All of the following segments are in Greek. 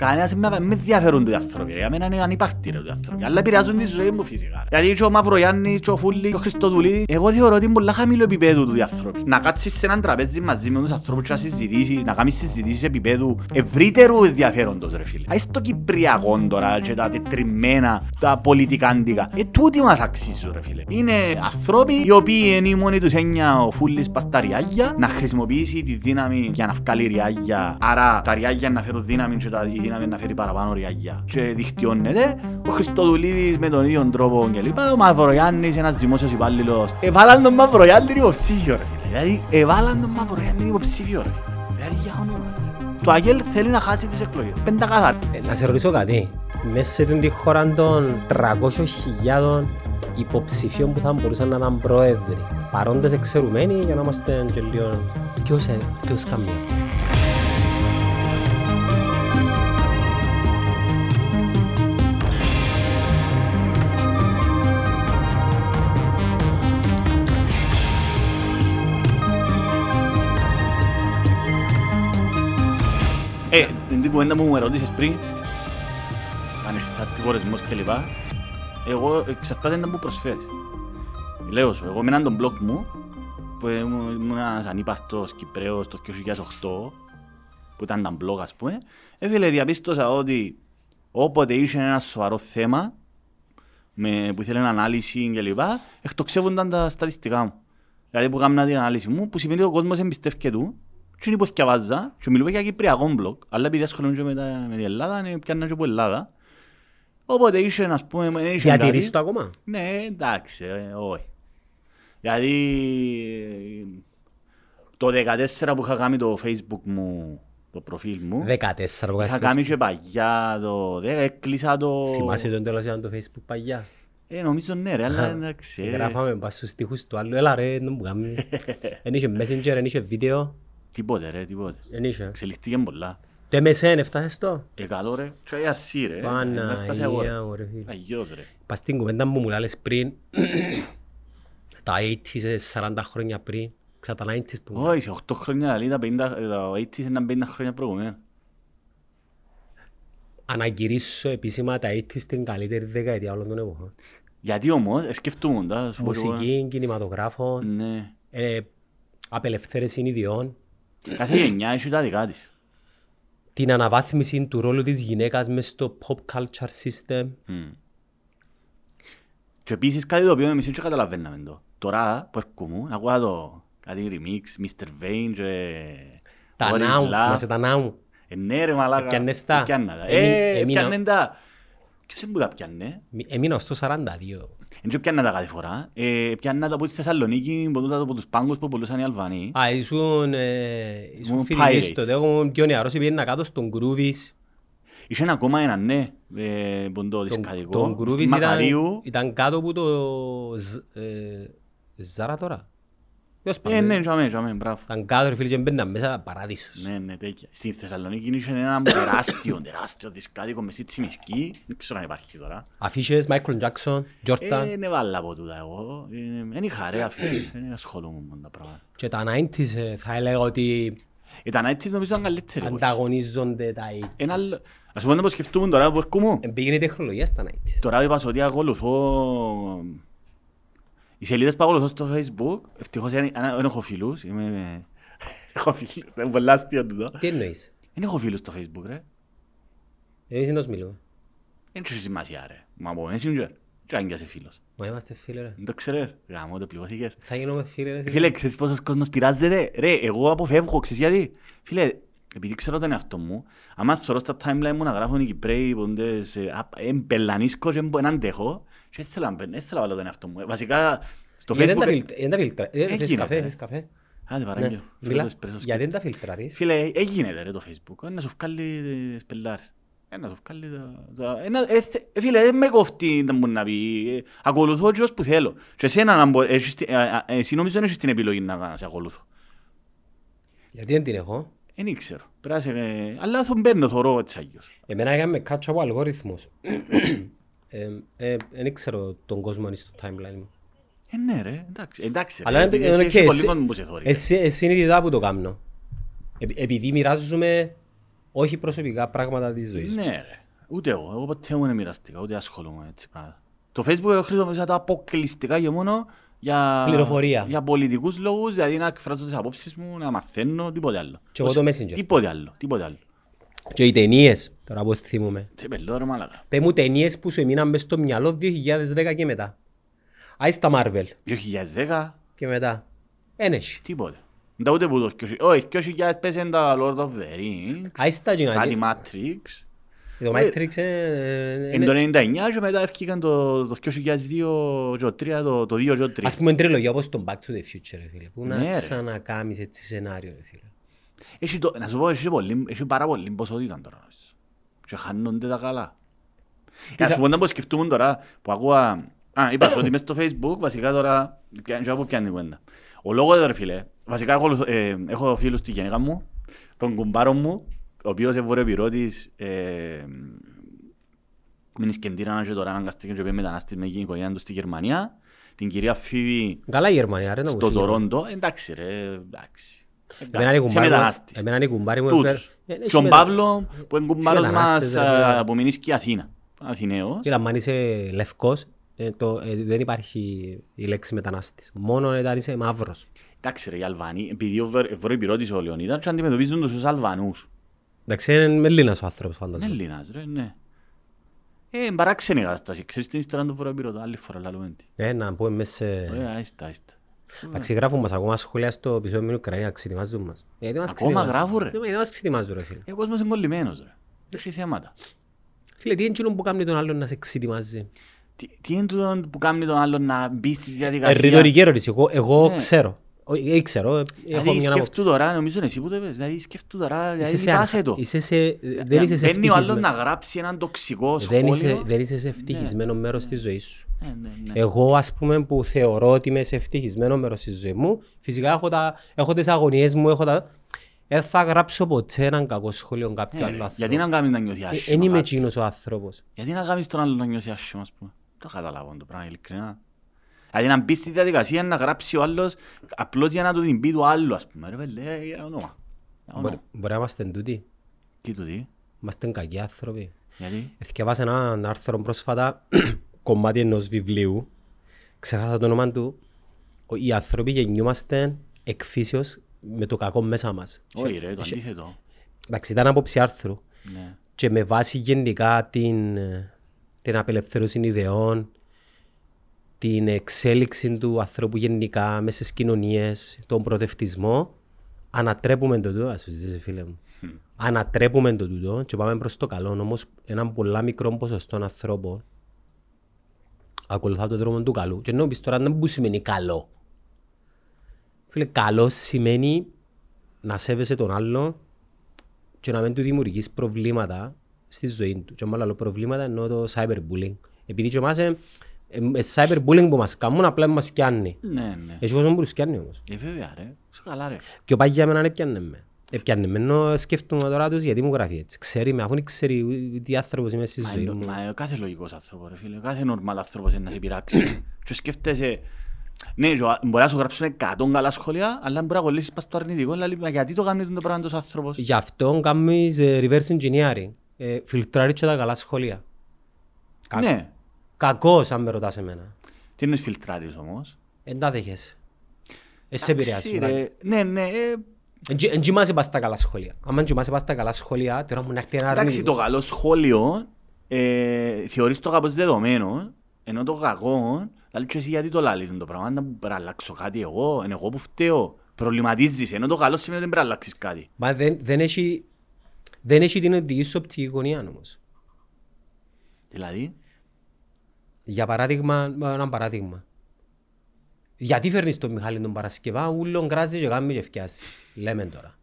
Κανένας με με ενδιαφέρουν οι άνθρωποι. Για μένα είναι ανυπάρκτη ρε οι άνθρωποι. Αλλά επηρεάζουν τη ζωή μου φυσικά. Γιατί και ο Μαυρογιάννης, και ο Φούλης, και ο Χριστοδουλίδης, εγώ θεωρώ ότι είναι πολλά χαμηλό επίπεδο του οι άνθρωποι. Να κάτσεις σε έναν τραπέζι μαζί με τους ανθρώπους και να συζητήσεις, να κάνεις συζητήσεις επίπεδου ευρύτερου ενδιαφέροντος ρε φίλε. Ας το Κυπριακό τώρα και τα τετριμμένα, τα πολιτικάντικα. Ε, τούτοι μας αξίζουν ρε φίλε. Είναι ανθρώποι οι οποίοι είναι η μόνη τους έννοια ο Φούλης πας τα ριάγια, να χρησιμοποιήσει τη δύναμη για να βγάλει ριάγια. Άρα τα ριάγια να φέρουν δύναμη και τα, η δύναμη να φέρει παραπάνω ριάγια. Και δικτυώνεται ο Χριστοδουλίδης με τον ίδιο τρόπο κλπ. Ο Μαυρογιάννης ένας δημόσιος υπάλληλος. Εβάλαν τον Μαυρογιάννη υποψήφιο ρε φίλε. Δηλαδή εβάλαν τον Μαυρογιάννη υποψήφιο ρε φίλε. Δηλαδή για όνομα. Το Αγγέλ θέλει να χάσει τις εκλογές. Πεντακάθαρα. Ε, Να σε ρωτήσω κάτι. Μέσα σε την χώρα των 300.000 υποψηφίων που θα μπορούσαν να ήταν πρόεδροι, παρόντες εξαιρουμένοι για να είμαστε και λίγο... Ποιος, ε, ποιος καμία. Ε, την κουβέντα που μου ερώτησες πριν, αν έχεις αρτικορισμός και λοιπά, εγώ εξαρτάται να μου προσφέρεις. Λέω σου, εγώ με έναν τον blog μου, που ήμουν ήμουν ένας ανύπαρτος Κυπρέος το 2008, που ήταν τα blog ας πούμε, έφυγε διαπίστωσα ότι όποτε είχε ένα σοβαρό θέμα, με, που ήθελε ανάλυση και λοιπά, εκτοξεύονταν τα στατιστικά μου. Δηλαδή που έκανα την ανάλυση μου, που σημαίνει ότι ο κόσμος εμπιστεύκεται του, και είναι που θυκευάζα, και μιλούμε για κυπριακό blog, αλλά επειδή ασχολούμαι και με, τα, με την Ελλάδα, είναι πιάνα και από Ελλάδα. Οπότε είχε, ας πούμε, δεν είχε κάτι. Διατηρείς το ακόμα; Ναι, εντάξει, ε, όχι. Γιατί ε, το 14 που είχα κάνει το facebook μου, το προφίλ μου, 14 που είχα κάνεις κάνει και παγιά το 10, έκλεισα το... Facebook. Θυμάσαι τον τέλος ήταν το facebook παγιά; Ε, νομίζω ναι ρε, αλλά εντάξει. ε, Γράφαμε πας στους στίχους του άλλου. Έλα ρε, δεν μου κάνουμε. Εν είχε messenger, εν είχε βίντεο. Τίποτε ρε, τίποτε. Εν είχε. Εξελιχθήκε πολλά. Το MSN έφτασες το; Ε, καλό ρε. Και η αρσή ρε. Ε, έφτασε εγώ, ρε. Παναγία μου ρε φίλε. Αγιώς ρε. Πας στην κουβέντα που μου λάλες πριν, τα 80s, ε, 40 χρόνια πριν, ξα τα 90s που... Όχι, σε 8 χρόνια λέει τα 50, τα 80's ήταν 50 χρόνια προηγούμενα. Ανακηρύσω επίσημα τα 80s την καλύτερη δεκαετία όλων των εποχών. Γιατί όμως, ε, σκεφτούμουν τα, να σου πω και εγώ. Μουσική, κινηματογράφο, Ναι. ε, απελευθέρωσης ιδιών, Κάθε γενιά έχει τα δικά της. την αναβάθμιση του ρόλου της γυναίκας μες στο pop culture system. Και επίσης κάτι το οποίο εμείς δεν καταλαβαίναμε το. Τώρα που έρχομαι, να ακούω το κάτι remix, Mr. Vane και... Τα What is νάου, Love. θυμάσαι τα νάου. Ε, ναι ρε μαλάκα. Πιάννες τα. Πιάννα τα. Εμεί- Ε, εμείνα- πιάννεν τα. Ποιος είναι που τα πιάννε; Μη- Έμεινα στο 42. Δεν και πιάννα τα κάθε φορά. Ε, πιάννα τα από τη Θεσσαλονίκη, που τούτα από τους πάγκους που πουλούσαν οι Αλβανοί. Α, ήσουν, ε, ήσουν Ήμουν φοιτητής pirate. τότε, εγώ ήμουν πιο νεαρός, πήγαινα κάτω στον Groovies. Είχε ένα ακόμα ένα, ναι, ε, που είναι το Τον, δισκαδικό. τον Στη Groovies ήταν, Μακαρίου. ήταν κάτω από το Ζ- ε, Ζάρα τώρα. Ποιος Ε, πάμε. ναι, τζαμέ, τζαμέ, μπράβο. Ήταν κάτω ρε φίλε και μπαίναν μέσα παράδεισος. Ναι, ναι, τέτοια. Στη Θεσσαλονίκη είχε ένα τεράστιο, τεράστιο δισκάδικο μες σύτσι μισκή. Δεν ξέρω αν υπάρχει τώρα. Αφίσες, Michael Jackson, Jordan Ε, ναι, βάλα από τούτα εγώ. Ε, Δεν είχα ρε αφήσεις, δεν ασχολούμαι με τα πράγματα. και τα 90s ε, θα έλεγα ότι Ε, τα nighties νομίζω ήταν καλύτερη. όχι. ανταγωνίζονται τα 80s. Ένα άλλο- Ας πούμε να πως σκεφτούμε τώρα που έρχομαι. Ε, Πήγαινε η τεχνολογία στα 90s. Τώρα είπα ότι ακολουθώ... Οι σελίδες που ακολουθώ στο facebook, ευτυχώς δεν δεν έχω φίλους. Είμαι... Έχω φίλους, είναι πολλά αστείο τούτο. Τι εννοείς; Δεν έχω φίλους στο facebook ρε. Εμείς είναι μιλούμε. Δεν έχει σημασία ρε. Μα από messenger. Και αν και είσαι φίλος. Μα είμαστε φίλοι ρε. Δεν το ξέρεις. Γαμώ το πληγώθηκες. Θα γίνουμε φίλοι ρε. Ε, Φίλε, ξέρεις πόσος κόσμος πειράζεται; Ρε, εγώ αποφεύγω, ξέρεις γιατί; Φίλε, επειδή ξέρω τον εαυτό μου, άμα θωρώ στα timeline μου να γράφουν οι Κυπρέοι ποντές, ε, α, εμπελανίσκω και δεν αντέχω, και δεν θέλω να μπαίνω, δεν θέλω να βάλω τον εαυτό μου. Ε, Βασικά, στο Γιατί δεν τα facebook... φιλτρα- δεν τα φιλτρα... Ε, θες γίνεται, καφέ, ρε. θες καφέ; Άντε Ναι, παράγγελο. φέρε μιλά. το εσπρέσο Γιατί σκέτο. δεν τα φιλτραρείς; Φίλε, έγινε ρε το facebook. Ε, Να σου βγάλει τις πελάρες. Ε, Να σου βγάλει τα... τα- ε, να- ε, θε- ε, Φίλε, δεν με κοφτεί να μου να πει. Ε, Ακολουθώ και ως που θέλω. Και εσένα, να μπο- έχεις τη- ε, ε, εσύ νομίζω δεν έχεις την επιλογή να σε ακολουθώ. Γιατί δεν την έχω; Δεν ήξερα. Πέρασε, ε, αλλά θα μπαίνω θωρώ έτσι αγιώς. Εμένα έκαμε catch up ο αλγόριθμος. Ε, ε, Δεν ξέρω τον κόσμο αν είναι στο timeline μου. Ε, ναι ρε, εντάξει, εντάξει. Αλλά ρε, είναι- επειδή είναι εσύ οκ, έχεις πολύ εσύ- κόσμο που σε θωρεί. εσύ- ε, συνειδητά που το κάνω. Επει- Επειδή μοιράζουμε όχι προσωπικά πράγματα της ζωής. Ναι ρε. Ούτε εγώ. Εγώ ποτέ μου δεν μοιραστήκα. Ούτε ασχολούμαι έτσι πράγματα. Το Facebook εγώ χρησιμοποιούσα τα αποκλειστικά και μόνο για, Πληροφορία. για πολιτικούς λόγους, δηλαδή να εκφράζω τις απόψεις μου, να μαθαίνω, τίποτε άλλο. Και εγώ το Messenger. Τίποτε άλλο, τίποτε άλλο. Και οι ταινίες, τώρα πώς θυμούμαι. Σε πελώ ρε μάλακα. Πες μου ταινίες που σου έμειναν μες στο μυαλό 2010 και μετά. Άι στα Marvel 2010, και μετά. Εν έχει. τίποτε. Δεν ούτε που το 2000, όχι, 2000 πέσαν τα Lord of the Rings, Άι στα κάτι κοινά. Matrix. Το Matrix ε, Εν είναι... το 99 και μετά έφυγαν το, το 2002 και το 3, το, το 2 και το 3. Ας πούμε τριλογία όπως το Back to the Future, ρε φίλε. Πού Ναι, να ρε. ξανακάμεις έτσι σενάριο, ρε φίλε. Έχει το, να σου πω, έχει, πολύ, έχει πάρα πολύ ποσότητα τώρα. Και χάνονται τα καλά. Ε, Ας σου πω να πω σκεφτούμε τώρα που ακούω... Α, είπα σου ότι μες στο facebook βασικά τώρα... Και από πιάνει η κουβέντα. Ο λόγος ρε φίλε, βασικά έχω, ε, έχω φίλους στη γενικά μου, τον κουμπάρο μου, ο οποίος είναι βορειοπυρώτης, ε, μείνει σκεντήρα και τώρα αναγκαστήκε και πήγε μετανάστης με την οικογένεια του στη Γερμανία, την κυρία Φίβη Καλά η Γερμανία, ρε, να στο μου σίγουρα. Τορόντο, εντάξει ρε, εντάξει. Εμένα είναι Σε κουμπάρι μου- μετανάστης. εμένα είναι κουμπάρι μου έφερε- Τούτους. Ε, έχει Και ο μετα- Παύλο που είναι κουμπάρος μας μετανάστες, ρε, φίλε. α, που μείνει και Αθήνα. Αθηναίος. Κοίτα, αν είσαι λευκός, ε, το, ε, δεν υπάρχει η λέξη μετανάστης. Μόνο όταν είσαι μαύρος. Εντάξει ρε οι Αλβανοί, επειδή ο Βε- βορειοπυρώτης ο Λεωνίδας και αντιμετωπίζουν τους ως Αλβανούς. Εντάξει, είναι Μελλήνας ο άνθρωπος, Είναι φαντάζομαι. Έλληνας ρε, ναι. Ε, παράξενη κατάσταση. Ξέρεις την ιστορία του βορειοπυρώτου, άλλη φορά λαλούμε τη. Ε, να πούμε μέσα σε... Ε, άιστα, άιστα. Εντάξει, γράφουν μας ακόμα σχόλια στο επεισόδιο με την Ουκρανία, ξετοιμάζουν μας. Γιατί μας Ακόμα ξετοιμάζουν. γράφουν, ρε. Ναι, μα γιατί μας ξετοιμάζουν, ρε φίλε. Ε, Ο κόσμος είναι κολλημένος ρε. Έχει θέματα. Φίλε, τι είναι εκείνο που κάνει τον άλλον να σε ξετοιμάζει; Τι, τι είναι τούτο που κάνει τον άλλον να μπει στη Ε, διαδικασία. ρητορική ερώτηση. Εγώ, εγώ Ναι. ξέρω. Όχι, ε, ξέρω, ε, έχω Δηλαδή μια σκεφτού άποψη. τώρα, νομίζω είναι εσύ που το είπες, δηλαδή σκεφτού τώρα, Είσαι δηλαδή σε πάσε αγ- το. Είσαι σε... Δεν είσαι σε Μπαίνει ο άλλος ευτυχισμένο. να γράψει έναν τοξικό Δεν είσαι, σχόλιο. δεν είσαι σε ευτυχισμένο μέρος της ζωής σου. Ναι, ναι, ναι. Εγώ, ας πούμε, που θεωρώ ότι είμαι σε ευτυχισμένο μέρος της ζωής μου, φυσικά έχω, τα, έχω τις αγωνίες μου, έχω τα... Δεν θα γράψω ποτέ έναν κακό σχόλιο κάποιου Ναι, άλλου ρε. άνθρωπου. Γιατί να κάνεις να νιώθεις Ε, άσχημα Εν είμαι κάτι. εκείνος ο άνθρωπος. Γιατί να κάνεις τον άλλον να νιώθεις άσχημα, ας πούμε; Το καταλάβω το πράγμα, ειλικρινά. Δηλαδή να μπεις στη διαδικασία να γράψει ο άλλος απλώς για να του την πει του άλλου, ας πούμε. Ρε πέλε, ε, για όνομα. Για όνομα. Μπορεί, μπορεί να είμαστε τούτοι. Τι του δει, Είμαστε κακοί άνθρωποι. γιατί; Εθιαβάσα ένα άρθρο πρόσφατα, κομμάτι ενός βιβλίου, ξεχάσα το όνομα του, ο- οι άνθρωποι γεννιούμαστε εκφύσεως με το κακό μέσα μας. Όχι ρε, το αντίθετο. Εντάξει, ήταν άποψη άρθρου. Ναι. και με βάση γενικά την, την απελευθέρωση ιδεών, την εξέλιξη του ανθρώπου γενικά μέσα στις κοινωνίες, τον προοδευτισμό, ανατρέπουμε το τούτο, ας σου ζήσει φίλε μου. Ανατρέπουμε το τούτο και πάμε προς το καλό, όμως ένα πολλά μικρό ποσοστό ανθρώπων ακολουθά το δρόμο του καλού. Και ενώ πεις τώρα δεν που σημαίνει καλό. Φίλε, καλό σημαίνει να σέβεσαι τον άλλο και να μην του δημιουργείς προβλήματα στη ζωή του. Και μάλλον άλλο προβλήματα εννοώ το cyberbullying. Επειδή και εμάς ε, ε, ε, cyberbullying που μας κάνουν απλά μας πιάνει. Ναι, ναι. Έχει κόσμο που τους πιάνει όμως. Ε, βέβαια ρε. Είσαι καλά ρε. Και ο πάγι για μένα έπιανε με. Έπιανε με, ενώ σκέφτομαι τώρα τους γιατί μου γράφει έτσι. Ξέρει με, αφού δεν ξέρει τι άνθρωπος είμαι στη Μα ζωή είναι- μου. Μα ε, κάθε λογικός άνθρωπος ρε φίλε, κάθε νορμάλ άνθρωπος είναι να σε πειράξει. Και σκέφτεσαι, ναι, και ο- μπορεί να σου γράψουν 100 καλά σχόλια, αλλά μπορεί να κολλήσεις πας στο αρνητικό, δηλαδή, μα γιατί το κάνεις το πράγμα τόσο άνθρωπος; Γι' αυτό κάνεις ε, reverse engineering. Ε, Φιλτράρεις και τα καλά σχόλια. Κα- Ναι, Κακός αν με ρωτάς εμένα. τι είναι φιλτράρεις όμως; Εν τα δέχεσαι. Εσύ σε επηρεάζουν. Εντάξει, ρε. Ναι, ναι, ε, Εν κοιμάσαι πας στα καλά σχόλια. Αν κοιμάσαι πας στα καλά σχόλια, τώρα μου να έρθει ένα εντάξει, αρνητικό. το καλό σχόλιο ε, θεωρείς το κάπως δεδομένο, ενώ το κακό, δηλαδή και εσύ γιατί το λάλλεις το πράγμα, να πρέπει να αλλάξω κάτι εγώ, είναι εγώ που φταίω, προβληματίζεις, ενώ το καλό σημαίνει ότι δεν πρέπει να αλλάξεις κάτι. Μα δεν, δεν, έχει, δεν έχει την δική σου οπτική γωνία όμως. Δηλαδή, Για παράδειγμα, μα, ένα παράδειγμα. Γιατί φέρνεις τον Μιχάλη τον Παρασκευά, ούλον κράζει και γάμει και φτιάσει. Λέμε τώρα.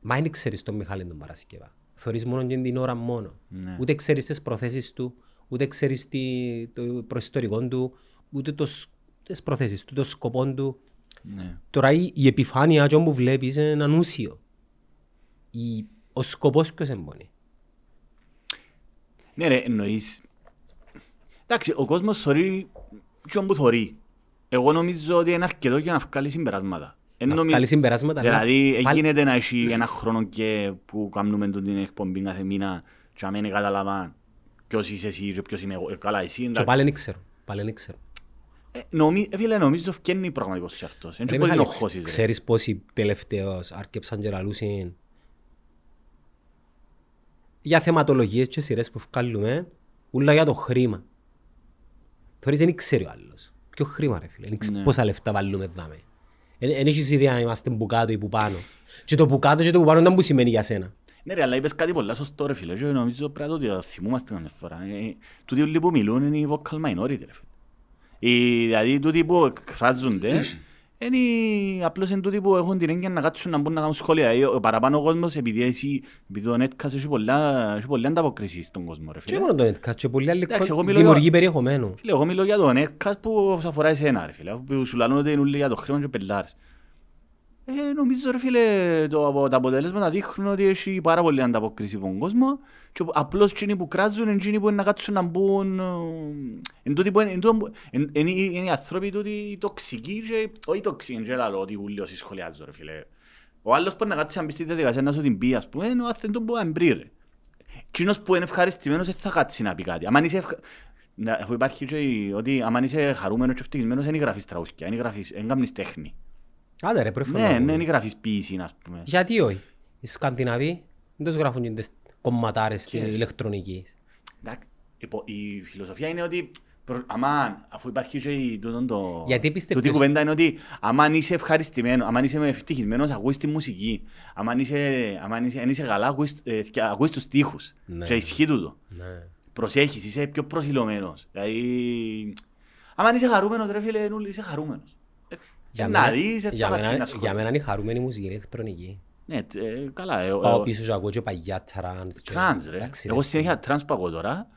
Μα δεν ξέρεις τον Μιχάλη τον Παρασκευά. Θεωρείς μόνο και την ώρα μόνο. Ναι. Ούτε ξέρεις τις προθέσεις του, ούτε ξέρεις τι, το προϊστορικό του, ούτε το, σ- τις προθέσεις του, το σκοπό του. ναι. Τώρα η, η επιφάνεια και που βλέπεις είναι έναν ούσιο. Η, ο σκοπός ποιος εμπονεί; Ναι ρε, εννοείς. Εντάξει, ο κόσμος θωρεί ποιον που θωρεί. Εγώ νομίζω ότι είναι αρκετό για να βγάλει συμπεράσματα. Εν Να νομι- βγάλει συμπεράσματα. αλλά Δηλαδή, βάλ- γίνεται να έχει ένα χρόνο και που κάνουμε τον την εκπομπή κάθε μήνα και να μην καταλαβαίνω ποιος είσαι εσύ και ποιος είμαι εγώ. Ε, Καλά, εσύ Και εντάξει. πάλι δεν ξέρω. Πάλι δεν ξέρω. Ε, νομι- ε, Φίλε, νομίζω φτιάχνει πραγματικός σε αυτός. Δεν Ρε μπορεί να Μιχάλη, χώσεις, ρε. Ξέρεις πόσοι τελευταίως άρκεψαν και λαλούσαν για θεματολογίες και σειρές που βγάλουμε, ούλα για το χρήμα. Θωρείς δεν ξέρει ο άλλος. Ποιο χρήμα ρε φίλε, δεν ξέρει Ναι. πόσα λεφτά βάλουμε δάμε. Δεν έχεις ιδέα αν είμαστε που κάτω ή που πάνω. Και το που κάτω και το που πάνω δεν που σημαίνει για σένα. Ναι ρε, αλλά είπες κάτι πολλά σωστό ρε φίλε και νομίζω πρέπει να το θυμούμαστε καμιά φορά. Ε, Τούτοι όλοι που μιλούν είναι οι vocal minority ρε φίλε. Οι- Δηλαδή τούτοι που εκφράζονται είναι οι- απλώς είναι τούτοι που έχουν την έγκαια να κάτσουν να μπουν να κάνουν σχόλια. Ε, Ο παραπάνω κόσμος επειδή εσύ, επειδή το Netcast έχει πολλά, έχει πολλά ανταποκρίσεις στον κόσμο ρε Και φίλε. μόνο το netcast και πολλοί άλλοι Εντάξει, εγώ κον- μιλώ δημιουργοί για- περιεχομένου. Φίλε, εγώ μιλώ για το Netcast που σε αφορά εσένα ρε φίλε. Που σου λένε ότι είναι όλοι για το χρήμα και πελάρες. Ε, νομίζω ρε φίλε, το, απο- τα αποτελέσματα δείχνουν ότι έχει πάρα πολύ ανταπόκριση από τον κόσμο και που- απλώς εκείνοι που κράζουν είναι εκείνοι που είναι να κάτσουν να μπουν ε, εν τούτοι που είναι- εν τούτο που- εν- είναι οι- είναι οι άνθρωποι τούτοι οι τοξικοί και όχι τοξικοί, δεν λέω ότι ούλοι όσοι σχολιάζουν ρε φίλε. Ο άλλος μπορεί να κάτσει να μπει στη διαδικασία να σου την πει ας πούμε, είναι ο αθέντον που εμπρί ρε. Εκείνος που είναι ευχαριστημένος δεν θα κάτσει να πει κάτι. Αν είσαι ευχα... Να, αφού υπάρχει και η- ότι αν είσαι χαρούμενος και ευτυχισμένος δεν γράφεις τραγούδια, δεν γράφεις, δεν κάνεις τέχνη. Άντε ρε πρέπει Ναι, ναι, δεν γράφεις ποίηση, ας πούμε. Γιατί όχι; Οι Σκανδιναβοί δεν τους γράφουν και τις κομματάρες στην Ποιες; ηλεκτρονικής. Εντάξει, υπο- Η φιλοσοφία είναι ότι προ- αμάν, αφού υπάρχει και η- τούτον το... Γιατί πιστεύεις- Τούτη κουβέντα είναι ότι αμάν είσαι ευχαριστημένος, αμάν είσαι ευτυχισμένος, ακούεις τη μουσική. Αμάν είσαι, αμάν είσαι, αν είσαι καλά, ακούεις, ε, και ακούεις τους στίχους. Ναι. Και ισχύει τούτο. Ναι. Προσέχεις, είσαι πιο προσιλωμένος. Δηλαδή, αμάν είσαι χαρούμενος ρε φίλε, νουλ, είσαι χαρούμενος. Ε, Για να μένα- δεις, ε, για θα κάτσεις μένα- να Για σχολιάσεις. μένα είναι χαρούμενη μουσική ηλεκτρονική. Ναι, ε, καλά. ε, Πάω ε, πίσω και ακούω και παγιά τρανς. και- Τρανς ρε. εντάξει, Εγώ συνέχεια τρανς παγώ τώρα.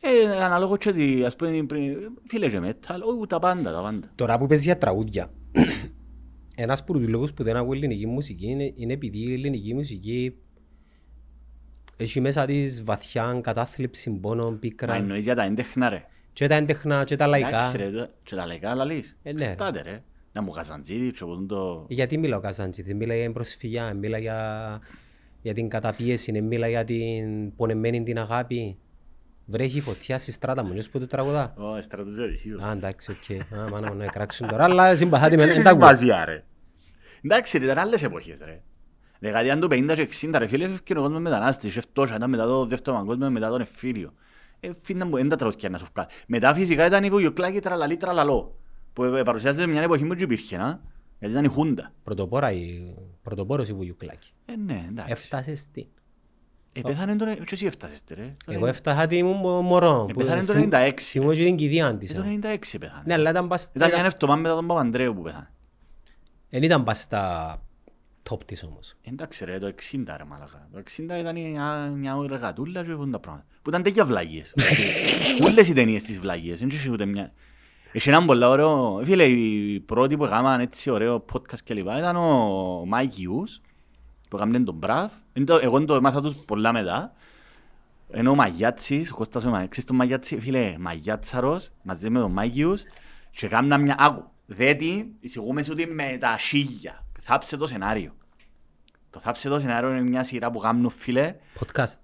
Ε, αναλόγως και ότι, ας πούμε, πριν- φίλε και metal, όχι, τα πάντα, τα πάντα. Τώρα που παίζει για τραγούδια. Ένας από τους λόγους που δεν ακούω ελληνική μουσική είναι, είναι επειδή η ελληνική μουσική έχει μέσα της βαθιά κατάθλιψη, πόνο, Μα πίκρα εννοείς για τα έντεχνα ρε. και τα έντεχνα και τα Εντάξει λαϊκά. ρε, το- και τα λαϊκά λαλείς. Ε, ναι, ρε. Ξεστάτε ρε. Να μου καζαντζίδι και από το... Γιατί μιλάω Καζάντζη, δεν μιλά για την προσφυγιά, μιλά για, για την καταπίεση, δεν μιλά για την πονεμένη την αγάπη. Βρέχει φωτιά στη στράτα μου, νιώσεις που το τραγουδά. Ω, στρατοζόρι, σίγουρα. Α, εντάξει, οκ. Α, μάνα μου να κράξουν τώρα, αλλά συμπαθάτε με, Ποιος δεν τα ακούω. συμπαζιά, ρε. Εντάξει ρε, ήταν άλλες εποχές ρε. Δεκαετία του 50 και 60 ρε φίλε, έφευκε ο κόσμος μετανάστης, έφτωσα, ήταν μετά το δεύτερο παγκόσμιο, μετά τον εφήλιο. Ε, φύγαν που, δεν τα τραγούδια να σου βγάλει. Μετά φυσικά ήταν η Βουγιοκλάκη τραλαλή τραλαλό, που ε, παρουσιάζεται μια εποχή που δεν υπήρχε, να, γιατί ήταν η Χούντα. Πρωτοπόρα η- Πρωτοπόρος η Βουγιουκλάκη. Ε, ναι, εντάξει. Έφτασες στην. Ε, πέθανε τώρα, και εσύ έφτασες ρε. Εγώ έφτασα τη μου μω- μωρό. Ε, που πέθανε το θυμ- 96. Θυμώ και την κηδεία της. Ε, το 96 πέθανε. Ναι, αλλά ήταν πας- Ήταν μια ήταν- εβδομάδα μετά τον Παπαντρέου που πέθανε. Εν ήταν πας στα top της όμως. Εντάξει ρε, το 60 ρε μαλακά. Το 60 ήταν μια, μια εργατούλα και τα πράγματα. Που ήταν τέτοια βλαγίες. Όλες οι ταινίες της βλαγίες. Δεν είχε ούτε μια... Είχε έναν πολύ ωραίο... Φίλε, οι πρώτοι που έκαναν έτσι ωραίο podcast και λοιπά ήταν ο Mike Hughes που έκαναν τον Brav. Είναι το- Εγώ το έμαθα τους πολλά μετά. Ενώ ο Μαγιάτσης, ο Κώστας ο Μαγιάτσης, τον Μαγιάτσι, φίλε, Μαγιάτσαρος, μαζί με τον Mike Hughes και έκαναν μια... Άκου, δέτη, εισηγούμε σου ότι με τα σίγια. Θάψε το σενάριο. Το θάψε το σενάριο είναι μια σειρά που κάνουν φίλε. Podcast.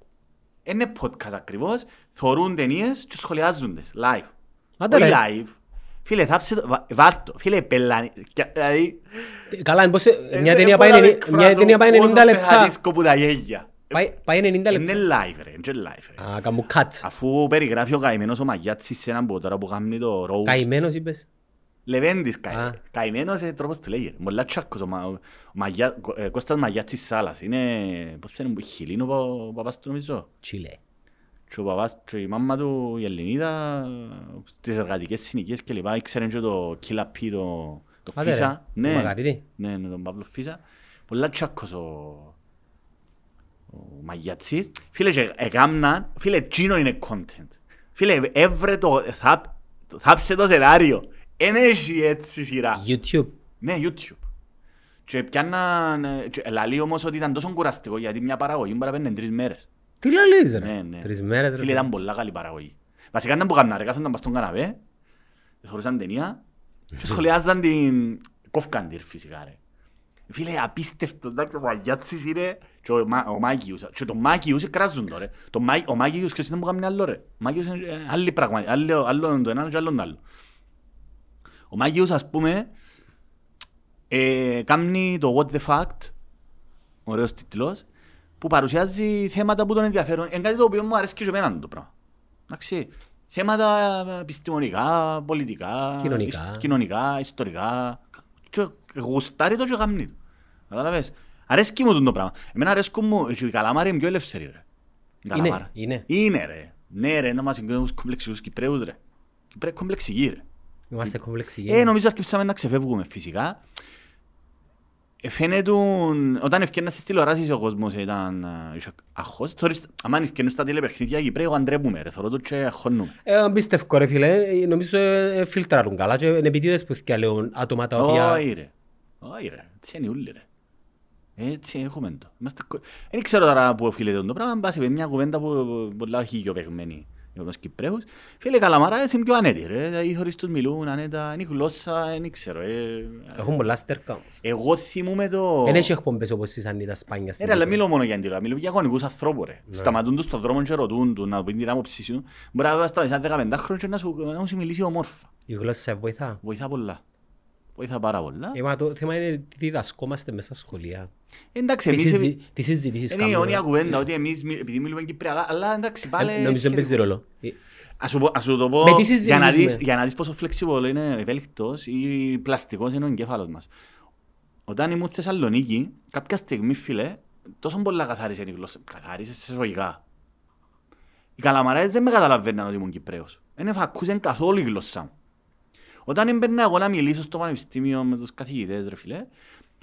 Είναι podcast ακριβώς. Θωρούν ταινίες και σχολιάζουν τις live. Άντε, Όχι ρε. live. Φίλε, θάψε το, βα- βάλ' το. Φίλε, πελάνη. Και- Δηλαδή... Ε, Καλά, πώς, ε, μια δεν ταινία μπορώ πάει να εννη- εκφράσω μια ταινία πάει πόσο 90 λεπτά. πεχατίσκω που τα γέγια. Πάει- Πάει 90 Είναι λεπτά. live ρε, είναι live ρε. Α, κάμω cut. Αφού περιγράφει ο καημένος ο Μαγιάτσης σε έναν που τώρα που κάνει το roast. Καημένος είπες; Λεβέντης Α. καημένος. Καημένος είναι τρόπος του λέγει. Μολά τσάκος ο Μα- ο Μαγιά- ε, Κώστας Μαγιάτσης Σάλας. Είναι, πώς θέλει, χιλίνο ο παπάς του νομίζω. Τσίλε. Και ο παπάς και η μάμα του η Ελληνίδα στις εργατικές συνοικίες και λοιπά ήξεραν και το Killa P, το, το Άντε, ρε. Φίσα. Ο Μαγαρίτη. Ναι, ναι, τον Παύλο Φίσα. Πολλά τσάκος ο, ο Μαγιατσής. Φίλε, και έκαμναν, φίλε, εκείνο είναι content. Φίλε, έβρε το, θάπ, θάψε το σενάριο. Εν έχει έτσι σειρά. YouTube. Ναι, YouTube. Και πιάνναν, ε, και λαλεί όμως ότι ήταν τόσο κουραστικό γιατί μια παραγωγή μπορεί να παίρνει τρεις μέρες. Τι λαλείς Ναι, ρε. ναι. Τρεις μέρες ρε. Φίλε, ήταν πολλά καλή παραγωγή. Βασικά ήταν που κάνουν, ρε, κάθονταν πας στον καναπέ, θεωρούσαν ταινία και σχολιάζαν την... Κόφκαν την φυσικά ρε. Φίλε, απίστευτο, εντάξει, ο Μαγιάτσης είναι και ο, Μα- ο Μάκιους. Και το Μάκιους κράζουν τώρα. Το Μα- Ο Μάκιους, ξέρεις τι μου κάνει άλλο ρε. Ο Μάκιους είναι ε, άλλη πράγμα, άλλο, άλλο το ένα και άλλο το άλλο. Ο Μάκιους, ας πούμε, ε, κάνει το What the Fact, ωραίος τίτλος, που παρουσιάζει θέματα που τον ενδιαφέρουν. Είναι κάτι το οποίο μου αρέσει και εμένα το πράγμα. Εντάξει, θέματα επιστημονικά, πολιτικά, Κοινωνικά. ισ- κοινωνικά ιστορικά. Και γουστάρει το και γαμνεί το. Καταλαβες. Αρέσκει μου το πράγμα. Εμένα αρέσκουν μου, και η καλαμάρη είναι πιο ελεύθερη ρε. Η Είναι, καλαμάρα. είναι. Είναι ρε. Ναι ρε, να μας συγκρίνουν τους κομπλεξικούς Κυπρέους ρε. Κυπρέοι κομπλεξικοί ρε. Είμαστε κομπλεξικοί. Ε, νομίζω αρχίσαμε να ξεφεύγουμε φυσικά. Ε, φαίνεται, όταν ευκαιρνάς στις τηλεοράσεις ο κόσμος ήταν ε, είχε αχώς. Τώρα, άμα ευκαιρνούν στα τηλεπαιχνίδια Κυπρέοι, εγώ αντρέπουμε ρε, θωρώ το και αχώνουμε. Ε, Εμπιστεύκω ρε φίλε, Ε, νομίζω ε, φιλτράρουν καλά και είναι επιτίδες που θυκαλέουν άτομα τα οποία... Όχι ρε, όχι ρε, έτσι είναι όλοι ρε. Έτσι έχουμε το. Είμαστε... κο- Δεν ξέρω τώρα που οφείλεται το πράγμα, μπας είπε μια κουβέντα που πολλά χιλιοπαιγμένη για τους Κυπρέους. Φίλε, καλαμαράδες είναι πιο ανέτοι ρε, οι χωρίς τους μιλούν ανέτα, είναι η γλώσσα, δεν ξέρω. ε. Έχουν πολλά στέρκα όμως. Εγώ θυμούμαι το... Δεν έχει εκπομπές όπως η Σανίτα Σπάνια. Ε, ρε, αλλά μιλώ μόνο για αντίλα, μιλώ για γονικούς ανθρώπους ρε. Ναι. Σταματούν τους στον δρόμο και ρωτούν του να πούν την άποψη σου. Μπορεί να σταματήσει ένα 15 χρόνο και να σου, να σου μιλήσει ομόρφα. Η γλώσσα σε βοηθά. Βοηθά πολλά. Βοηθά πάρα πολλά. Ε, μα το θέμα είναι τι διδασκόμαστε μέσα στα σχολεία. Εντάξει, Τι εμείς... συζη- Τι συζητήσεις Είναι η κάνουμε. αιώνια κουβέντα ότι εμείς μι- επειδή μιλούμε κυπριακά, αλλά εντάξει πάλι... Ε, Νομίζω δεν παίζει σχετικό. ρόλο. Ε, Ας σου, πω- ας σου το πω, Με τι συζήτησες για να, δεις, με; για να δεις πόσο flexible είναι ευέλικτος ή πλαστικός είναι ο εγκέφαλος μας. Όταν ήμουν στη Θεσσαλονίκη, κάποια στιγμή, φίλε, τόσο πολλά καθάρισες η γλώσσα. Καθάρισες σε εισαγωγικά. Οι καλαμαράες δεν με καταλαβαίναν ότι ήμουν Κυπρέος. Δεν εφακούσαν καθόλου η γλώσσα μου. Όταν έμπαιρνα εγώ να μιλήσω στο πανεπιστήμιο με τους καθηγητές, ρε φίλε,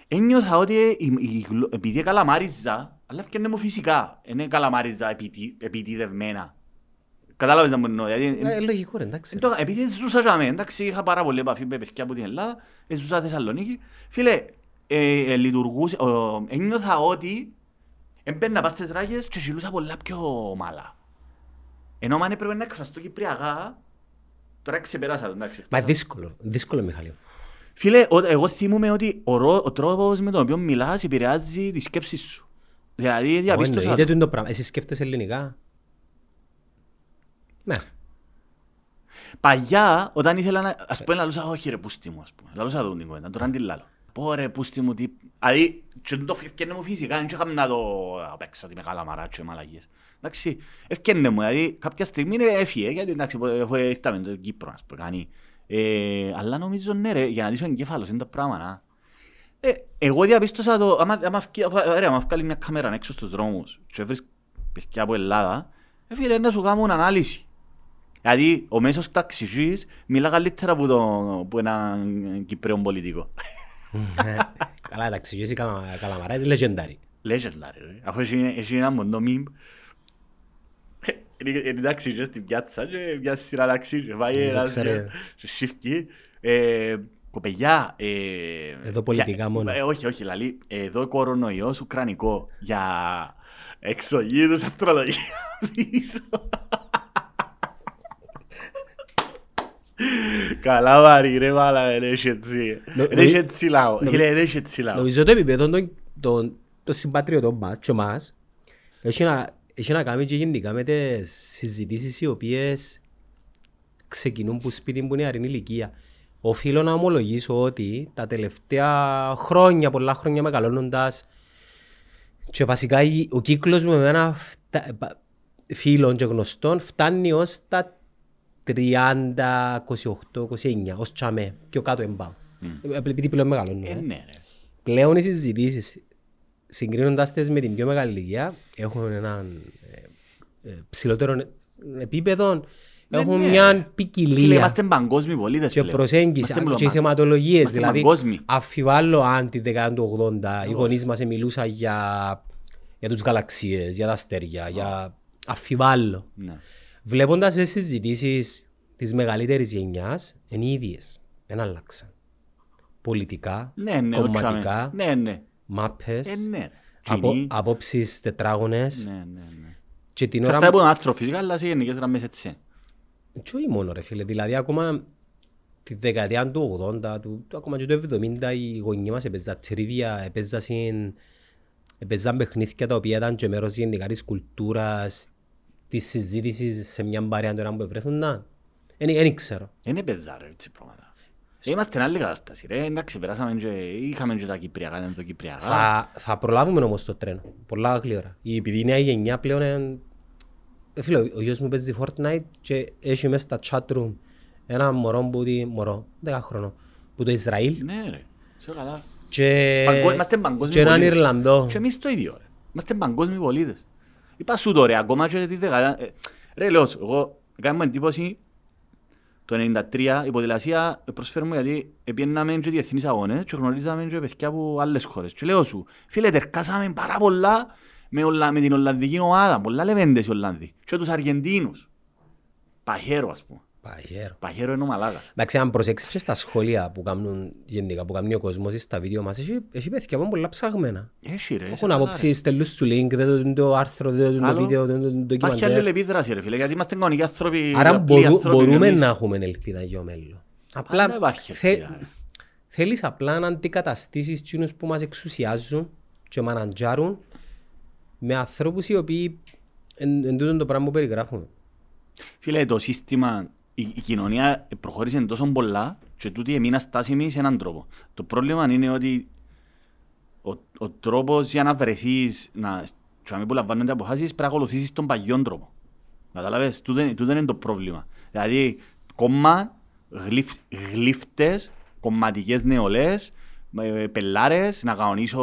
ένιωθα ότι η, η, γλω- επειδή καλαμάριζα, αλλά έφτιανε μου φυσικά, δεν καλαμάριζα επιτι, επιτιδευμένα. Κατάλαβες να μου εννοώ, δηλαδή, ε, Λογικό ρε, εντάξει. Εν το- επειδή ζούσα για μένα, εντάξει, είχα πάρα πολύ επαφή με παιδιά από την Ελλάδα, ε, ζούσα στη Θεσσαλονίκη. Φίλε, ε, ε, λειτουργούσε, ο, ένιωθα ότι έμπαιρνα πας στις ράγες και ζηλούσα πολλά πιο ομαλά. Ενώ αν έπρεπε να εκφραστώ κυπριακά, τώρα ξεπεράσα το, εντάξει. Μα φτάσα. δύσκολο, δύσκολο Μιχάλη. Φίλε, ο, εγώ θυμούμαι ότι ο, ρο- ο τρόπος με τον οποίο μιλάς επηρεάζει τη σκέψη σου. Δηλαδή, διαπίστωσα... Εννοείται του είναι το πράγμα. Εσύ σκέφτεσαι ελληνικά; Ναι. Παλιά, όταν ήθελα να... Ας πούμε, λαλούσα, όχι ρε, πούστη μου, ας πούμε. Λαλούσα τον την κουβέντα, τώρα αντί λάλο. Πω ρε, πούστη μου, τι... Δηλαδή, και το ευκαινε μου φυσικά, δεν είχαμε να το απέξω, ότι με καλαμαρά και μαλαγίες. Εντάξει, ευκαινε μου, δηλαδή, κάποια στιγμή είναι έφυγε, γιατί εντάξει, αφού ήρθαμε το Κύπρο, ας πούμε, κάνει. Ε, αλλά νομίζω, ναι ρε, για να δεις ο εγκέφαλος, είναι το πράγμα, να. Ε, εγώ διαπίστωσα το, άμα, άμα, βγει- ωραία, άμα βγάλει μια κάμερα έξω στους δρόμους και βρεις παιδιά από Ελλάδα, ε, φίλε, να σου κάνουν ανάλυση. Δηλαδή, ο μέσος ταξιζής μιλά καλύτερα από, το, από έναν Κυπρέο πολιτικό. Ε, Καλά, εντάξει, εσύ καλαμαρά είναι legendary. Legendary, ρε. Αφού έχει, έχει ένα μοντό μιμ. Είναι είναι ταξιζές στην πιάτσα και μια σειρά ταξί και πάει Δεν ένας ξέρω. και- και σύφκει. Ε, Κοπελιά, ε, Εδώ πολιτικά για- μόνο. ε, όχι, όχι, λαλή, εδώ κορονοϊός ουκρανικό για εξωγήρους αστρολογία πίσω. Καλά βαρύ ρε μάλα, δεν έχει έτσι. Νο- Δεν έχει νομι- έτσι λαό. νομι- Φίλε, δεν έχει έτσι λαό. Νομίζω το επίπεδο των- των των συμπατριωτών μας και εμάς έχει να, έχει να κάνει και γενικά με τις συζητήσεις οι οποίες ξεκινούν που σπίτι που είναι αρινή ηλικία. Οφείλω να ομολογήσω ότι τα τελευταία χρόνια, πολλά χρόνια μεγαλώνοντας και βασικά η- ο κύκλος μου με εμένα φτα- πα- φίλων και γνωστών φτάνει ως τα 30, 28, 29, ως τσαμέ, πιο κάτω εμπάω. Ε, Επειδή πλέον μεγαλώνω. Ε, ε. ναι ρε. Πλέον οι συζητήσεις, συγκρίνοντας τις με την πιο μεγάλη ηλικία, έχουν έναν ε, ε, ψηλότερο επίπεδο, έχουν ναι. μια Φίλε, ποικιλία είμαστε παγκόσμιοι πολίτες και πλέον. προσέγγιση Είμαστε και πλέον- θεματολογίες. Είμαστε Δηλαδή, παγκόσμιοι. αφιβάλλω αν τη δεκαετία του 80 οι γονείς μας μιλούσαν για, για τους γαλαξίες, για τα αστέρια, για... αφιβάλλω. Ναι. Βλέποντας τις συζητήσεις της μεγαλύτερης γενιάς, είναι οι ίδιες. Δεν άλλαξαν. Πολιτικά, Ναι, ναι, κομματικά, Ναι, ναι. μάπες, Ε, ναι. ρε. απο, Τζινί. απόψεις τετράγωνες Ναι, ναι, ναι. και την Σε ώρα... αυτά που είναι άνθρωπο φυσικά, αλλά σε γενικές γραμμές έτσι. είναι. Και όχι μόνο ρε φίλε, δηλαδή ακόμα τη δεκαετία του 80, του, του, ακόμα και του 70, οι γονείς μας έπαιζαν τριβία, έπαιζαν, έπαιζαν παιχνίδια τα οποία ήταν και μέρος γενικά της κουλτούρας, της συζήτησης σε μια παρέα τώρα που ευρέθουν. Δεν ξέρω. Είναι παίζα ρε έτσι πράγματα. Είμαστε άλλη κατάσταση ρε. Εντάξει, περάσαμε και είχαμε και τα Κυπριακά, είναι το Κυπριακά. Θα, θα προλάβουμε όμως το τρένο. Πολλά γλύωρα. Επειδή η νέα γενιά πλέον είναι... Ε, φίλε, ο γιος μου παίζει Fortnite και έχει μέσα στα chat room ένα μωρό που είναι μωρό, 10 χρόνο, που το Ισραήλ. Ναι ρε, σε καλά. Και, Παγκο... Είμαστε παγκόσμιοι και έναν πολίτες. Ιρλανδό. Και εμείς το ίδιο ρε. Είμαστε παγκόσμιοι πολίτες. Είπα σου τώρα, ακόμα και τη δεκαετία... ε, Ρε λέω σου, εγώ κάνω εντύπωση το 1993 η ποδηλασία προσφέρουμε γιατί πιέναμε και διεθνείς αγώνες και γνωρίζαμε και παιδιά από άλλες χώρες. Και λέω σου, φίλε, τερκάσαμε πάρα πολλά με, Ολλα... με την Ολλανδική ομάδα, πολλά λεβέντες οι Ολλανδοί. Και τους Αργεντίνους. Παχέρο, ας πούμε. Παγέρο. Παχέρο είναι ο Μαλάκας. Εντάξει, αν προσέξεις και στα σχόλια που κάνουν γενικά, που κάνει ο κόσμος ή στα βίντεο μας, έχει, έχει παιδιά που είναι πολλά ψαγμένα. Έχει ρε. σε Έχουν καλά, απόψεις, στέλνουν σου link, δεν το- το άρθρο, δεν το Καλό. βίντεο, δεν το ρε. Υπάρχει ντοκιμαντέρ. αλληλεπίδραση ρε φίλε, γιατί είμαστε κανονικοί άνθρωποι. Άρα απλοί μπορού- άνθρωποι μπορούμε εμείς. να έχουμε ελπίδα για το μέλλον. Πάντα Απλά υπάρχει θε- ελπίδα, ρε. θέλεις απλά να αντικαταστήσεις εκείνους που μας εξουσιάζουν και μαναντζάρουν με ανθρώπους οι οποίοι εν, εν τούτον το πράγμα που περιγράφουμε. Φίλε, το σύστημα, η, η κοινωνία προχώρησε τόσο πολλά και τούτοι έμειναν στάσιμοι σε έναν τρόπο. Το πρόβλημα είναι ότι ο, ο τρόπος για να βρεθείς, να, και να μην που λαμβάνονται αποφάσεις, πρέπει να ακολουθήσεις τον παγιόν τρόπο. Καταλαβες, τούτο, είναι- τούτο είναι το πρόβλημα. Δηλαδή, κόμμα, γλυφ, γλύφτες, κομματικές νεολαίες, ε, πελάρες, να κανονίσω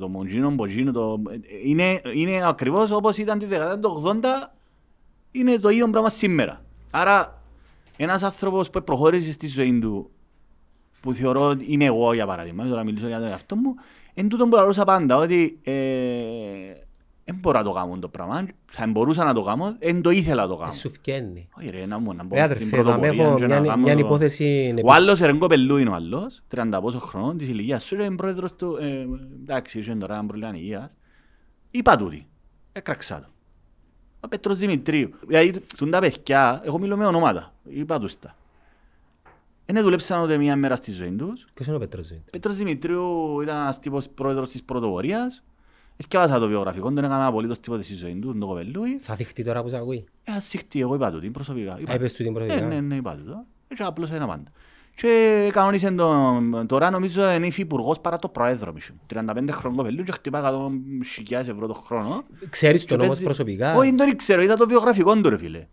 το μοντζίνο, μποτζίνο, το... Είναι, είναι ακριβώς όπως ήταν τη δεκαετία του 80, είναι το ίδιο πράγμα σήμερα. Άρα, ένας άνθρωπος που προχώρησε στη ζωή του, που θεωρώ ότι είμαι εγώ για παράδειγμα, τώρα μιλήσω για τον εαυτό μου, εν τούτο που λαλούσα πάντα, ότι δεν μπορώ να το κάνω το πράγμα, θα μπορούσα να το κάνω, δεν το ήθελα να το κάνω. Σου φκένει. Όχι ρε, να μου να μπω Ρε στην αδερφέ, θα πρωτοπορία έχω και να μια, κάνω μια το- υπόθεση... Ο άλλος ρε κοπελού είναι ο άλλος, 30 πόσος χρονών, της ηλικίας σου, είναι πρόεδρος του, ε, εντάξει, είχε τώρα ένα πρόβλημα υγείας. Είπα τούτη, έκραξα το. Ο Πέτρος Δημητρίου. Δηλαδή, τούν τα παιδιά, εγώ μιλώ με ονόματα, είπα τους τα. Δεν δουλέψαν ούτε μία μέρα στη ζωή τους. Ποιος είναι ο Πέτρος Ζήνης; Πέτρος Δημητρίου ήταν ένας τύπος πρόεδρος της πρωτοβορίας. Έσκευασα το βιογραφικό, δεν έκανα απολύτως τίποτα στη ζωή του, το κοπελούι. Θα δειχτεί τώρα που σε ακούει; Ε, ας συχτεί, εγώ είπα τούτη, προσωπικά. Είπα- Α, είπες του την Ναι, προσωπικά. ναι, ναι, είπα τούτο. Έτσι απλώς ένα πάντα. Και κανόνισε τον, τώρα νομίζω είναι υφυπουργός παρά το πρόεδρο μισού. 35 χρονών κοπελού και χτυπά 100.000 ευρώ το χρόνο. Ξέρεις Και τον όμως παίζει- προσωπικά; Όχι, δεν τον ξέρω, είδα το βιογραφικό του ρε φίλε.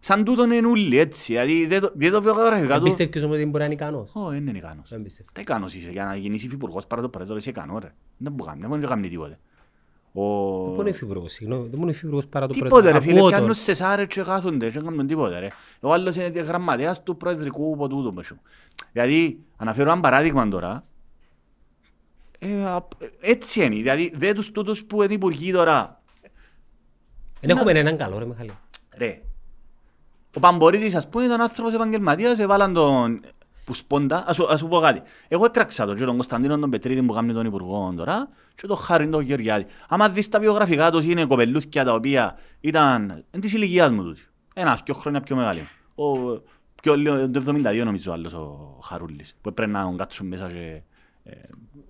Σαν τούτον είναι ούλοι έτσι, δηλαδή δεν το- δεν το βιογραφικά Δεν του. πιστεύεις όμως ότι μπορεί να είναι ικανός; Όχι, δεν είναι ικανός. Δεν πιστεύω. Τι ικανός είσαι για να γίνεις υφυπουργός παρά το πρόεδρο, είσαι ικανό ρε. Δεν μπορεί να κάνει, δεν μπορεί να κάνει τίποτε. Ο- Δεν μπορεί να είναι υφυπουργός, συγγνώμη. Δεν μπορεί να είναι υφυπουργός παρά το Τίποτε ρε πρόεδρο. φίλε, Ακούω πιάνουν τον. σε σάρες και κάθονται και κάνουν τίποτε ρε. Ο άλλος είναι γραμματέας του προεδρικού από τούτο μέσω. Δηλαδή, αναφέρω ένα παράδειγμα τώρα, ε, α- έτσι είναι, δηλαδή δεν τους τούτους που είναι υπουργοί τώρα, Δεν έχουμε έναν καλό ρε Μιχάλη. ρε. Ο Παμπορίτης ας πούμε ήταν άνθρωπος επαγγελματίας, έβαλαν τον που σπόντα, ας, σου- ας σου πω κάτι. Εγώ έκραξα τον και τον Κωνσταντίνο τον Πετρίδη που κάνει τον Υπουργό τώρα και τον Χάριν τον Γεωργιάδη. Άμα δεις τα βιογραφικά τους είναι κοπελούθια τα οποία ήταν εν της ηλικίας μου τούτη. Ένας και χρόνια πιο μεγάλη. Ο, πιο λίγο, το 72 νομίζω ο άλλος ο Χαρούλης που έπρεπε να τον κάτσουν μέσα και ε,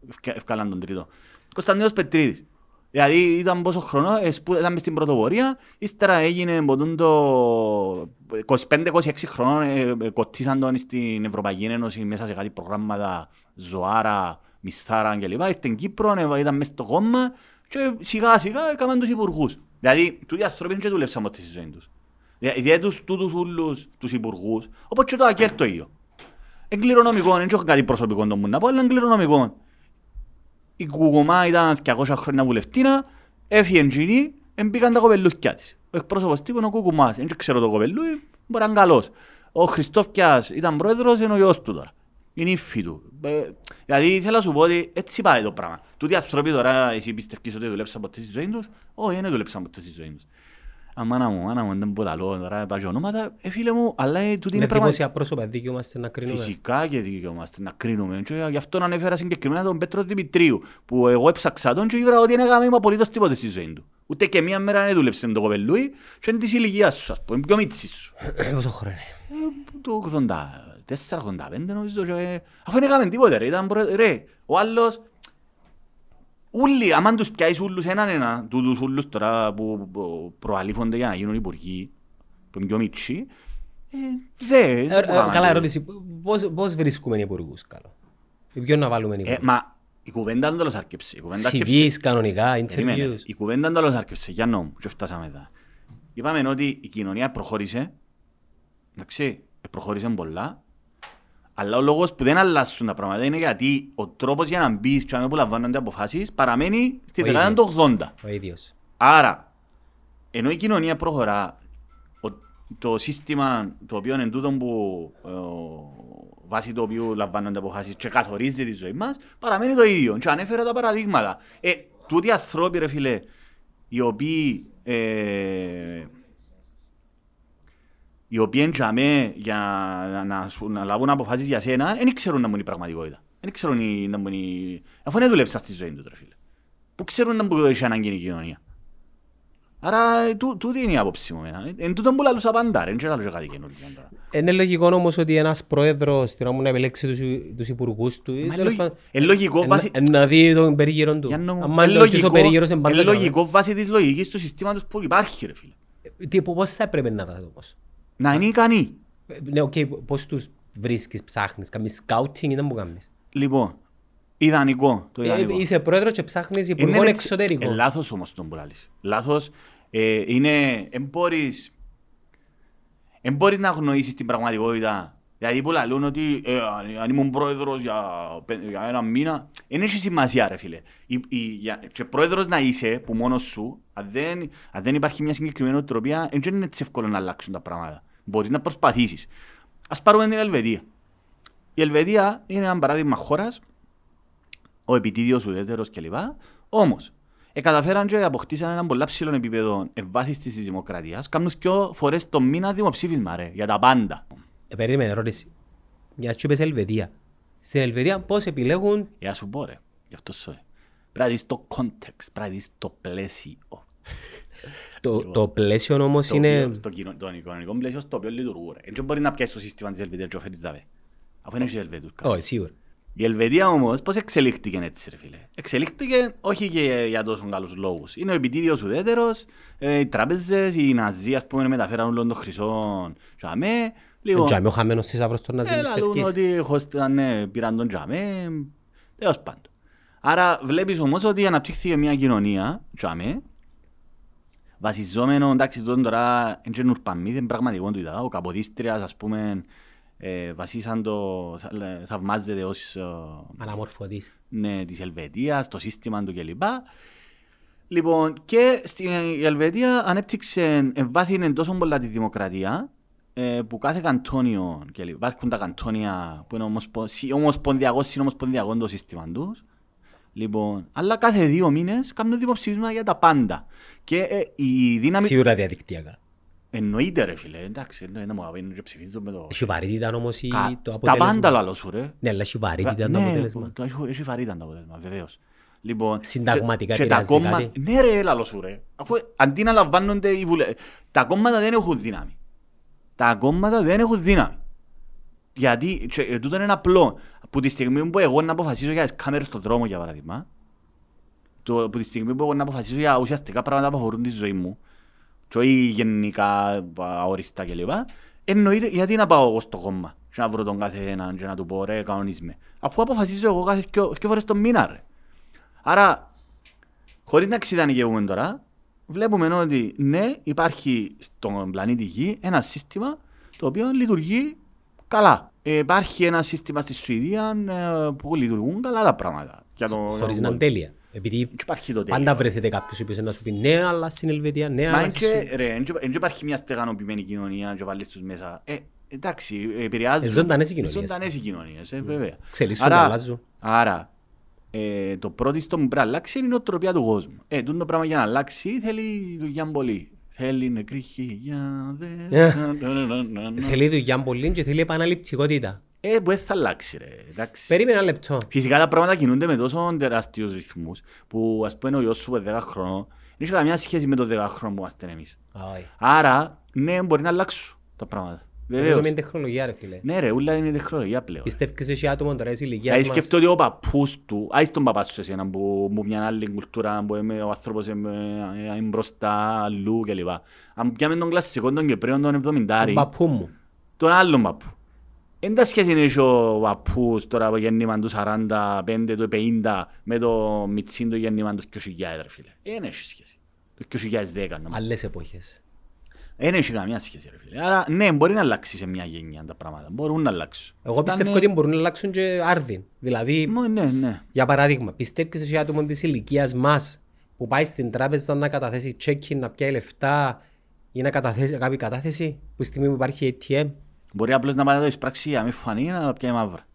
ευκα- ευκάλαν τον τρίτο. Κωνσταντίνος Πετρίδης. Δηλαδή ήταν πόσο χρόνο, ε, σπου- ήταν μες στην πρωτοβορία, ύστερα έγινε ποτούν το 25-26 χρονών, ε, ε, κοτίσαν τον στην Ευρωπαϊκή Ένωση μέσα σε κάτι προγράμματα ζωάρα, μισθάρα κλπ. Ήρθε στην Κύπρο, ε, ήταν μέσα στο κόμμα και σιγά σιγά έκαναν τους υπουργούς. Δηλαδή, τούτοι οι άνθρωποι δεν δουλεύσαν ποτέ στη ζωή τους. Δηλαδή, δεν τους τούτους ούλους τους υπουργούς, όπως και το ΑΚΕΛ το ίδιο. Εν κληρονομικό, δεν έχω κάτι προσωπικό το μου να πω, αλλά εν κληρονομικό. Η Κουκουμά ήταν 200 χρόνια βουλευτήνα, έφυγε εκείνη, εμπήκαν τα κοπελούθκια της. Ο εκπρόσωπος τύπου είναι ο Κουκουμάς, δεν ξέρω το κοπελούι, μπορεί να είναι καλός. Ο Χριστόφκιας ήταν πρόεδρος, είναι ο γιος του τώρα. Είναι η ύφη του. Ε, Δηλαδή θέλω να σου πω ότι έτσι πάει το πράγμα. Τούτοι οι άνθρωποι τώρα, εσύ πιστεύεις ότι δουλέψαν ποτέ στη ζωή τους, όχι δεν δουλέψαν ποτέ στη ζωή τους. Αμάνα μου, μάνα μου, δεν μπορώ να λέω τώρα, πάει ονόματα, ε, φίλε μου, αλλά ε, τούτη είναι Με πράγμα... δημόσια πρόσωπα δικαιούμαστε να κρίνουμε. Φυσικά και δικαιούμαστε να κρίνουμε. Και γι' αυτό ανέφερα συγκεκριμένα τον Πέτρο Δημητρίου, που εγώ έψαξα τον και είδα ότι δεν έκαμε απολύτως τίποτε στη ζωή του. Ούτε και μία μέρα δεν δούλεψε το κοπελούι και είναι της ηλικίας σου, ας πούμε, πιο μίτσις σου. Πόσο χρόνο είναι; Ε, Το 4,85 νομίζω και... Αφού δεν έκαμε τίποτε ρε, ήταν προ... ρε, ο άλλος... Ούλοι, άμα τους πιάσεις ούλους έναν ένα, τούτους ούλους τώρα που που προαλήφονται για να γίνουν υπουργοί, που είναι πιο μίτσοι, ε, δε, Ε, δεν ε, μπορούμε Καλά να- ερώτηση. Πώς, πώς βρίσκουμε υπουργούς καλό; Ποιον να βάλουμε Ε, υπουργούς; μα η κουβέντα δεν τέλος άρκεψε. Η κουβέντα CVs, άρκεψε. κανονικά, Περίμενε. interviews. Η κουβέντα δεν τέλος άρκεψε. Για νόμου. Και φτάσαμε εδώ. Είπαμε ότι η κοινωνία προχώρησε. Εντάξει, ε, προχώρησε πολλά. Αλλά ο λόγος που δεν αλλάσουν τα πράγματα είναι γιατί ο τρόπος για να μπεις και να που λαμβάνονται αποφάσεις παραμένει στη Ο δεκαετία ίδιος. του 80. Ο ίδιος. Άρα, ενώ η κοινωνία προχωρά, ο- το σύστημα το οποίο είναι τούτο που ε, βάσει το οποίο λαμβάνονται αποφάσεις και καθορίζει τη ζωή μας, παραμένει το ίδιο. Και ανέφερα τα παραδείγματα. Ε, τούτοι οι ανθρώποι, ρε φίλε, οι οποίοι ε, οι οποίοι είναι τζαμέ για να, να, σου- να λάβουν αποφάσεις για σένα, δεν ξέρουν να μπουν η πραγματικότητα. Δεν ξέρουν η- να μπουν η... Αφού δεν δουλέψαν στη ζωή τους, ρε φίλε. Πού ξέρουν να μπουν έχει ανάγκη η κοινωνία. Άρα, ε, τού- τούτη είναι η άποψη μου. εμένα. Ε, Εν τούτο που λαλούσα πάντα, ρε, δεν ξέρω κάτι καινούργιο τώρα. Είναι λογικό όμως ότι ένας πρόεδρος την ώρα που να επιλέξει τους, τους υπουργούς του ή Μα τέλος λογι- πάντων, εν λογικό ε, βάσει- να- ε, να δει τον περίγυρο του. Για να μου- Αν εν είναι λογικό, ο λογικό- περίγυρος είναι πάντα εν τζάμε. λογικό βάσει της λογικής του συστήματος που υπάρχει, ρε φίλε. Ε, Τι, πώς θα έπρεπε να τα δω όμως; Να είναι ικανή. Ε, Ναι, οκ, πώς τους βρίσκεις, ψάχνεις, κάνεις σκάουτινγκ ή δεν μου κάνεις; Λοιπόν, ιδανικό. Το Ε, ιδανικό. Είσαι πρόεδρος και ψάχνεις Είναι υπουργών έτσι- εξωτερικών. Ε, λάθος όμως τον που λαλείς. Λάθος. Ε, είναι, εν μπορείς, εν μπορείς να αγνοήσεις την πραγματικότητα. Δηλαδή που λαλούν ότι ε, αν, αν ήμουν πρόεδρος για, πέ- για ένα μήνα, δεν έχει σημασία ρε φίλε. Η, η, για, και πρόεδρος να είσαι που μόνος σου, αν δεν, αν δεν υπάρχει μια συγκεκριμένη οτροπία, δεν είναι έτσι εύκολο να αλλάξουν τα πράγματα. Μπορείς να προσπαθήσεις. Ας πάρουμε την Ελβετία. Η Ελβετία είναι ένα παράδειγμα χώρας ο επιτίδιος ουδέτερος κλπ. Όμως, ε, καταφέραν και αποκτήσαν ένα πολύ ψηλό επίπεδο ευβάθυνσης της δημοκρατίας. Κάνουν δυο φορές το μήνα δημοψήφισμα ρε, για τα πάντα. Ε, περίμενε ερώτηση. Για να σου είπες Ελβετία. Στην Ελβετία πώς επιλέγουν; Για να σου πω ρε, γι' αυτό σου. Πρέπει να δεις το context, πρέπει να δεις το πλαίσιο. το, το πλαίσιο όμως Στο είναι... οποίο- Στο κοινο- το κοινωνικό πλαίσιο στο οποίο λειτουργούν. ρε. Δεν μπορείς να πιάσεις το σύστημα της Ελβετίας και offerεις δαβέ. Αφού είναι και οι Ελβετούς. Όχι, σίγουρα. Η Ελβετία όμως πώς εξελίχθηκε έτσι ρε φίλε; Εξελίχθηκε όχι και για τόσο καλούς λόγους. Είναι ο επιτίδιος ουδέτερος, ε, οι τράπεζες, οι Ναζί ας πούμε μεταφέραν όλων των χρυσών τζαμέ. Λοιπόν, Τζάμε ο χαμένος θησαύρος των ε, λαλούν ναζιλιστευκής. ότι χωστήταν, ναι, πήραν τον τζαμέ, τέλος πάντων. Άρα βλέπεις όμως ότι αναπτύχθηκε μια κοινωνία, τζαμέ, βασιζόμενο, εντάξει, τούτο τώρα είναι και νουρπαμί, δεν είναι πραγματικό του είδα. Ο Καποδίστριας, ας πούμε, ε, βασίσαν το, θα- θαυμάζεται ως ε, Αναμορφωτής. ναι, της Ελβετίας, το σύστημα του κλπ. Λοιπόν, και στην η Ελβετία ανέπτυξε, εμβάθυνε τόσο πολλά τη δημοκρατία, ε, που κάθε καντόνιο, και λοιπά, υπάρχουν τα καντόνια που είναι ομοσπο- συ- ομοσπονδιακό, συνομοσπονδιακό το σύστημα τους. Λοιπόν, αλλά κάθε δύο μήνες κάνουν δημοψήφισμα για τα πάντα. Και ε, η δύναμη... Σίγουρα διαδικτυακά. Εννοείται ρε φίλε, εντάξει, εννοείται να μου απένουν και ψηφίζω με το... Έχει βαρύτητα όμως η- Κα- το Τα αποτέλεσμα. πάντα λαλό σου ρε. Ναι, αλλά έχει βαρύτητα το Ναι, αποτέλεσμα. το έχει- Έχει βαρύτητα το αποτέλεσμα, βεβαίως. Λοιπόν, Συνταγματικά και- και τα επηρεάζει κόμμα- κάτι; Ναι ρε, λαλό σου ρε. Αφού αντί να λαμβάνονται οι βουλε... Τα κόμματα δεν έχουν δύναμη. Τα κόμματα δεν έχουν δύναμη. Γιατί και, ε, τούτο είναι απλό. Από τη στιγμή που εγώ να αποφασίσω για τις κάμερες στον δρόμο, για παράδειγμα, το, από τη στιγμή που εγώ να αποφασίσω για ουσιαστικά πράγματα που αφορούν τη ζωή μου, και όχι γενικά αοριστά κλπ. Εννοείται γιατί να πάω εγώ στο κόμμα και να βρω τον κάθε έναν και να του πω ρε κανονίσμε. Αφού αποφασίζω εγώ κάθε δυο δυο φορές το μήνα ρε. Άρα, χωρίς να ξυδανικεύουμε τώρα, βλέπουμε ότι ναι, υπάρχει στον πλανήτη Γη ένα σύστημα το οποίο λειτουργεί καλά. Ε, υπάρχει ένα σύστημα στη Σουηδία ε, που λειτουργούν καλά τα πράγματα. Για το, Χωρίς να είναι τέλεια. Επειδή Δεν υπάρχει το τέλειο. πάντα βρεθείτε κάποιος ο οποίος να σου πει ναι, αλλά στην Ελβετία, ναι, Μα αλλά εν στη και- Σουηδία». ρε, εν και- εν και υπάρχει μια στεγανοποιημένη κοινωνία και βάλεις τους μέσα. Ε, εντάξει, επηρεάζουν. Ε, ζωντανές οι κοινωνίες. Ζωντανές οι κοινωνίες, ε, βέβαια. Εξελίσσονται, Άρα- αλλάζουν. Άρα, ε, το πρώτο στο που πρέπει να αλλάξει είναι η νοοτροπία του κόσμου. Ε, τούτο το πράγμα για να αλλάξει θέλει δουλειά πολύ. Θέλει νεκρή χιλιάδες. Ε. Να, να, να, να, να. Θέλει δουλειά πολύ και θέλει επαναληπτικότητα. Ε, που δεν θα αλλάξει ρε. Εντάξει. Περίμενε ένα λεπτό. Φυσικά τα πράγματα κινούνται με τόσο τεράστιους ρυθμούς που ας πούμε ο γιος σου που είναι 10 χρονών δεν έχει καμία σχέση με το 10 χρόνο που είμαστε εμείς. Όχι. Άρα, ναι, μπορεί να αλλάξουν τα πράγματα. Βεβαίως. Είναι τεχνολογία ρε φίλε. Ναι ρε, ούλα είναι τεχνολογία πλέον. Πιστεύεις εσύ άτομο τώρα της ηλικίας Δηλαδή μας; σκεφτώ ότι ο παππούς του, άις τον παπά σου εσένα που μου μια άλλη κουλτούρα που είμαι, ο άνθρωπος είμαι, ε, είναι μπροστά αλλού κλπ. Αν πιάμε τον κλασσικό τον Κυπρέον τον 70 Τον παππού μου. τον άλλον παππού. Εν τα σχέση είναι ο παππούς τώρα από γέννημα του 45, του 50 με το μιτσίν του γέννημα τους 2000 ρε φίλε. Εν έχει σχέση. Το 2010 να μου. Άλλες εποχές. Εν έχει καμία σχέση ρε φίλε. Άρα ναι μπορεί να αλλάξει σε μια γενιά τα πράγματα. Μπορούν να αλλάξουν. Εγώ πιστεύω ότι μπορούν να αλλάξουν και άρδιν. Δηλαδή, Μα, Ναι, ναι. για παράδειγμα, πιστεύεις εσύ άτομο της ηλικίας μας που πάει στην τράπεζα να καταθέσει check-in, να πιάει λεφτά ή να καταθέσει κάποια κατάθεση που στη στιγμή που υπάρχει ATM. Μπορεί απλώς να πάει να το εισπράξει για να μην φανεί να πιάει μαύρα.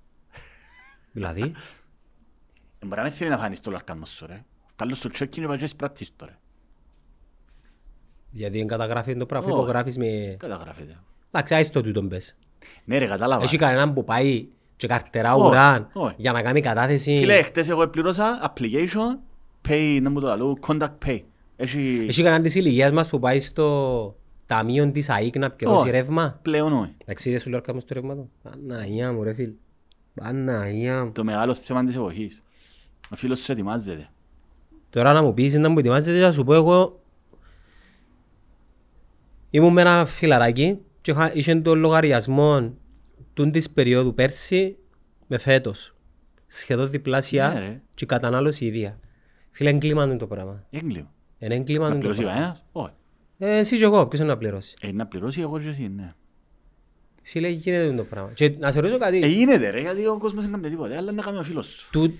Δηλαδή, Ε, Μπορεί να μην θέλει να φανείς το λαρκάνος σου ρε. Καλώς στο check-in και πάει και εισπράττεις το ρε. Γιατί δεν καταγράφει το πράγμα, Όχι. υπογράφεις με... Καταγράφεται. Εντάξει, άιστο το τούτον πες. Ναι ρε κατάλαβα. Έχει κανέναν που πάει και καρτερά Όχι, ουράν όχι. για να κάνει κατάθεση. Φίλε, χτες εγώ πλήρωσα application, pay, να μου το λέω, contact pay. Έχει Έχει κανέναν της ηλικίας μας που πάει στο ταμείο της ΑΕΚ να πληρώσει Όχι. ρεύμα; πλέον όχι. Εντάξει, είδες σου λέω κάμω στο ρεύμα του. Παναγία μου ρε φίλ. Παναγία μου. Το μεγάλο θέμα της εποχής. Ο φίλος σου ετοιμάζεται. Τώρα να μου πεις να μου ετοιμάζεται να σου πω εγώ ήμουν με ένα φιλαράκι και είχα- είχε τον λογαριασμό τούν της περίοδου πέρσι με φέτος. Σχεδόν Ναι, διπλάσια ρε. και η κατανάλωση ίδια. Φίλε, έγκλημα είναι το πράγμα. Έγκλημα. Είναι έγκλημα Να είναι το πληρώσει πράγμα. κανένας. Όχι. Ε, εσύ και εγώ, ποιος είναι να πληρώσει; Ε, να πληρώσει εγώ και εσύ, ναι. Φίλε, γίνεται το πράγμα. Και να σε ρωτήσω κάτι. Ε, γίνεται ρε, γιατί ο κόσμος δεν κάνει τίποτα. Αλλά να κάνει ο φίλος σου. Του,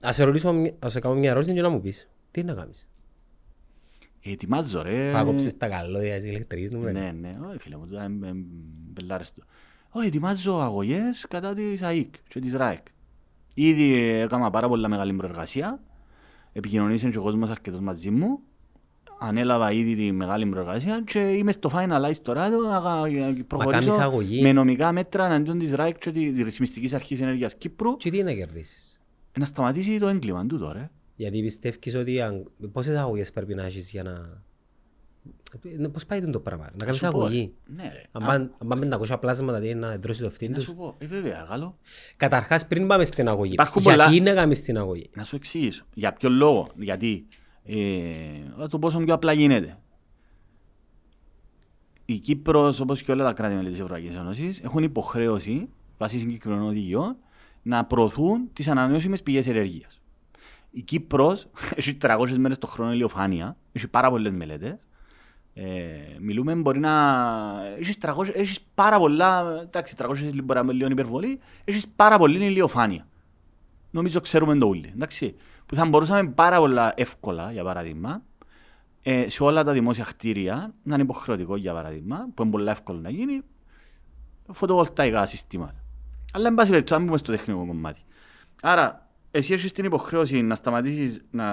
να σε ρωτήσω, μια- να σε κάνω μια ερώτηση και να μου πεις. Τι είναι να κάνεις; Ε, Ετοιμάζω ρε. Θα κόψεις τα καλώδια της ηλεκτρικής μου. ρε. Ναι, ναι, όχι φίλε μου, τώρα είμαι μπελάριστο. Όχι, ετοιμάζω αγωγές κατά της ΑΕΚ και της ΡΑΕΚ. Ήδη έκανα πάρα πολλά μεγάλη προεργασία. Επικοινωνήσαν και ο κόσμος αρκετός μαζί μου. Ανέλαβα ήδη τη μεγάλη προεργασία και είμαι στο finalize τώρα το να κάνεις προχωρήσω αγωγή. με νομικά μέτρα εναντίον της ΡΑΕΚ και της Ρυθμιστικής Αρχής Ενέργειας Κύπρου Και τι είναι να κερδίσεις; να σταματήσει το έγκλημα τούτο ρε. Γιατί πιστεύεις ότι αν... πόσες αγωγές πρέπει να έχεις για να... Ε, Πώς πάει το πράγμα, να κάνεις σου πω, αγωγή; Ναι ρε. Αν πάνε- αν πάνε 500 πλάσματα τι είναι να εντρώσει το φτύν Να τους. σου πω, ε βέβαια, καλό. Καταρχάς πριν πάμε στην αγωγή, Υπάρχουν γιατί πολλά- είναι να κάνεις την αγωγή; Να σου εξηγήσω. Για ποιο λόγο. Γιατί ε, θα το πόσο πιο απλά γίνεται. Η Κύπρος, όπως και όλα τα κράτη μέλη της Ευρωπαϊκής Ένωσης, έχουν υποχρέωση, βάσει συγκεκριμένων οδηγιών, να προωθούν τις ανανεώσιμες πηγές ενέργειας. Η Κύπρος έχει 300 μέρες το χρόνο ηλιοφάνεια, έχει πάρα πολλές μελέτες. Ε, μιλούμε μπορεί να... Έχεις, 300, έχεις πάρα πολλά... Εντάξει, 300 μπορεί να είναι λίγο υπερβολή. Έχεις πάρα πολύ ηλιοφάνεια. Νομίζω ξέρουμε το όλοι. Εντάξει. Που θα μπορούσαμε πάρα πολλά εύκολα, για παράδειγμα, ε, σε όλα τα δημόσια κτίρια, να είναι υποχρεωτικό για παράδειγμα, που είναι πολύ εύκολο να γίνει, φωτοβολταϊκά συστήματα. Αλλά εν πάση περιπτώσει, αν πούμε στο τεχνικό κομμάτι. Άρα, εσύ έχεις την υποχρέωση να σταματήσεις να,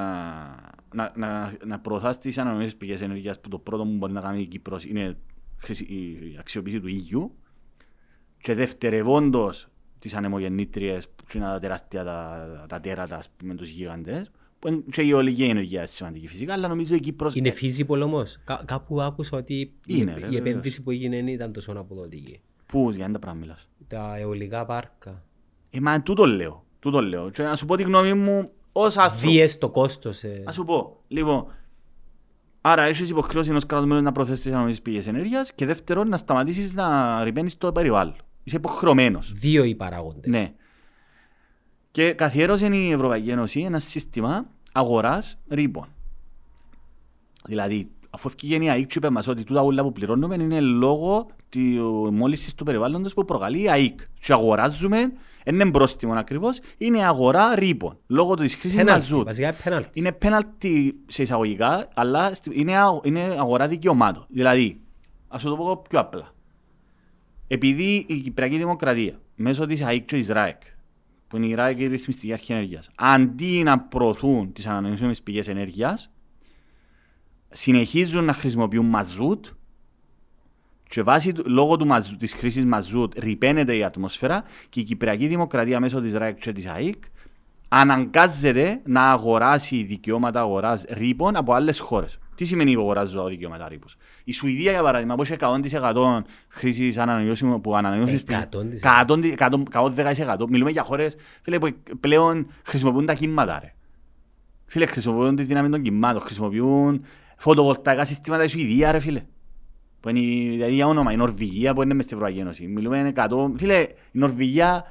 να, να, να προωθάς τις ανανεώσιμες πηγές ενέργειας που το πρώτο που μπορεί να κάνει η Κύπρος είναι χρησι- η αξιοποίηση του ήλιου και δευτερευόντως τις ανεμογεννήτριες που είναι τα τεράστια τα, τα τέρατα ας πούμε τους γίγαντες που είναι και η ολική ενέργεια είναι σημαντική φυσικά αλλά νομίζω η Κύπρος Είναι feasible όμως. Κα, κάπου άκουσα ότι η- Είναι, ρε, η βεβαίως. επένδυση που έγινε δεν ήταν τόσο αποδοτική. Πού, για να τα πράγματα μιλάς. Τα αιωλικά πάρκα. Ε, μα τούτο λέω, τούτο λέω. Και να σου πω τη γνώμη μου ως άνθρωπο. Βίες το κόστος. ε. Να σου πω, λοιπόν, άρα έχεις υποχρέωση ενός κράτους μέλους να προθέσεις τις ανομικές πηγές ενέργειας και δεύτερον να σταματήσεις να ρηπαίνεις το περιβάλλον. Είσαι υποχρεωμένος. Δύο οι παράγοντες. Ναι. Και καθιέρωσε η Ευρωπαϊκή Ένωση ένα σύστημα αγοράς ρήπων. Δηλαδή, αφού ευκήγε η ΑΕΚ και είπε μας ότι τούτα όλα που πληρώνουμε είναι λόγω της μόλυνσης του περιβάλλοντος που προκαλεί η ΑΕΚ. Και αγοράζουμε, δεν είναι πρόστιμο ακριβώς, είναι αγορά ρήπων, λόγω της χρήσης Πέναλτι, μαζούτ. βασικά πέναλτι. Είναι πέναλτι σε εισαγωγικά, αλλά στη- είναι, α- είναι αγορά δικαιωμάτων. Δηλαδή, ας σου το πω πιο απλά. Επειδή η Κυπριακή Δημοκρατία, μέσω της ΑΕΚ και της ΡΑΕΚ, που είναι η ΡΑΕΚ και η Ρυθμιστική Αρχή Ενέργειας, αντί να προωθούν τις ανανεώσιμες πηγές ενέργειας, συνεχίζουν να χρησιμοποιούν μαζούτ και βάσει, του- λόγω του μαζού, της χρήσης μαζούτ ρηπαίνεται η ατμόσφαιρα και η Κυπριακή Δημοκρατία μέσω της ΡΑΕΚ και της ΑΕΚ αναγκάζεται να αγοράσει δικαιώματα αγοράς ρήπων από άλλες χώρες. Τι σημαίνει υπογοράζω δικαιώματα ρήπους. Η Σουηδία για παράδειγμα που έχει 100% χρήσης ανανεώσιμων που ανανεώσεις 110%. Μιλούμε για χώρες φίλε, που πλέον χρησιμοποιούν τα κύματα ρε. Φίλε, χρησιμοποιούν τη δύναμη των κυμάτων, χρησιμοποιούν φωτοβολταϊκά συστήματα η Σουηδία ρε φίλε. Που είναι δηλαδή για όνομα η Νορβηγία που είναι μες στην Ευρωπαϊκή Ένωση. Μιλούμε 100... Φίλε, η Νορβηγία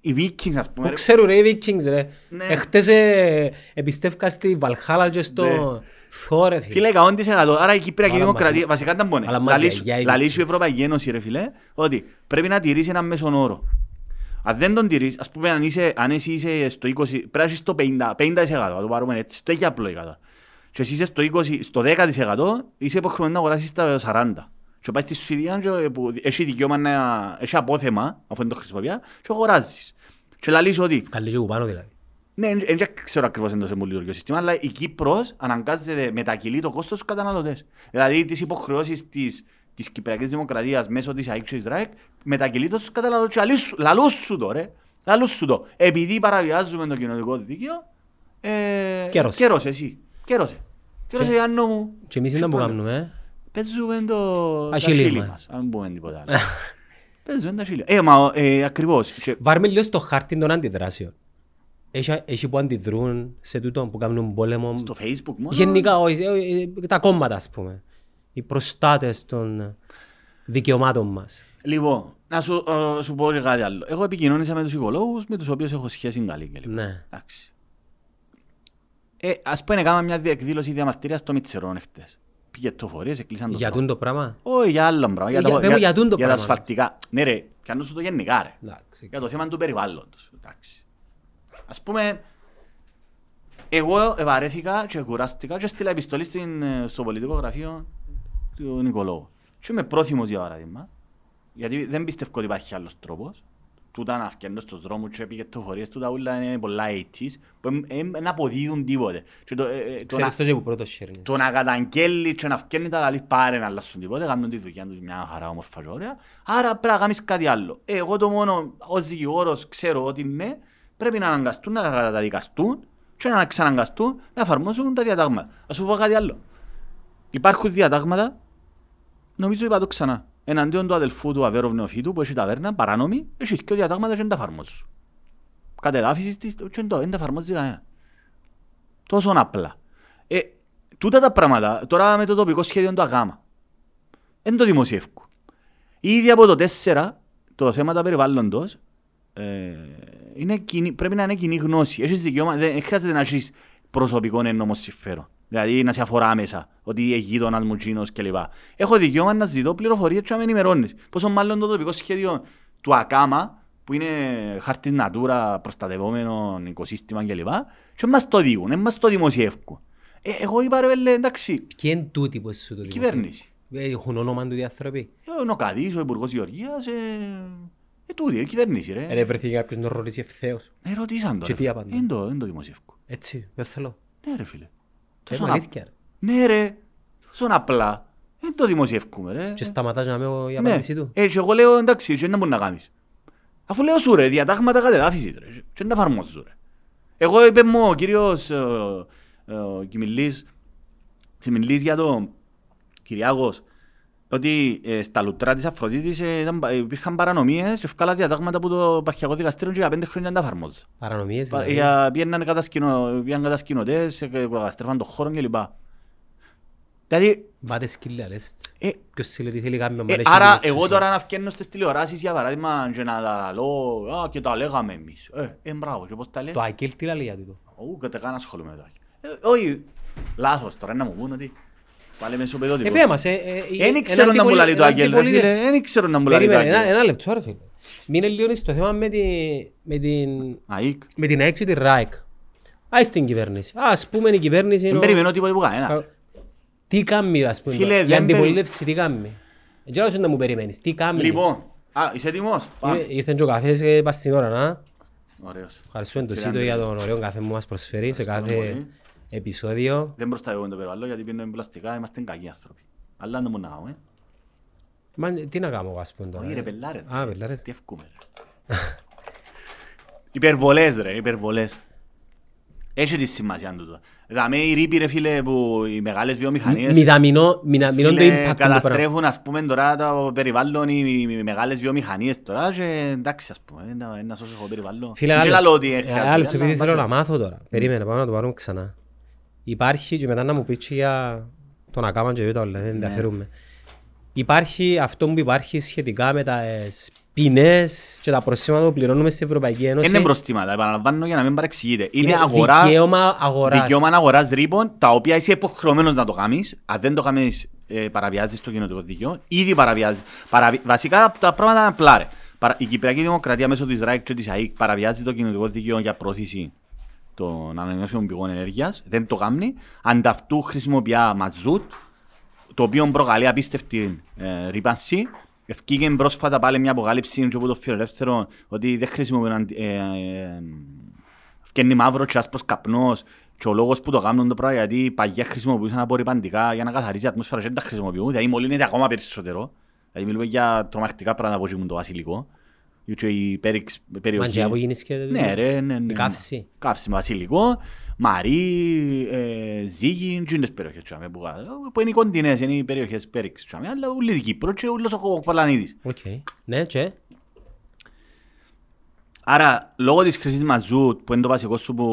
οι Vikings ας πούμε. Ξέρουν ρε οι Vikings ρε. Ναι. Εχθές ε, επιστεύκα στη Βαλχάλα και στο ναι. Θόρε φίλε. Φίλε 100% άρα η Κύπρια Δημοκρατία βασικά ήταν πόνε. Λαλείς η Ευρωπαϊκή Ένωση ρε φίλε ότι πρέπει να τηρήσει ένα μέσον όρο. Αν δεν τον τηρείς, ας πούμε αν, είσαι, αν εσύ είσαι στο 20, πρέπει να είσαι στο 50%, 50% θα το πάρουμε έτσι, το έχει απλό η κατά. Και εσύ είσαι στο, 20, στο 10% είσαι υποχρεωμένος να αγοράσεις τα 40%. Και πάει στη Σουηδία και έχει δικαίωμα να έχει απόθεμα, αφού δεν το χρησιμοποιεί, και αγοράζεις. Και λαλείς ότι... Καλή και πάνω δηλαδή. Ναι, δεν ξέρω ακριβώς εντός το σύστημα, αλλά η Κύπρος αναγκάζεται μετακυλεί το κόστος στους καταναλωτές. Δηλαδή τις υποχρεώσεις της, της Κυπριακής Δημοκρατίας μέσω της ΑΕΚ και Ισραήλ μετακυλεί το στους καταναλωτές. Λαλούς σου το ρε. Λαλούς σου το. Επειδή παραβιάζουμε το κοινωνικό δίκαιο, ε, κέρωσε. κέρωσε εσύ. Κέρωσε. Κέρωσε η Άννο μου. Και εμείς είναι που κάνουμε. Παίζουμε το χείλη μας. Αν πούμε τίποτα άλλο. Παίζουμε τα χείλη. Ε, μα ε, ακριβώς. Βάρμε λίγο στο χάρτη των αντιδράσεων. Έχει, έχει που αντιδρούν σε τούτο που κάνουν πόλεμο. Στο facebook μόνο; Γενικά, όχι, ε, τα κόμματα ας πούμε. Οι προστάτες των δικαιωμάτων μας. Λοιπόν, να σου, uh, σου πω και κάτι άλλο. Εγώ επικοινώνησα με τους οικολόγους με τους οποίους έχω σχέση καλή. Και λοιπόν. Ναι. Εντάξει. Ε, ας πούμε, έκανα μια διεκδήλωση διαμαρτυρίας στο Μητσερόν χτες πήγε το φορείς, έκλεισαν το Για τούν το πράγμα; Όχι, για άλλο πράγμα. Για, για, για, για, το για τα ασφαλτικά. Ναι ρε, κάνω σου το γενικά ρε. Εντάξει. Για το θέμα του περιβάλλοντος. Εντάξει. Ας πούμε, εγώ ευαρέθηκα και κουράστηκα και στείλα επιστολή στην, ε, στο πολιτικό γραφείο του Νικολόγου. Και είμαι πρόθυμος για παράδειγμα, γιατί δεν πιστεύω ότι υπάρχει άλλος τρόπος τούτα να φτιάχνω στους δρόμους και πήγε το φορείες, τούτα όλα είναι πολλά 80's, που δεν αποδίδουν τίποτε. Ξέρεις το και που πρώτος sharing. Το να καταγγέλει και να φτιάχνει τα λαλείς πάρε να αλλάσουν τίποτε, κάνουν τη δουλειά τους μια χαρά όμορφα και ωραία. Άρα πρέπει να κάνεις κάτι άλλο. Εγώ το μόνο ως δικηγόρος ξέρω ότι ναι, πρέπει να αναγκαστούν να καταδικαστούν και να ξαναγκαστούν να εφαρμόσουν τα διατάγματα. Ας σου πω κάτι άλλο. Υπάρχουν διατάγματα, νομίζω είπα το ξανά, εναντίον του αδελφού του Αβέροβ Νεοφύτου που έχει ταβέρνα, παράνομη, έχει και διατάγματα και δεν τα εφαρμόζουν. Κατεδάφισης της και δεν τα εφαρμόζει κανένα. Τόσο απλά. Ε, τούτα τα πράγματα, τώρα με το τοπικό σχέδιο του ΑΓΑΜΑ, δεν το δημοσιεύκω. Ήδη από το 4, το θέμα τα περιβάλλοντος, ε, είναι κοινή, πρέπει να είναι κοινή γνώση. Έχεις δικαίωμα, δεν χρειάζεται να έχεις προσωπικό ενόμο συμφέρον. Δηλαδή να σε αφορά μέσα, ότι είναι γείτονας μου τσίνος κλπ. Έχω δικαίωμα να ζητώ πληροφορίες και να με ενημερώνεις. Πόσο μάλλον το τοπικό σχέδιο του ΑΚΑΜΑ, που είναι χάρτης νατούρα, προστατευόμενο οικοσύστημα κλπ. Και μας το δίγουν, δεν μας το δημοσιεύκουν. Ε, εγώ είπα ρε βέλε, εντάξει. Ποιο είναι τούτη που εσύ το δημοσιεύουν. Κυβέρνηση. Ε, έχουν όνομα του διαθρώπη. Ε, ο Καδής, ο Υπουργός Γεωργίας, ε, ε, τούτη, η κυβέρνηση ρε. Ε, βρεθηκε κάποιος να ρωτήσει ευθέως. Ε, ρωτήσαν το. Και τι απαντά. Δεν το, το δημοσιεύκουν. Έτσι, δεν θέλω. Ναι ρε φίλε. Τόσο αλήθεια. Ναι ρε, τόσο απλά. Δεν το δημοσιεύκουμε ρε. Και σταματάς να με η απάντησή του. Ε, και εγώ λέω εντάξει, και δεν μπορεί να κάνεις. Αφού λέω σου ρε, διατάγματα κατεδάφισης ρε, και δεν τα εφαρμόζω ρε. Εγώ είπε μου ο κύριος Κιμιλής, Κιμιλής για το Κυριάκος, ότι ε, στα λουτρά της Αφροδίτης ε, υπήρχαν παρανομίες και ευκάλα διατάγματα που το επαρχιακό δικαστήριο και για πέντε χρόνια δεν τα εφαρμόζω. Παρανομίες δηλαδή. Για, πήγαιναν κατασκηνωτές, καταστρέφαν τον χώρο κλπ. Δηλαδή... Βάτε σκύλια λες. Ε, Ποιος θέλει ότι θέλει κάποιο ε, Άρα εγώ τώρα να φτιάχνω στις τηλεοράσεις για παράδειγμα και να τα λέω α, και τα λέγαμε εμείς. Ε, ε μπράβο και πώς τα λες. Το Ακέλ τι λέει για τούτο; Ού, κατά καν ασχολούμαι με το Ακέλ. Ε, όχι, λάθος τώρα να μου πούν ότι Πάλι με σοπεδότυπο. Επέ μας, Δεν ξέρω να μου λέει το Άγγελ, ρε φίλε. Δεν ξέρω να μου λέει το Άγγελ. Ένα λεπτό, ρε φίλε. Μείνε λίγο στο θέμα με την ΑΕΚ με την ΑΕΚ και την ΡΑΕΚ. Ας την κυβέρνηση. Ας πούμε η κυβέρνηση... Δεν περιμένω τίποτα που κανένα. Τι κάνει, ας πούμε, η αντιπολίτευση τι κάνει. Έτσι όσο να μου περιμένεις, τι κάνει. Λοιπόν, α, είσαι έτοιμος. Ήρθαν και ο καφές ε, πας στην ώρα, να. Ωραίος. Ευχαριστούμε τον Σίτο για τον ωραίο καφέ που μας προσφέρει σε κάθε επεισόδιο. Δεν προστατεύουμε το περιβάλλον γιατί πίνουμε πλαστικά, είμαστε κακοί άνθρωποι. Αλλά δεν μου να κάνουμε. Μα τι να κάνω ας πούμε τώρα. Όχι ρε πελάρες. Α, πελάρες. Τι ευκούμε ρε. Υπερβολές ρε, υπερβολές. Έχει τη σημασία του. Δηλαδή οι ρήποι ρε φίλε που οι μεγάλες βιομηχανίες Μηδαμινό, μηδαμινό το φίλε, impact του πράγμα. καταστρέφουν ας πούμε τώρα το περιβάλλον οι, οι μεγάλες βιομηχανίες τώρα και εντάξει ας πούμε ένα, ένας σώσο έχω περιβάλλον. Φίλε, Δεν άλλο- λέω ότι ε, χρειάζεται, άλλο λεπτό, αλλά επειδή θέλω μπας- να μάθω τώρα. Περίμενε, πάμε να το πάρουμε ξανά. Υπάρχει, και μετά να μου πεις και για τον ακάμα και τα όλα, Ναι. δεν ενδιαφέρουμε. Υπάρχει αυτό που υπάρχει σχετικά με τα ε, ποινές και τα προσήματα που πληρώνουμε στην Ευρωπαϊκή Ένωση. Είναι προστήματα, επαναλαμβάνω για να μην παρεξηγείτε. Είναι, Είναι αγορά, δικαίωμα αγοράς. δικαίωμα αγοράς ρήπων, τα οποία είσαι υποχρεωμένος να το κάνεις. Αν δεν το κάνεις, ε, παραβιάζεις το κοινωτικό δίκαιο. Ήδη παραβιάζεις. Παραβι... Βασικά τα πράγματα είναι απλά ρε. Παρα... Η Κυπριακή Δημοκρατία μέσω της ΡΑΕΚ και της ΑΕΚ παραβιάζει το κοινωτικό δίκαιο για πρόθεση των ανανεώσιμων πηγών ενέργειας. Δεν το κάνει. Ανταυτού χρησιμοποιεί μαζούτ, το οποίο προκαλεί απίστευτη ε, ρήπανση. Ευκήγε πρόσφατα πάλι μια αποκάλυψη και από το φιλελεύθερο ότι δεν χρησιμοποιούν αντι- ε, ε, Φκένει μαύρο και άσπρος καπνός και ο λόγος που το κάνουν το πράγμα γιατί παγιά χρησιμοποιούσαν απορριπαντικά για να καθαρίσει η ατμόσφαιρα και δεν τα χρησιμοποιούν δηλαδή μολύνεται ακόμα περισσότερο δηλαδή μιλούμε για τρομακτικά πράγματα που έχουν το βασιλικό και η πέριξ Μα περιοχή και από γίνεις και... ναι ρε ναι, ναι, Η καύση. καύση με βασιλικό Μαρί, ε, Ζήγη, και είναι τις περιοχές τζιαμέ, που, κα- που είναι οι κοντινές, είναι οι περιοχές πέριξ τζιαμέ, αλλά ούλη η Κύπρο και ούλος ο Παλανίδης. Οκ. Ναι, και. Άρα, λόγω της χρήσης μαζούτ, που είναι το βασικό σου που,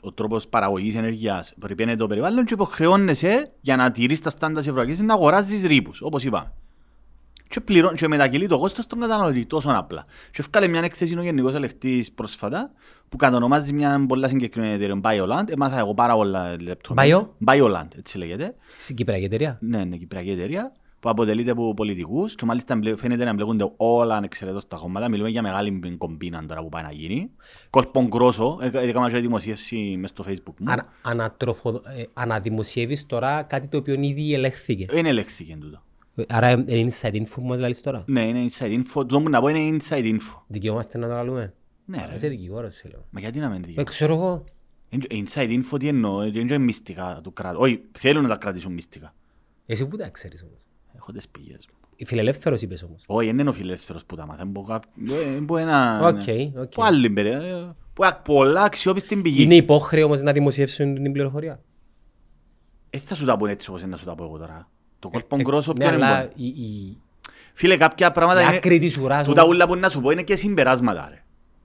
ο τρόπος παραγωγής ενέργειας, περιπένει το περιβάλλον και υποχρεώνεσαι για να τηρείς τα standards της Ευρωπαϊκής να αγοράζεις ρύπους, όπως είπαμε. Και, πληρώ, και μετακυλεί το κόστος στον καταναλωτή, τόσο απλά. Και έφκαλε μια έκθεση ο Γενικός Ελεκτής πρόσφατα, που κατονομάζει μια πολλά συγκεκριμένη εταιρεία, Bioland, έμαθα εγώ πάρα πολλά λεπτομέρειες. Bioland, έτσι λέγεται. Στην Κυπριακή εταιρεία; Ναι, είναι κυπριακή εταιρεία που αποτελείται από πολιτικούς και μάλιστα εμπλε- φαίνεται να εμπλέκονται όλα ανεξαιρέτως τα κόμματα. Μιλούμε για μεγάλη κομπίνα τώρα που πάει να γίνει. Κόλπον κρόσο, ε, έκανα και δημοσίευση μες στο facebook μου. Ανα, ανατροφο, ε, αναδημοσιεύεις τώρα κάτι το οποίο ήδη ελέγχθηκε. Δεν ελέγχθηκε τούτο. Άρα ε, είναι inside info που μας λαλείς τώρα; Ναι, είναι inside info. Το που να πω είναι inside info. Δικαιούμαστε να το λαλούμε. Ναι, ρε. Είσαι δικηγόρος, σε λέω. Μα γιατί να μην Ε, δει. ξέρω εγώ. Inside info τι εννοώ, δεν είναι μυστικά του κράτους. Όχι, θέλουν να τα κρατήσουν μυστικά. Εσύ που τα ξέρεις όμως; Έχω τις πηγές μου. Η φιλελεύθερος είπες όμως. Όχι, δεν είναι ο φιλελεύθερος που τα μάθα. Μπορεί ένα... OK, OK. Που άλλη περί- που έχει πολλά αξιόπιστη πηγή. Είναι υπόχρεο όμως να δημοσιεύσουν την πληροφορία; Έτσι θα σου τα πω έτσι όπως είναι να σου τα πω εγώ τώρα. Το κόλπον Ε, κρόσο ναι, ποιο είναι. αλλά μόνο; η, η, Φίλε, κάποια πράγματα η είναι... άκρη της ουράς Τούτα όμως. ούλα που να σου πω είναι και συμπεράσματα, ρε.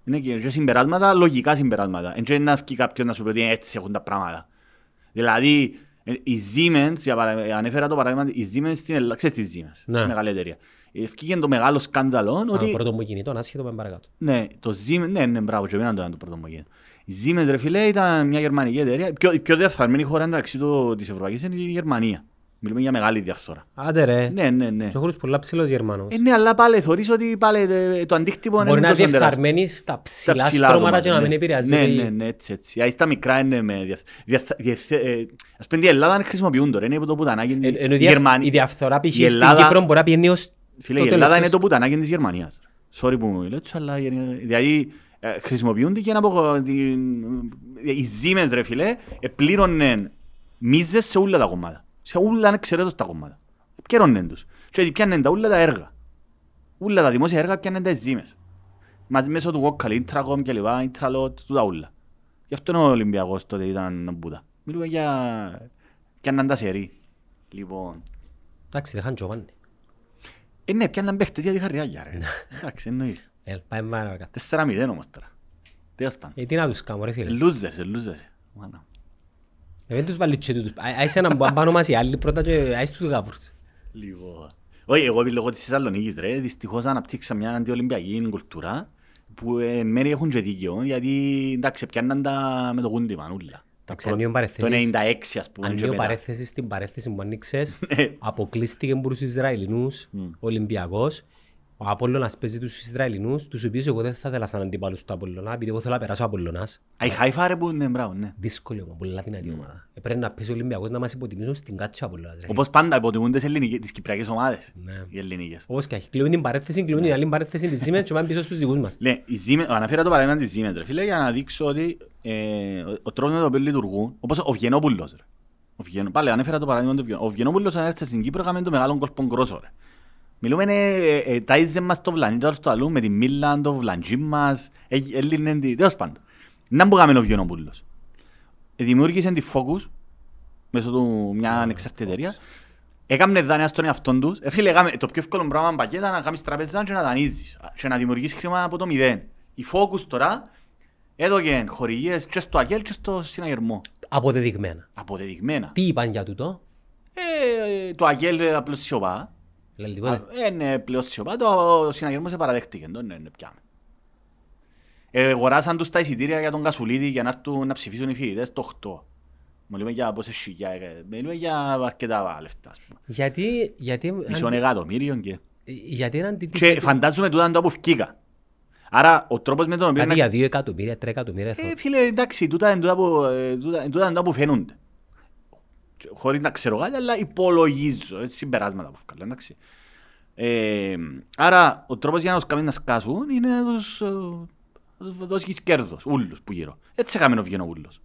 Είναι και και συμπεράσματα, λογικά συμπεράσματα. Εν και να βγει κάποιος να σου πει ότι έτσι έχουν τα πράγματα. Δηλαδή, ε, η Siemens, για παρα- ανέφερα το παράδειγμα, η Siemens στην Ελλάδα, ξέρεις τη Siemens, Ναι. μεγάλη εταιρεία. Ευκήγε το μεγάλο σκάνδαλο Α, ότι πρώτο μου κινητό, άσχετο με παρακάτω. ναι, το Siemens, ναι, ναι, μπράβο, και εμένα το ήταν το πρώτο μου γέννη. Η Siemens, ρε φίλε, ήταν μια γερμανική εταιρεία. Η πιο, η πιο διαφθαρμένη χώρα εντάξει του, της Ευρωπαϊκής είναι η Γερμανία. Μιλούμε για μεγάλη διαφθορά. Άντε ρε. Ναι, ναι, ναι. Και ο χώρος πολλά ψηλός Γερμανός. Ε, ναι, αλλά πάλι θωρείς ότι πάλι ε, το αντίκτυπο Μπορεί είναι να είναι τόσο τεράστιο. διεφθαρμένη στα Στα ψηλά ψηλά στρώματα άτομα, και να ναι. μην επηρεάζει. Ναι, η- ναι, ναι, έτσι, έτσι. Γιατί στα μικρά είναι με διαφ... διαφ- διευθε- ε, Ας πούμε, η Ελλάδα δεν χρησιμοποιούν τώρα, είναι το πουτανάκι. Ε, Ενώ η η διαφ- Γερμανία- η διαφθορά π.χ. η στην Ελλάδα- Κύπρο μπορεί να πιένει ως Φίλε, το η Ελλάδα είναι τελευταίο. το πουτανάκι της Γερμανίας. Sorry που μου λέω έτσι, αλλά ε, δηλαδή ε, χρησιμοποιούνται για να πω την- οι Siemens ρε φίλε επλήρωνε μίζες σε όλα τα κομμάτια. Σε όλα ανεξαιρέτως τα κομμάτια. Επικαιρώνεν τους. Και ότι πιάννεν τα όλα τα έργα. Όλα τα δημόσια έργα πιάννεν τα Siemens. Μαζί μέσω του Wokal, Intracom και λοιπά, Intralot, τούτα όλα. Γι' αυτό είναι ο Ολυμπιακός τότε ήταν μπούτα. Μιλούμε για... πιάνναν τα σερί. Λοιπόν... Εντάξει ρε, χαν Τζοβάνι. Ε, ναι, πιάνναν παίχτες για τη χαριάγια ρε. Εντάξει, εννοείται. Ε, πάμε παρακάτω. Τέσσερα μηδέν όμως τώρα. Τέλος πάντων. Ε, τι να τους κάνω ρε φίλε. Λούζες, ε, λούζες. Μάνα. Ε, Δεν τους βάλεις και τούτους. Α- Άισε έναν που πάνω μας οι άλλοι πρώτα και άισε τους γάβρους. Λοιπόν. Όχι, εγώ λόγω της Θεσσαλονίκης ρε, δυστυχώς αναπτύξα μια αντιολυμπιακή κουλτούρα που ε, μέρη έχουν και δίκαιο, γιατί εντάξει, πιάνναν τα με το κούντι μανούλα. Τα Εντάξει, πρώτα- ανοίγω Το παρεθέσεις. 96 ας πούμε. και Ανοίγω μετά. παρέθεση στην παρέθεση που ανοίξες. Ναι. Αποκλείστηκε από τους Ισραηλινούς ο Ολυμπιακός. Ο Απόλλωνας παίζει τους Ισραηλινούς, τους οποίους εγώ δεν θα ήθελα σαν αντίπαλους του Απόλλωνα, επειδή εγώ θέλω να περάσω ο Απόλλωνας. Α, η Χάιφα ρε που είναι μπράβο, ναι. Δύσκολη όμως, πολλά δυνατή ομάδα. Ε, Πρέπει να παίζει ο Ολυμπιακός να μας υποτιμήσουν στην κάτω ο Απόλλωνας. ρε. Όπως πάντα υποτιμούν τις ελληνικές, τις κυπριακές ομάδες. Ναι. Οι ελληνικές. Όπως και έχει. Κλείνουν την παρέθεση, κλείνουν την άλλη παρέθεση της Siemens και πάνε πίσω στους δικούς μας. Ναι, η Siemens- αναφέρα το παράδειγμα της Siemens, ρε φίλε, για να δείξω ότι ε, ο- ο τρόπος με τον οποίο λειτουργούν, όπως ο Βιενόπουλος, ρε. Ο Βιενο- Πάλι ανέφερα το παράδειγμα του Βιενόπουλου. Ο Βιενόπουλος αν έρθει στην Κύπρο έκαμε το μεγάλο κόλπον κρόσο, ρε. Μιλούμε, ε, ε, τάιζε μας το βλανί τώρα στο αλλού με τη Μίλαν, το βλαντζί μας, ε, έλυνε τη, τέλος πάντων. Να που έκαμε ο Βιενόπουλος. δημιούργησε τη Focus μέσω του μια ανεξάρτητη εταιρεία. Έκαμε δάνεια στον εαυτόν τους. Ε, φίλε, έκαμε, το πιο εύκολο πράγμα πακέτα να κάνεις τραπεζά και να δανείζεις και να δημιουργείς χρήμα από το μηδέν. Η Focus τώρα έδωκε χορηγίες και στο ΑΚΕΛ και στο συναγερμό. Αποδεδειγμένα. Αποδεδειγμένα. Τι είπαν για τούτο; Ε, το ΑΚΕΛ ε, απλώς σιωπά. Λέει τίποτε; Ε, ναι, πλέον σιωπά. Το συναγερμός παραδέχτηκε. Το ναι, ναι, πιάμε. Ε, αγοράσαν τους τα εισιτήρια για τον Κασουλίδη για να έρθουν να ψηφίσουν οι φοιτητές το 8. Μιλούμε για πόσες χιλιάδες, μιλούμε για αρκετά λεφτά. ας πούμε. Γιατί, γιατί, Μισό εκατομμύριο και... γιατί είναι Και αντιτίθετο. φαντάζομαι τούτα είναι το που φκήκα. Άρα ο τρόπος με τον οποίο... Κάτι να- για δύο εκατομμύρια, τρία εκατομμύρια. Ε, φίλε, εντάξει, τούτα είναι τούτα που, ε, τούτα- τούτα είναι τούτα που φαίνονται. Και Χωρίς να ξέρω κάτι, αλλά υπολογίζω, έτσι, συμπεράσματα που βγάλω, εντάξει. Ε, άρα, ο τρόπος για να τους κάνεις να σκάσουν είναι να τους, ε, να τους δώσεις κέρδος, ούλους που γύρω. Έτσι έκαμε να βγαίνει ο ούλος.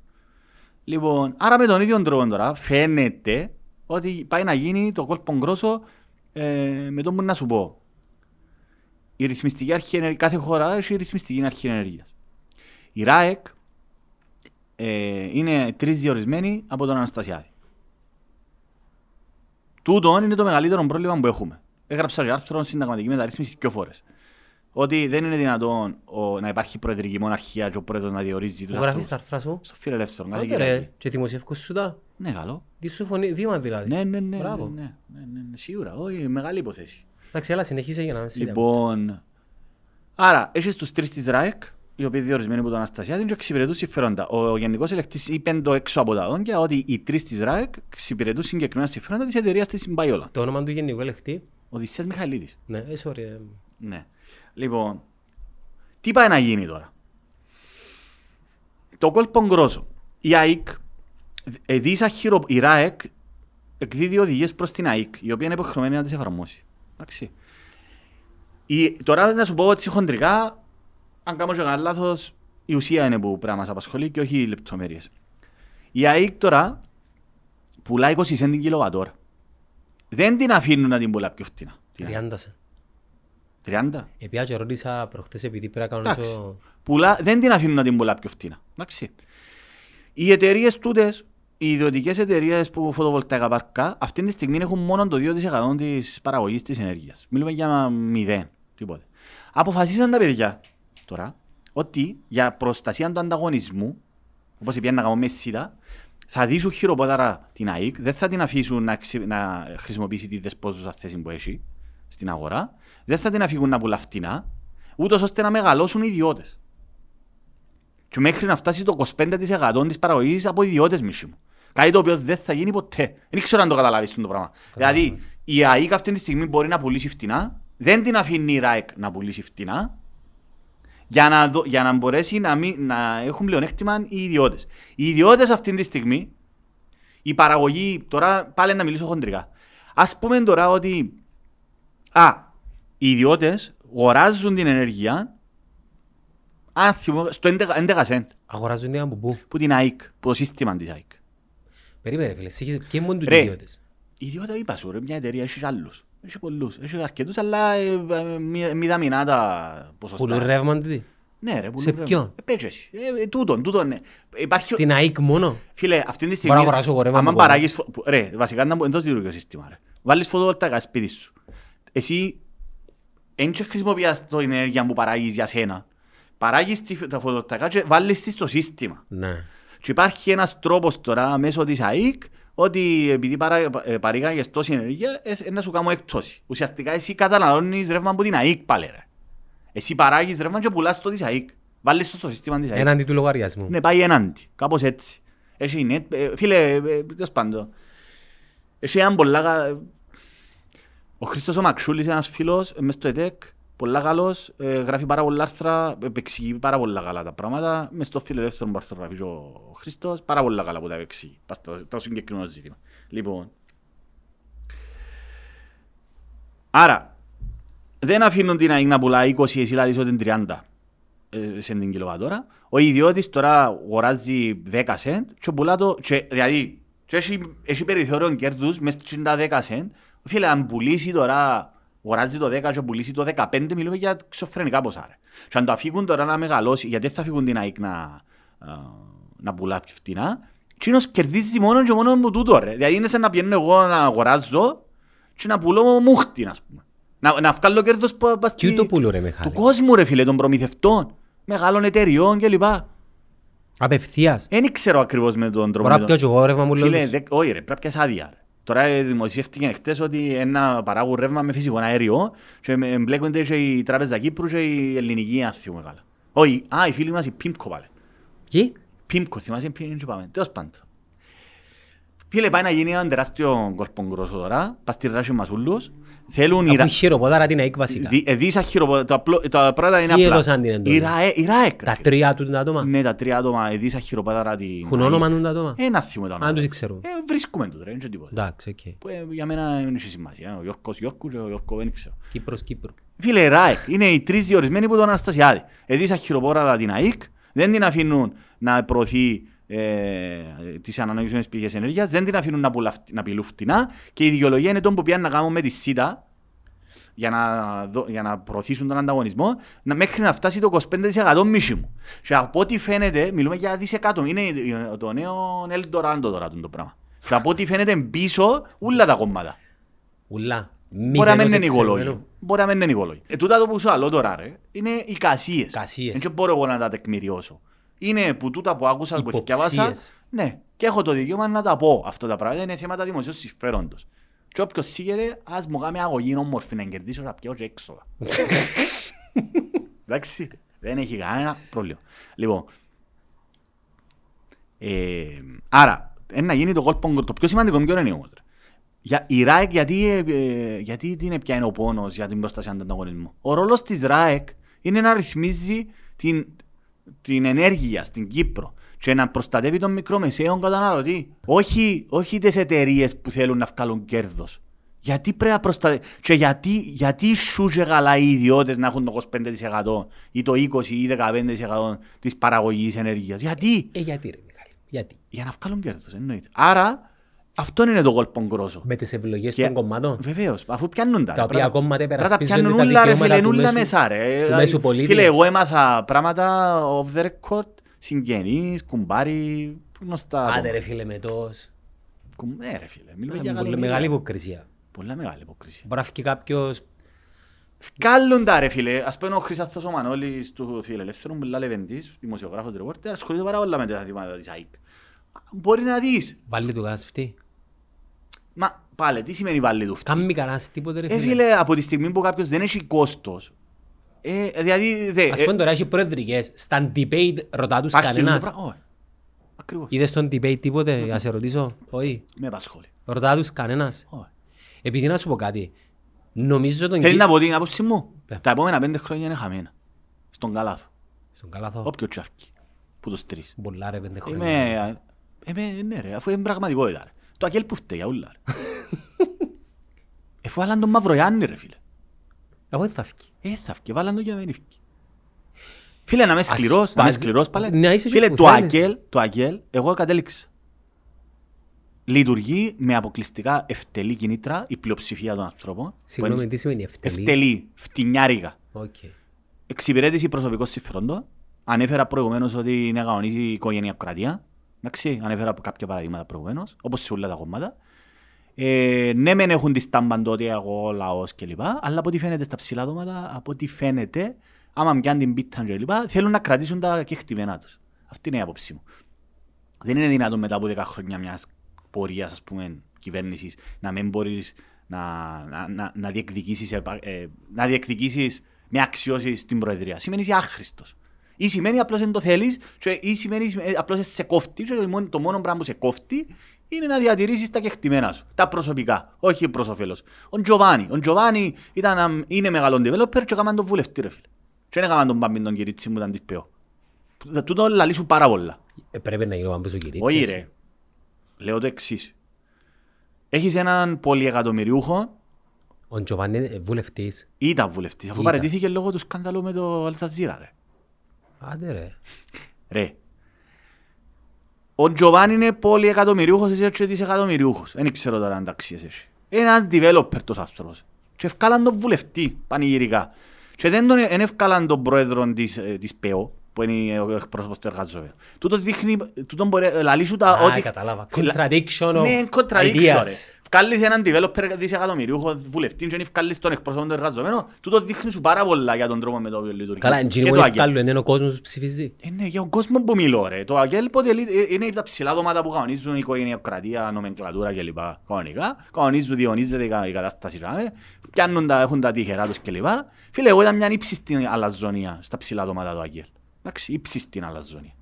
Λοιπόν, άρα με τον ίδιο τρόπο τώρα φαίνεται ότι πάει να γίνει το κόλπο γκρόσο ε, με το που να σου πω. Η ρυθμιστική αρχή ενέργειας, κάθε χώρα έχει ρυθμιστική αρχή ενέργειας. Η ΡΑΕΚ ε, είναι τρεις διορισμένοι από τον Αναστασιάδη. Τούτο είναι το μεγαλύτερο πρόβλημα που έχουμε. Έγραψα και άρθρο συνταγματική μεταρρύθμιση δύο φορές. Ότι δεν είναι δυνατόν ο, να υπάρχει προεδρική μοναρχία και ο πρόεδρος να διορίζει τους Που γράφεις ανθρώπους. τα άρθρα σου. Στο φιλελεύθερο. κάθε Άντε Κυριακή. ρε, και δημοσιεύκος σου τα. Ναι, καλό. Τι σου φωνεί, βήμα δηλαδή. Ναι, ναι, ναι, Μπράβο. ναι, ναι, ναι, ναι, ναι, σίγουρα. Όχι, μεγάλη υπόθεση. Εντάξει, έλα συνεχίσε για να μην σε Λοιπόν, άρα, έχεις τους τρεις της ΡΑΕΚ, οι οποίοι διορισμένοι από τον Αναστασιάδη και εξυπηρετούν συμφέροντα. Ο Γενικός Ελεκτής είπε το έξω από τα δόντια ότι οι τρεις της ΡΑΕΚ εξυπηρετούν συγκεκριμένα συμφέροντα της εταιρείας της Μπαϊόλα. Το όνομα του γενικού ελεκτή. Ο Δησίας Μιχαηλίδης. Ναι, ε, sorry. ε, Ναι. Λοιπόν, τι πάει να γίνει τώρα; Το κόλπο γκρόσο. Η ΑΕΚ, εδίσα χειρο... η ΡΑΕΚ εκδίδει οδηγίες προς την ΑΕΚ, η οποία είναι υποχρεωμένη να τις εφαρμόσει. Εντάξει. Η... Τώρα να σου πω έτσι χοντρικά, αν κάνω και κανένα λάθος, η ουσία είναι που πρέπει να μας απασχολεί και όχι οι λεπτομέρειες. Η ΑΕΚ τώρα πουλάει 20 σέντ την κιλοβατόρα. Δεν την αφήνουν να την πουλά πιο φτηνά. Τι να- 30 σε. 30. Επία και ρώτησα προχτές επειδή πρέπει να Εντάξει. κανονίσω... Πουλά, δεν την αφήνουν να την πουλά πιο φτηνά. Εντάξει. Οι εταιρείες τούτες, οι ιδιωτικές εταιρείες που φωτοβολταϊκά πάρκα, αυτή τη στιγμή έχουν μόνο το 2% της παραγωγής της ενέργειας. Μιλούμε για μηδέν. Τίποτε. Αποφασίσαν τα παιδιά τώρα ότι για προστασία του ανταγωνισμού, όπως είπαν να κάνουμε σίδα, θα δείσουν χειροπόδαρα την ΑΕΚ, δεν θα την αφήσουν να, ξε- να χρησιμοποιήσει τη δεσπόζουσα θέση που έχει στην αγορά, δεν θα την αφήγουν να πουλά φτηνά, ούτως ώστε να μεγαλώσουν οι ιδιώτες. Και μέχρι να φτάσει το 25% της παραγωγής από ιδιώτες μισή μου. Κάτι το οποίο δεν θα γίνει ποτέ. Δεν ξέρω αν το καταλάβεις αυτό το πράγμα. Δηλαδή, η ΑΕΚ αυτή τη στιγμή μπορεί να πουλήσει φτηνά, δεν την αφήνει η ΡΑΕΚ να πουλήσει φτηνά, για να, δω- για να μπορέσει να, μην, να έχουν πλεονέκτημα οι ιδιώτες. Οι ιδιώτες αυτή τη στιγμή, η παραγωγή, τώρα πάλι να μιλήσω χοντρικά. Ας πούμε τώρα ότι, α, οι ιδιώτες αγοράζουν την ενέργεια αν θυμώ, στο 11 11 σέντ Αγοράζουν την από πού. που την ΑΕΚ, που το σύστημα της ΑΕΚ. Περίμενε φίλε, εσύ έχεις- και μόνο τους Ρε. ιδιώτες. Οι ιδιώτες είπα σου ρε, μια εταιρεία έχεις και άλλους. Έχει πολλούς, έχει αρκετούς, αλλά ε, ε, μη- μηδαμινά τα ποσοστά. Πουλούν ρεύμα τούτοι. Ναι ρε, πουλούν Σε ρεύμα. ποιον; Ε, πες εσύ. Ε, ε, τούτον, τούτον, ναι. Υπάρχει... Την ΑΕΚ μόνο; Φίλε, αυτή τη στιγμή... Μπορώ να αγοράσω εγώ ρεύμα άμα από κόμμα. παράγεις... φω- που- Ρε, βασικά να εντός λειτουργεί το σύστημα ρε. Βάλεις φωτοβολταϊκά σπίτι σου. Εσύ, δεν και χρησιμοποιάς την ενέργεια που παράγεις για σένα. Παράγεις τη- τα φωτοβολταϊκά και βάλεις τη στο σύστημα. Ναι. Και υπάρχει ένας τρόπος τώρα μέσω της ΑΕΚ ότι επειδή παρά, ε, παρήγαγες τόση ενέργεια, ε, ε, να σου κάνω έκπτωση. Ουσιαστικά εσύ καταναλώνεις ρεύμα από την ΑΕΚ πάλι ρε. Εσύ παράγεις ρεύμα και πουλάς το της ΑΕΚ. Βάλεις το στο σύστημα της ΑΕΚ. Έναντι του λογαριασμού. Ναι, πάει έναντι. Κάπως έτσι. Έχει ναι, ε, φίλε, ε, ε, τέλος πάντων. Έχει έναν πολλά... κα- Ο Χρήστος ο Μαξούλης, ένας φίλος, ε, μες στο ΕΤΕΚ, πολλά καλός, ε, γράφει πάρα πολλά άρθρα, ε, εξηγεί πάρα πολλά καλά τα πράγματα. Μες στο φιλελεύθερο που αρθρογραφεί και ο Χρήστος, πάρα πολλά καλά που τα εξηγεί. Πας στο- το συγκεκριμένο ζήτημα. Λοιπόν, άρα, δεν αφήνουν την ΑΕΚ να πουλάει 20, εσύ λάδεις ότι είναι 30 ε, σε την κιλοβατόρα. Ο ιδιώτης τώρα αγοράζει 10 σέντ και πουλά το, και, δηλαδή, και έχει, έχει περιθώριο κέρδους μέσα στην τα 10 σέντ. Φίλε, αν πουλήσει τώρα, αγοράζει το 10 και πουλήσει το 15, μιλούμε για ξοφρενικά ποσά. Ρε. Και αν το αφήγουν τώρα να μεγαλώσει, γιατί δεν θα αφήγουν την ΑΕΚ να, α, να πουλά πιο φτηνά, Εκείνος κερδίζει μόνο και μόνο μου τούτο ρε. Δηλαδή είναι σαν να πιένω εγώ να αγοράζω και να πουλώ μούχτη, ας πούμε. Να, να βγάλω κέρδος πα, πα Τι στη- το πουλώ ρε του Μιχάλη. κόσμου ρε φίλε, των προμηθευτών, μεγάλων εταιριών κλπ. Απευθείας. Δεν ξέρω ακριβώς με τον τρόπο. Μπορώ με να τον- πιω και εγώ ρεύμα μου λέω. Φίλε, τους. δε- όχι ρε, πρέπει να πιάσεις άδεια. ρε. Τώρα ε, δημοσιεύτηκε χτες ότι ένα παράγουν ρεύμα με φυσικό αέριο και με- εμπλέκονται και η Τράπεζα Κύπρου και η ελληνική αν θυμούμαι καλά. Όχι, α, οι φίλοι μας η Πίμκο πάλι. Τι; Πίμκο, θυμάσαι ποιοι και πάμε. Τέλος πάντων. Φίλε, πάει να γίνει ένα τεράστιο κορπογκρόσο τώρα, πας στη ράση μασούλους. Θέλουν οι Αφού Ρα- χειροπόδαρα την ΑΕΚ βασικά. δι- ε, δίσα χειροpo- το απλό- το πρώτα είναι Τι απλά. έδωσαν την εντολή; Η ΡΑΕ- η ΡΑΕΚ, ρε Τα φίλε. τρία του τα άτομα. Ναι, τα τρία άτομα, ε, δίσα χειροπόδαρα την Έχουν όνομα νουν τα άτομα. Ένα θυμό τα Αν ονόματα. τους ξέρουμε. Ε, Βρίσκουμε το, ρε, είναι και τίποτα. Εντάξει, οκ. Που, ε, Για μένα δεν έχει σημασία. Ο Γιώργος Γιώργου και ο Γιώργος δεν ξέρω. Κύπρος, Κύπρο. Φίλε, η ΡΑΕΚ είναι οι τρεις διορισμένοι που τον Αναστασιάδη. Εδίσα χειροπόρατα την ΑΕΚ, δεν την αφήνουν να προωθεί ε, τις ανανεώσιμες πηγές ενέργειας, δεν την αφήνουν να, πουλαφ- να πηλούν φτηνά και η δικαιολογία είναι τον που πιάνουν να κάνουν με τη ΣΥΤΑ για να, δω- για να προωθήσουν τον ανταγωνισμό να, μέχρι να φτάσει το 25% μίση μου. Και από ό,τι φαίνεται, μιλούμε για δισεκατομμύρια, είναι το νέο Eldorado τώρα το πράγμα. Και από ό,τι φαίνεται πίσω όλα τα κόμματα. Ουλά. Μπορεί να μην είναι εξαιρουμένο. οικολόγιο. Μπορεί να μην είναι οικολόγιο. Ε, τούτα το που σου άλλο τώρα ρε, είναι οι κασίες. Κασίες. Δεν μπορώ εγώ να τα τεκμηριώσω. Είναι που τούτα που άκουσα, που Υποψίες. θυκιάβασα, ναι, και έχω το δικαίωμα να τα πω αυτά τα πράγματα. Είναι θέματα δημοσίου συμφέροντος. Και όποιος σίγεται, ας μου κάνει αγωγή όμορφη να κερδίσω να πιάω και έξω. Εντάξει, δεν έχει κανένα πρόβλημα. Λοιπόν, ε, άρα, ένα γίνει το κόλπο, το πιο σημαντικό ποιο είναι όμως. ρε. Για, η ΡΑΕΚ γιατί, ε, ε, γιατί την πιάνει ο πόνος για την προστασία του ανταγωνισμού. Ο ρόλος της ΡΑΕΚ είναι να ρυθμίζει την, την ενέργεια στην Κύπρο και να προστατεύει τον μικρομεσαίο καταναλωτή. Όχι, όχι τις εταιρείες που θέλουν να βγάλουν κέρδος. Γιατί πρέπει να προστατεύει. Και γιατί, γιατί σου και καλά οι ιδιώτες να έχουν το 25% ή το 20% ή 15% της παραγωγής ενέργειας. Γιατί; Ε, γιατί ρε Μιχάλη. Γιατί; Για να βγάλουν κέρδος, εννοείται. Άρα, αυτό είναι το κόλπο γκρόσο. Με τις ευλογίες Και- των κομμάτων. Βεβαίως, αφού πιάνουν τα. Τα οποία Πρέπει- κόμματα πρέπει να υπερασπίζονται πιάνουν τα ούλα, ρε δικαιώματα φίλε, του ούλα μέσου- μέσα ρε. του Δηλαδή, μέσου πολίτη. Φίλε, εγώ έμαθα πράγματα off the record, συγγενείς, κουμπάρι, γνωστά. Άντε άτομα. ρε φίλε με τός. Κουμ- Ναι ρε φίλε, μιλούμε Ε, για πολύ καλομοίρα. Μεγάλη υποκρισία. Πολλά μεγάλη υποκρισία. Μπορεί να φύγει κάποιος Φκάλλουν τα ρε φίλε. Ας πούμε ο Χρυσάθος ο Μανώλης του Φιλελεύθερου, μιλά λεβεντής, δημοσιογράφος ρεπόρτερ, ασχολείται πάρα πολλά με τα θέματα της ΑΕΚ. Μπορεί να δεις. βάλει του κανένας αυτή. Μα πάλι, τι σημαίνει βάλει του αυτή. Κάμει κανένας τίποτε ρε Ε, φίλε. φίλε, από τη στιγμή που κάποιος δεν έχει κόστος, ε, δηλαδή, δε, Ας πούμε τώρα έχει προεδρικές. Στα debate ρωτά τους υπάρχει κανένας. το πράγμα. Όχι. Ακριβώς. Είδες στον debate τίποτε, να σε ρωτήσω; Όχι. Με απασχόλει. Ρωτά τους κανένας. Όχι. Επειδή να σου πω κάτι. Νομίζω τον Θέλεις Κύ- να πω την άποψη μου; Ναι. Τα επόμενα πέντε χρόνια είναι χαμένα. Στον καλάθο. Στον καλάθο. Όποιο τσάφκι. Που τους τρεις. Πολλά ρε πέντε χρόνια. Είμαι, είμαι, ναι ρε, αφού είναι πραγματικότητα ρε. Το αγγέλ που φταίει, ούλα ρε. Εφού βάλαν τον Μαυρογιάννη ρε φίλε. Εγώ δεν θα φύγει. Ε, θα φκει, βάλαν τον και να μην φκει. Φίλε, να είμαι Ας σκληρός, να είμαι πας- σκληρός πάλι. Ναι, είσαι Φίλε, και το σπουδαίνεις. αγγέλ, το αγγέλ, εγώ κατέληξα. Λειτουργεί με αποκλειστικά ευτελή κινήτρα η πλειοψηφία των ανθρώπων. που Συγγνώμη, είναι τι σημαίνει ευτελή; Ευτελή, φτηνιάρικα. Οκ. Εξυπηρέτηση προσωπικών συμφερόντων. Ανέφερα προηγουμένως ότι είναι αγωνίζει η οικογενειακρατία. Εντάξει, ανέφερα κάποια παραδείγματα προηγουμένως, όπως σε όλα τα κόμματα. Ε, ναι, μεν έχουν τη στάμπαν τότε εγώ, λαός κλπ. Αλλά από ό,τι φαίνεται στα ψηλά δώματα, από ό,τι φαίνεται, άμα πιάνουν την πίτα κλπ. θέλουν να κρατήσουν τα κεκτημένα τους. Αυτή είναι η άποψή μου. Δεν είναι δυνατόν μετά από 10 χρόνια μιας πορείας, ας πούμε, κυβέρνησης, να μην μπορείς να, να, να, να, διεκδικήσεις, επα- ε, να διεκδικήσεις μια αξιώση στην Προεδρία. Σημαίνει είσαι άχρηστος. Ή σημαίνει απλώς δεν το θέλεις, και ή σημαίνει ε, απλώς σε κόφτει και το μόνο, το μόνο πράγμα που σε κόφτει είναι να διατηρήσεις τα κεκτημένα σου, τα προσωπικά, όχι προς όφελος. Ο Τζοβάνι, ο Τζοβάνι ήταν, αμ, είναι μεγάλο developer και έκαναν τον βουλευτή ρε φίλε. Και δεν έκαναν τον Πάμπιν τον Κυρίτσι που ήταν της ΠΕΟ. Τούτο λαλήσουν πάρα πολλά. Ε, Πρέπει να γίνει ο Πάμπης ο Κυρίτσης. Όχι ρε. Λέω το εξής. Έχεις έναν πολυεκατομμυριούχο, Ο Τζοβάνι είναι βουλευτής. ήταν βουλευτής, αφού Ήταν. παραιτήθηκε λόγω του σκάνδαλου με το Αλσαζίρα ρε. Άντε ρε. Ρε. Ο Τζοβάνι είναι πολυεκατομμυριούχος, εσύ έτσι δισεκατομμυριούχος. Δεν ξέρω τώρα αν τα αξίες έχει. Ένας developer τους άνθρωπος. Και ευκάλαν τον βουλευτή πανηγυρικά. Και δεν τον εν ευκάλαν τον πρόεδρο της, ε, της ΠΕΟ, που είναι ο εκπρόσωπος του εργαζόμενου. Τούτο δείχνει, τούτο μπορεί, λαλεί σου τα Α, ότι... κατάλαβα. Contradiction of Ναι, contradiction ideas. ρε. Βγάλεις έναν developer δισεκατομμυρίουχο βουλευτής και βγάλεις τον εκπρόσωπο του εργαζομένου, τούτο δείχνει σου πάρα πολλά για τον τρόπο με τον οποίο λειτουργεί. Καλά, Και εντζήνει το που Αγγέλ. ευκάλλουν είναι ο κόσμος που ψηφίζει. Ε, ναι, για τον κόσμο που μιλώ ρε. Το ΑΚΕΛ αποτελεί, ε, είναι τα ψηλά δωμάτα που κανονίζουν η οικογενειοκρατία, νομεγκλατούρα κλπ. Κανονικά. Κανονίζουν, διονύζεται η κα- η κατάσταση. ράμε. Πιάνουν τα, έχουν τα τύχερά τους κλπ. Φίλε, εγώ ήταν μια ύψιστη αλαζονία στα ψηλά δωμάτα του ΑΚΕΛ. Εντάξει, ύψιστη αλαζονία.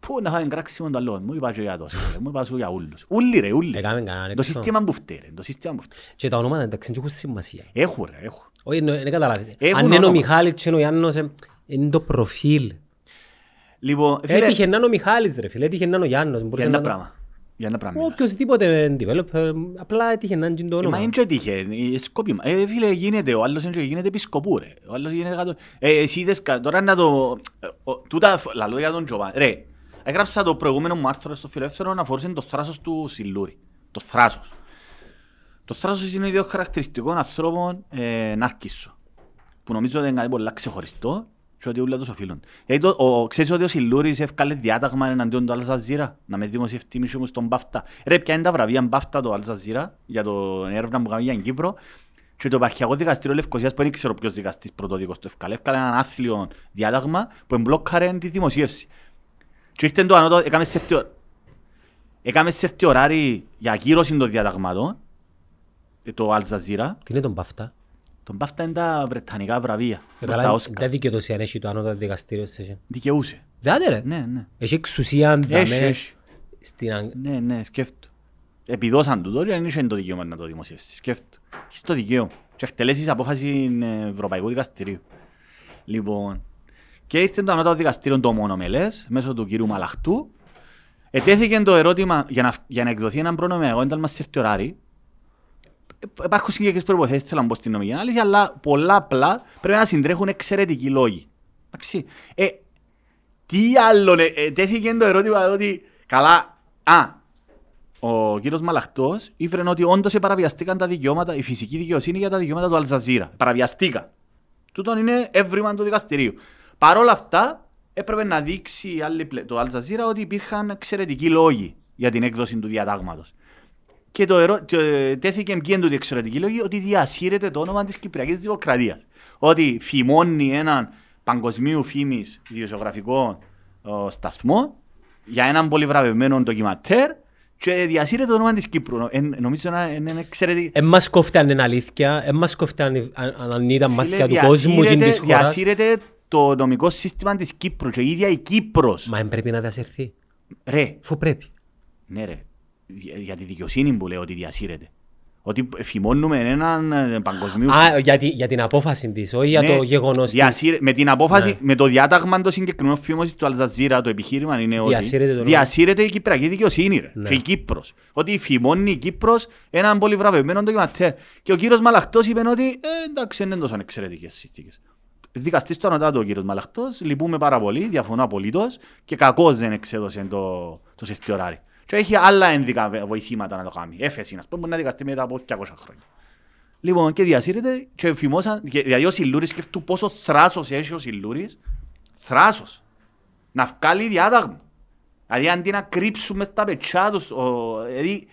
Πού να φάμε κράξιμο το λόγο μου, είπα και για τόσο, ρε. μου είπα σου για ούλους. Ούλοι ρε, ούλοι. Έκαμε κανέναν Το έξω. σύστημα που φταίει, ρε, το σύστημα που φταίει. Και τα ονόματα εντάξει δεν έχουν σημασία. Έχουν ρε, έχουν. Όχι, ναι, δεν καταλάβεις. Έχουν Αν είναι ο όνομα. Μιχάλης και είναι ο Γιάννος, ε, είναι το προφίλ. Λοιπόν, φίλε, Έτυχε να είναι ο Μιχάλης ρε φίλε, έτυχε να είναι ο Γιάννος. για μπορούσε ένα να- πράγμα. Για ένα πράγμα. μιλάς. Οποιοςδήποτε developer, απλά έτυχε να είναι το Ε, Μα όνομα. είναι και τύχε, ε, σκόπιμα. Ε, φίλε, γίνεται, ο άλλος είναι και γίνεται επισκοπού, ρε. Ο άλλος γίνεται κάτω... Ε, εσύ είδες, κα- τώρα να το... ε, ο- Τούτα, φ- λαλώ για τον Τζοβάν. Ρε, έγραψα το προηγούμενο μου άρθρο στο φιλελεύθερο να αφορούσε το θράσος του Σιλούρη. Το θράσος. Το θράσος είναι ιδιό χαρακτηριστικό ανθρώπων ε, νάρκισσο. Που νομίζω ότι είναι κάτι πολύ ξεχωριστό και ότι όλα τους οφείλουν. Γιατί το, ο, ξέρεις ότι ο Σιλούρης έφκαλε διάταγμα εναντίον του Αλζαζίρα; Να με δημοσιευτεί μισό μου στον Μπάφτα. Ρε, ποια είναι τα βραβεία Μπάφτα το Αλζαζίρα για το έρευνα που κάνει για την Κύπρο; Και το επαρχιακό δικαστήριο Λευκοσίας που δεν ξέρω ποιος δικαστής πρωτοδίκος το έφκαλε. Έφκαλε έναν άθλιο διάταγμα που εμπλόκαρε τη δημοσίευση. Και ήρθε το ανώτο, έκαμε σε έρθει ο- έκαμε σε έρθει ωράρι για ακύρωση των διαταγμάτων ε, το Αλζαζίρα. Τι είναι τον Παύτα. Τον Μπάφτα είναι τα βρετανικά βραβεία. Ε, τα Καλά, Όσκαρ. δεν δικαιοδοσία αν έχει το ανώτατο δικαστήριο σε εσένα. Δικαιούσε. Δάτε ρε. Ναι, ναι. Έχει εξουσία Έχει, δαμέ έχει. στην Αγ- Ναι, ναι, σκέφτο. Επιδώσαν του τώρα, δεν είχε το δικαίωμα να το δημοσιεύσεις. Σκέφτο. Έχεις το δικαίωμα. Και εκτελέσεις απόφαση ε, Ευρωπαϊκού Δικαστηρίου. Λοιπόν, και ήρθε το ανώτατο δικαστήριο το μονομελές, μέσω του κύριου Μαλαχτού. Ετέθηκε το ερώτημα για να, για να εκδοθεί έναν προνομιακό ένταλμα σε έρθει ωράρι. Ε, Υπάρχουν συγκεκριμένες προϋποθέσεις, θέλω να μπω στην νομική ανάλυση, αλλά πολλά απλά πρέπει να συντρέχουν εξαιρετικοί λόγοι. Εντάξει. Ε, τι άλλο, ε, ε, τέθηκε το ερώτημα ότι καλά, α, ο κύριος Μαλαχτός ήφερε ότι όντως παραβιαστήκαν τα δικαιώματα, η φυσική δικαιοσύνη για τα δικαιώματα του Αλζαζίρα. Παραβιαστήκαν. Τούτον είναι έβριμα του δικαστηρίου. Παρ' όλα αυτά, έπρεπε να δείξει η άλλη πλε- το Αλζαζίρα ότι υπήρχαν εξαιρετικοί λόγοι για την έκδοση του διατάγματος. Και το ερώ... το, ε, τέθηκε ποιοι είναι τούτοι οι εξαιρετικοί λόγοι ότι διασύρεται το όνομα της Κυπριακής Δημοκρατίας. Ότι φημώνει έναν παγκοσμίου φήμης ιδιοσιογραφικό ε, σταθμό για έναν πολύ βραβευμένο ντοκιματέρ και διασύρεται το όνομα της Κύπρου. Ε, νομίζω να είναι εξαιρετικό. Εν μας κόφτε αν είναι αλήθεια, εν μας κόφτε αν, αν, αν ήταν μάθηκια του Φίλε, κόσμου και διασύρεται- της χώρας. Διασύρεται το νομικό σύστημα της Κύπρου και η ίδια η Κύπρος. Μα εν πρέπει να διασυρθεί. Ρε, Αφού πρέπει. ναι ρε, για, για τη δικαιοσύνη που λέω ότι διασύρεται. Ότι φημώνουμε έναν ε, παγκοσμίου... Α, για, τη- για την απόφαση της, όχι για Ναι, το γεγονός της. διασύρε- Με την απόφαση, Ναι. με το διάταγμα το συγκεκριμένο φήμωσης του Αλζαζίρα, το επιχείρημα είναι ότι Διασύρεται το νόμο. διασύρεται η Κυπριακή δικαιοσύνη ρε, Ναι. και η Κύπρος. Ότι φημώνει η Κύπρος έναν πολύ βραβευμένο ντοκιματέρ. Και ο κύριος Μαλαχτός είπε ότι ε, εντάξει δεν είναι τόσο εξαιρετικές συνθήκες. Δικαστής του ανωτάτου ο κύριος Μαλαχτός, λυπούμε πάρα πολύ, διαφωνώ απολύτως και κακώς δεν εξέδωσε το, το σερτιωράρι. Και έχει άλλα ένδικα βε- βοηθήματα να το κάνει. Έφεση, ας πούμε, μπορεί να δικαστεί μετά από 200 χρόνια. Λοιπόν, και διασύρεται και φημώσαν, και- δηλαδή ο Σιλούρης σκέφτου πόσο θράσος έχει ο Σιλούρης, θράσος, να βγάλει διάταγμα. Δηλαδή αντί να κρύψουμε στα πετσιά τους, ο- δηλαδή,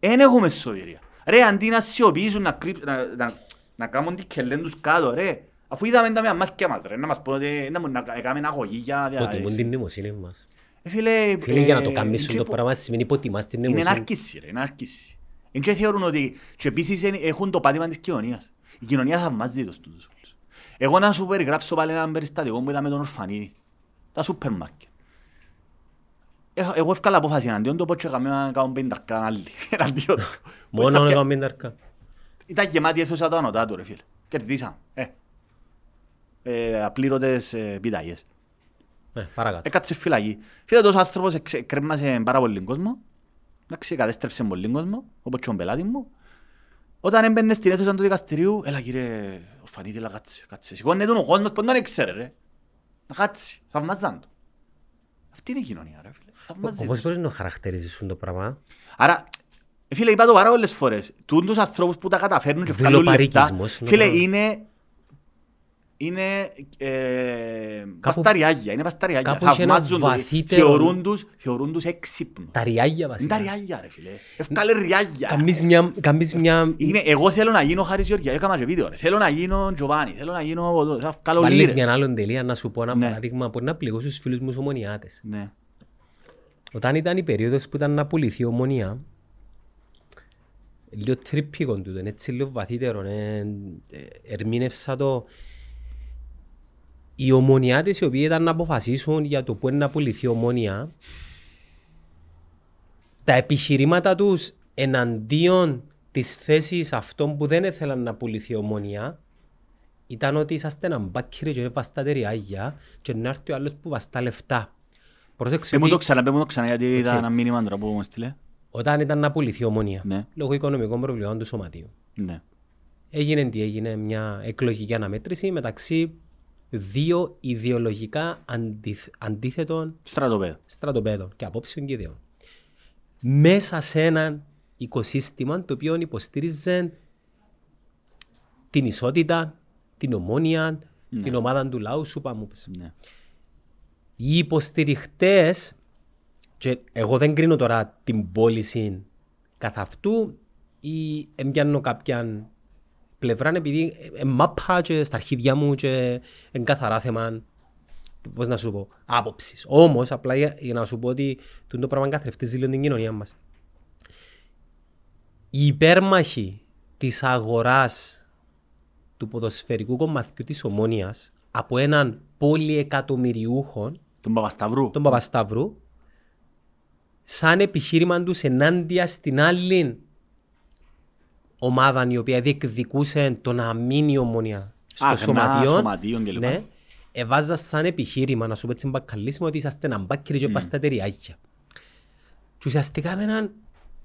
δεν έχουμε σωτηρία. Ρε, αντί να σιωπήσουν, να, κρύψ, να, να, να κάνουν την κελέν τους κάτω, ρε. Αφού είδαμε τα μια μάτια μας, ρε, να μας πούνε ότι να, μου- να κάνουμε ένα αγωγή για... για- Υποτιμούν την νοημοσύνη μας. Ε, φίλε, Φίλε, για να το ε, κάνεις και το που- πράγμα σημαίνει υποτιμάς την είναι νοημοσύνη. νάρκηση ρε, νάρκηση. Εν και θεωρούν ότι και επίσης είναι- έχουν το πάτημα της κοινωνίας. Η κοινωνία θαυμάζει τους τούτους όλους. Εγώ να σου περιγράψω πάλι ένα περιστατικό που ήταν με τον Ορφανίδη. Τα σούπερ μάρκετ. Ε, Εγώ έφκαλα απόφαση εναντίον του, οπότε έκαμε να κάνω πενταρκά άλλοι εναντίον του. Μόνο Που να θα κάνουμε μενταρκά. Ήταν γεμάτη αίθουσα το ανωτά του ρε φίλε. Κερδίσαν. Ε. Ε, απλήρωτες ε, επιταγές. Ε, παρακάτω. Έκατσε φυλακή. Φίλε, τόσος άνθρωπος εξε- κρέμασε πάρα πολύ κόσμο. Εντάξει, κατέστρεψε πολύ κόσμο, όπως και ο πελάτης μου. Όταν έμπαινε στην αίθουσα του δικαστηρίου, έλα κύριε Ορφανίδη, έλα κάτσε, κάτσε. Σηκώνε τον ο κόσμος που δεν ξέρει ρε. Να κάτσει, θαυμάζαν το. Αυτή είναι η κοινωνία ρε φίλε. Θαυμάζει Όπως το. μπορείς να το χαρακτηρίσεις το πράγμα. Άρα, ε, φίλε, είπα το πάρα πολλές φορές. Τούν τους ανθρώπους που τα καταφέρνουν και βγάλουν λεφτά, Δουλοπαρικισμός είναι φίλε, το πράγμα. είναι είναι ε, πασταριάγια, είναι πασταριάγια. κάπου έχει ένα Θαυμάζουν το, βαθύτερο- θεωρούν τους, θεωρούν τους έξυπνους. Τα ριάγια Είναι τα βασικά. ριάγια ρε φίλε. Ευκάλε ριάγια. Καμίς μια... Καμίς μια... Είμαι, εγώ θέλω να γίνω Χάρης Γεωργιάς, έκανα και βίντεο ρε. Θέλω να γίνω Τζοβάνι, θέλω να γίνω... Θα βγάλω Βάλεις λίρες. μια άλλη τελεία να σου πω ένα Ναι. παράδειγμα που να πληγώ στους φίλους μου ομονιάτες. Ναι. Όταν ήταν η περίοδος που ήταν να πουληθεί η ομονία, λίγο τρίπικον τούτο, είναι έτσι λίγο βαθύτερο, ε, ε, ερμήνευσα το. Οι ομονιάτες οι οποίοι ήταν να αποφασίσουν για το πού είναι να πουληθεί η ομονία, τα επιχειρήματα τους εναντίον της θέσης αυτών που δεν ήθελαν να πουληθεί η ομονία ήταν ότι είσαστε ένα μπάκυρε και βαστάτε ριάγια και να έρθει ο άλλος που βαστά λεφτά. Πρόσεξε Πες μου ότι το ξανά, πες μου το ξανά, γιατί είδα Οκ. ένα μήνυμα τώρα που μου έστειλε. όταν ήταν να πουληθεί η Ομόνοια, Ναι. λόγω οικονομικών προβλημάτων του σωματείου, Ναι. έγινε τι έγινε, μια εκλογική αναμέτρηση μεταξύ δύο ιδεολογικά αντιθ- αντίθετων Στρατοπέδο. στρατοπέδων και απόψεων και ιδεών. Μέσα σε ένα οικοσύστημα το οποίο υποστήριζε την ισότητα, την ομόνια, την ομάδα του λαού σου, πάμε πες. Ναι. Οι υποστηριχτές, και εγώ δεν κρίνω τώρα την πώληση καθ' αυτού ή εμπιάνω κάποια πλευρά επειδή ε, ε, μάπα και στα αρχίδια μου και εν καθαρά θέμα πώς να σου πω, άποψης. Όμως, απλά για, για να σου πω ότι τούτο το πράγμα καθρεφτίζει λίγο την κοινωνία μας. Οι υπέρμαχοι της αγοράς του ποδοσφαιρικού κομματιού της Ομόνιας από έναν πολυεκατομμυριούχο, Τον Παπασταυρού. τον Παπασταύρου, σαν επιχείρημα τους ενάντια στην άλλη ομάδα η οποία διεκδικούσε το να μείνει η ομόνια στο Α, σωματείο. σωματείων κλπ. Ναι, εβάζα σαν επιχείρημα να σου πω έτσι μπακαλίσιμο ότι είσαστε ένα μπάκκυρι και πάστε τεριάγια. Και ουσιαστικά εμένα,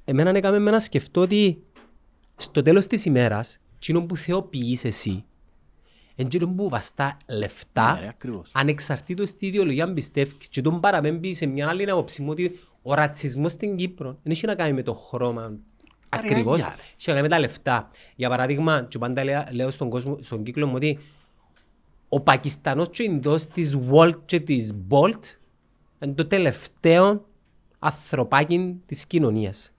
εμένα έκαμε με να σκεφτώ ότι στο τέλος της ημέρας, εκείνο που θεοποιείς εσύ, εκείνο που βαστά λεφτά, Ναι, ρε, ακριβώς. ανεξαρτήτως τι ιδεολογία πιστεύεις και τον παραπέμπει σε μια άλλη άποψη μου ότι ο ρατσισμός στην Κύπρο δεν έχει να κάνει με το χρώμα ακριβώς, ριάγια, ρε. έχει να κάνει με τα λεφτά. Για παράδειγμα, και πάντα λέω, λέω στον, κόσμο, στον κύκλο μου ότι ο Πακιστανός και ο Ινδός της Walt και της Bolt είναι το τελευταίο ανθρωπάκι της κοινωνίας.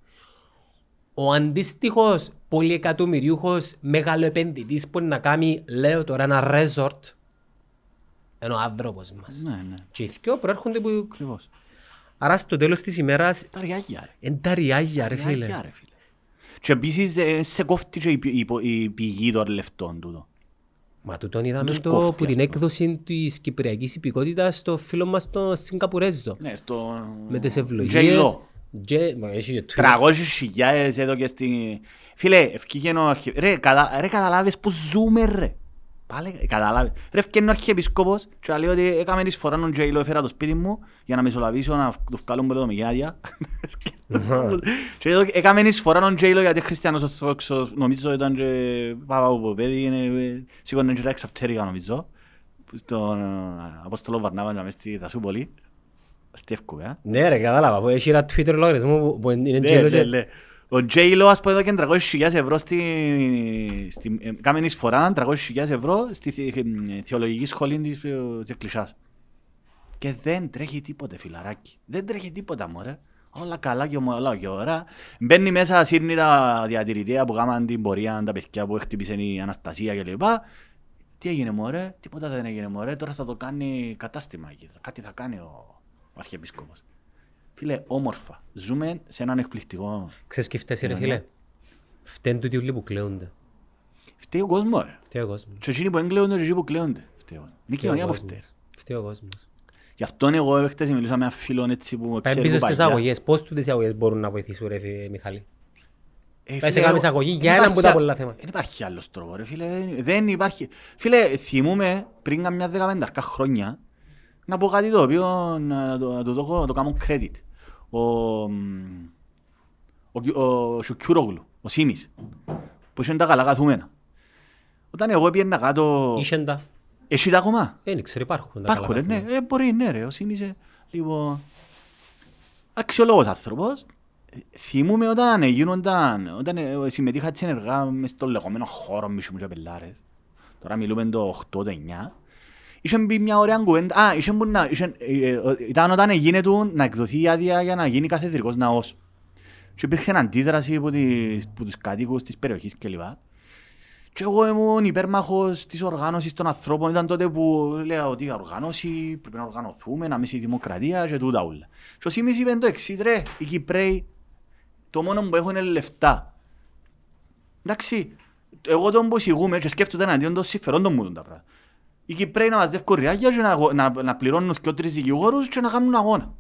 Ο αντίστοιχος πολυεκατομμυριούχος μεγαλοεπενδυτής που είναι να κάνει, λέω τώρα, ένα resort, είναι ο άνθρωπος μας. Ναι, ναι. Και οι δυο προέρχονται που... Ακριβώς. Άρα στο τέλος της ημέρας, Τα ριάγια ρε. είναι τα ριάγια ρε φίλε. Ριάγια, ρε, φίλε. Και επίσης ε, σε κόφτει και η πη- η πο- η πηγή των λεφτών τούτο. Μα τούτον είδαμε Τους το κόφτει, που την ας πούμε. έκδοση της κυπριακής υπηκότητας στο φίλο μας το Σιγκαπουρέζο. Ναι, στο... Με τις J-Lo. ευλογίες. Τζε- μα έχει και Twitter. 300 χιλιάδες εδώ και στη... Φίλε, ευκήγε ο αρχι... Ρε, κατα... ρε καταλάβεις που ζούμε ρε. Πάλε, καταλάβεις. Ρε, ευκήγε ο αρχιεπισκόπος και λέει ότι έκαμε της φορά τον J-Lo έφερα το σπίτι μου για να μεσολαβήσω να τους βγάλουν πολύ το μηγιάδια. Και εδώ έκαμε της φορά τον J-Lo γιατί χριστιανός ορθόδοξος νομίζω ήταν και παπαποπέδι, είναι- σήκωνε και τα εξαπτέρικα νομίζω. Στον ε, Απόστολο Βαρνάβα να μες στη Δασούπολη. Στη Ευκουβέα. Ναι ρε κατάλαβα, που έχει ένα Twitter λογαριασμό που- που είναι Ναι, τζέλο ναι, και... ναι. Ο J-Lo ας πούμε εδώ και 300.000 ευρώ στη... στη... ε, Κάμε εισφορά 300.000 ευρώ στη θη- ε, θεολογική σχολή της, ε, της Εκκλησιάς. Και δεν τρέχει τίποτε φιλαράκι. Δεν τρέχει τίποτα μωρέ. Όλα καλά και όλα και ωραία. Μπαίνει μέσα, σύρνει τα διατηρητέα που κάμαν την πορεία, τα παιδιά που χτύπησε η Αναστασία κλπ. Τι έγινε μωρέ, τίποτα δεν έγινε μωρέ, τώρα θα το κάνει κατάστημα εκεί. Κάτι θα κάνει ο, ο Αρχιεπίσκοπος. Φίλε, όμορφα. Ζούμε σε έναν εκπληκτικό... Ξέρεις και φταίς ρε φίλε; Φταίνουν τούτοι όλοι που κλαίονται. Φταίει ο κόσμος ρε. Φταίει ο κόσμος. Και εκείνοι που δεν κλαίονται και εκείνοι που κλαίονται. Φταίει. Είναι η κοινωνία που φταίει. Φταίει ο κόσμος. Γι' αυτό εγώ χτες μιλούσα με έναν φίλο έτσι που Πάμε ξέρει πίσω που στις παγιά. αγωγές. Πώς τούτες οι αγωγές μπορούν να βοηθήσουν ρε φίλε Μιχάλη; Ε, Πάει σε φίλε, κάνεις ο- αγωγή δεν για έναν υπάρχει που τα α- πολλά θέματα. Δεν υπάρχει άλλος τρόπος ρε φίλε. Δεν υπάρχει. Φίλε, θυμούμαι πριν καμιά δεκαπενταρκά χρόνια να πω κάτι το οποίο να το, να το, δω- να το κάνω credit. Ο, μ, ο, Κιου- ο Σουκιούρογλου, ο Σίμης, που είχε τα καλά καθούμενα. Όταν εγώ πήγαινα κάτω... Ήσεν τα. Εσύ τα ακόμα; Δεν ξέρω υπάρχουν. τα Υπάρχουν, καλά ναι. καθούμενα. Ε, μπορεί, ναι, ρε. Ο Σίμης, ε, λοιπόν, αξιολόγος άνθρωπος. Ε, Θυμούμαι όταν γίνονταν, όταν ε, συμμετείχα έτσι ενεργά μες στον λεγόμενο χώρο μισού μου και πελάρες. τώρα μιλούμε το 8, το 9, είχε μπει μια ωραία κουβέντα, α, είχε που να, είχε, ε, ε, ήταν όταν έγινε του να εκδοθεί η άδεια για να γίνει καθεδρικός ναός. Και υπήρχε αντίδραση από, τις, από τους κατοίκους της περιοχής κλπ. Και εγώ ήμουν υπέρμαχος της οργάνωσης των ανθρώπων. Ήταν τότε που λέω ότι η οργάνωση πρέπει να οργανωθούμε, να μίσει η δημοκρατία και τούτα όλα. Και ο Σίμις είπε το εξής ρε, οι Κυπρέοι το μόνο που έχουν είναι λεφτά. Εντάξει, εγώ τον που εισηγούμε και σκέφτονται εναντίον των συμφερόντων μου τα πράγματα. Οι Κυπρέοι να μαζεύουν ριάγια και να, να, να πληρώνουν και τρεις δικηγόρους και να κάνουν αγώνα.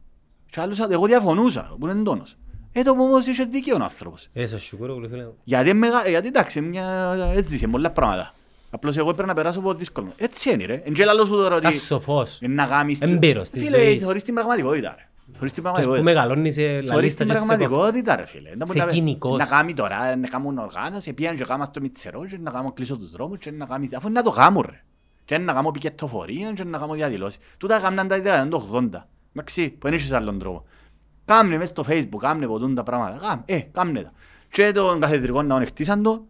Και άλλους, εγώ διαφωνούσα, που είναι τόνος. Ε, το όμως είχε δίκαιο ο άνθρωπος. Ε, σας συγχωρώ πολύ φίλε. Γιατί, μεγα... γιατί εντάξει, μια... έτσι είσαι, πολλά πράγματα. Απλώς εγώ πρέπει να περάσω από δύσκολο. Έτσι είναι ρε. Εν και λαλός σου τώρα ότι... Ας σοφός. Είναι να γάμεις... Εμπειρος της Φίλε, ζωής. θωρείς την πραγματικότητα ρε. Θωρείς την Και που πραγματικότητα. μεγαλώνεις σε Θωρείς λαλίστας την και σε πραγματικότητα ρε φίλε. Να Σε μπορεί να- κοινικός. Να κάνει τώρα, να κάνουν οργάνωση, πήγαν και κάμα στο μητσερό και να κάνω κλείσω τους δρόμους και να κάνω... Αφού είναι να το κάνω ρε. Και να κάνω πικετοφορία και να κάνω διαδηλώσεις. Τούτα έκαναν τα ιδέα το 80. Εντάξει, που δεν έχεις άλλον τρόπο. Κάμνε μες στο facebook, κάμνε ποτούν τα πράγματα. Κάμ, ε, κάμνε τα. Και τον καθεδρικό ναό χτίσαν το.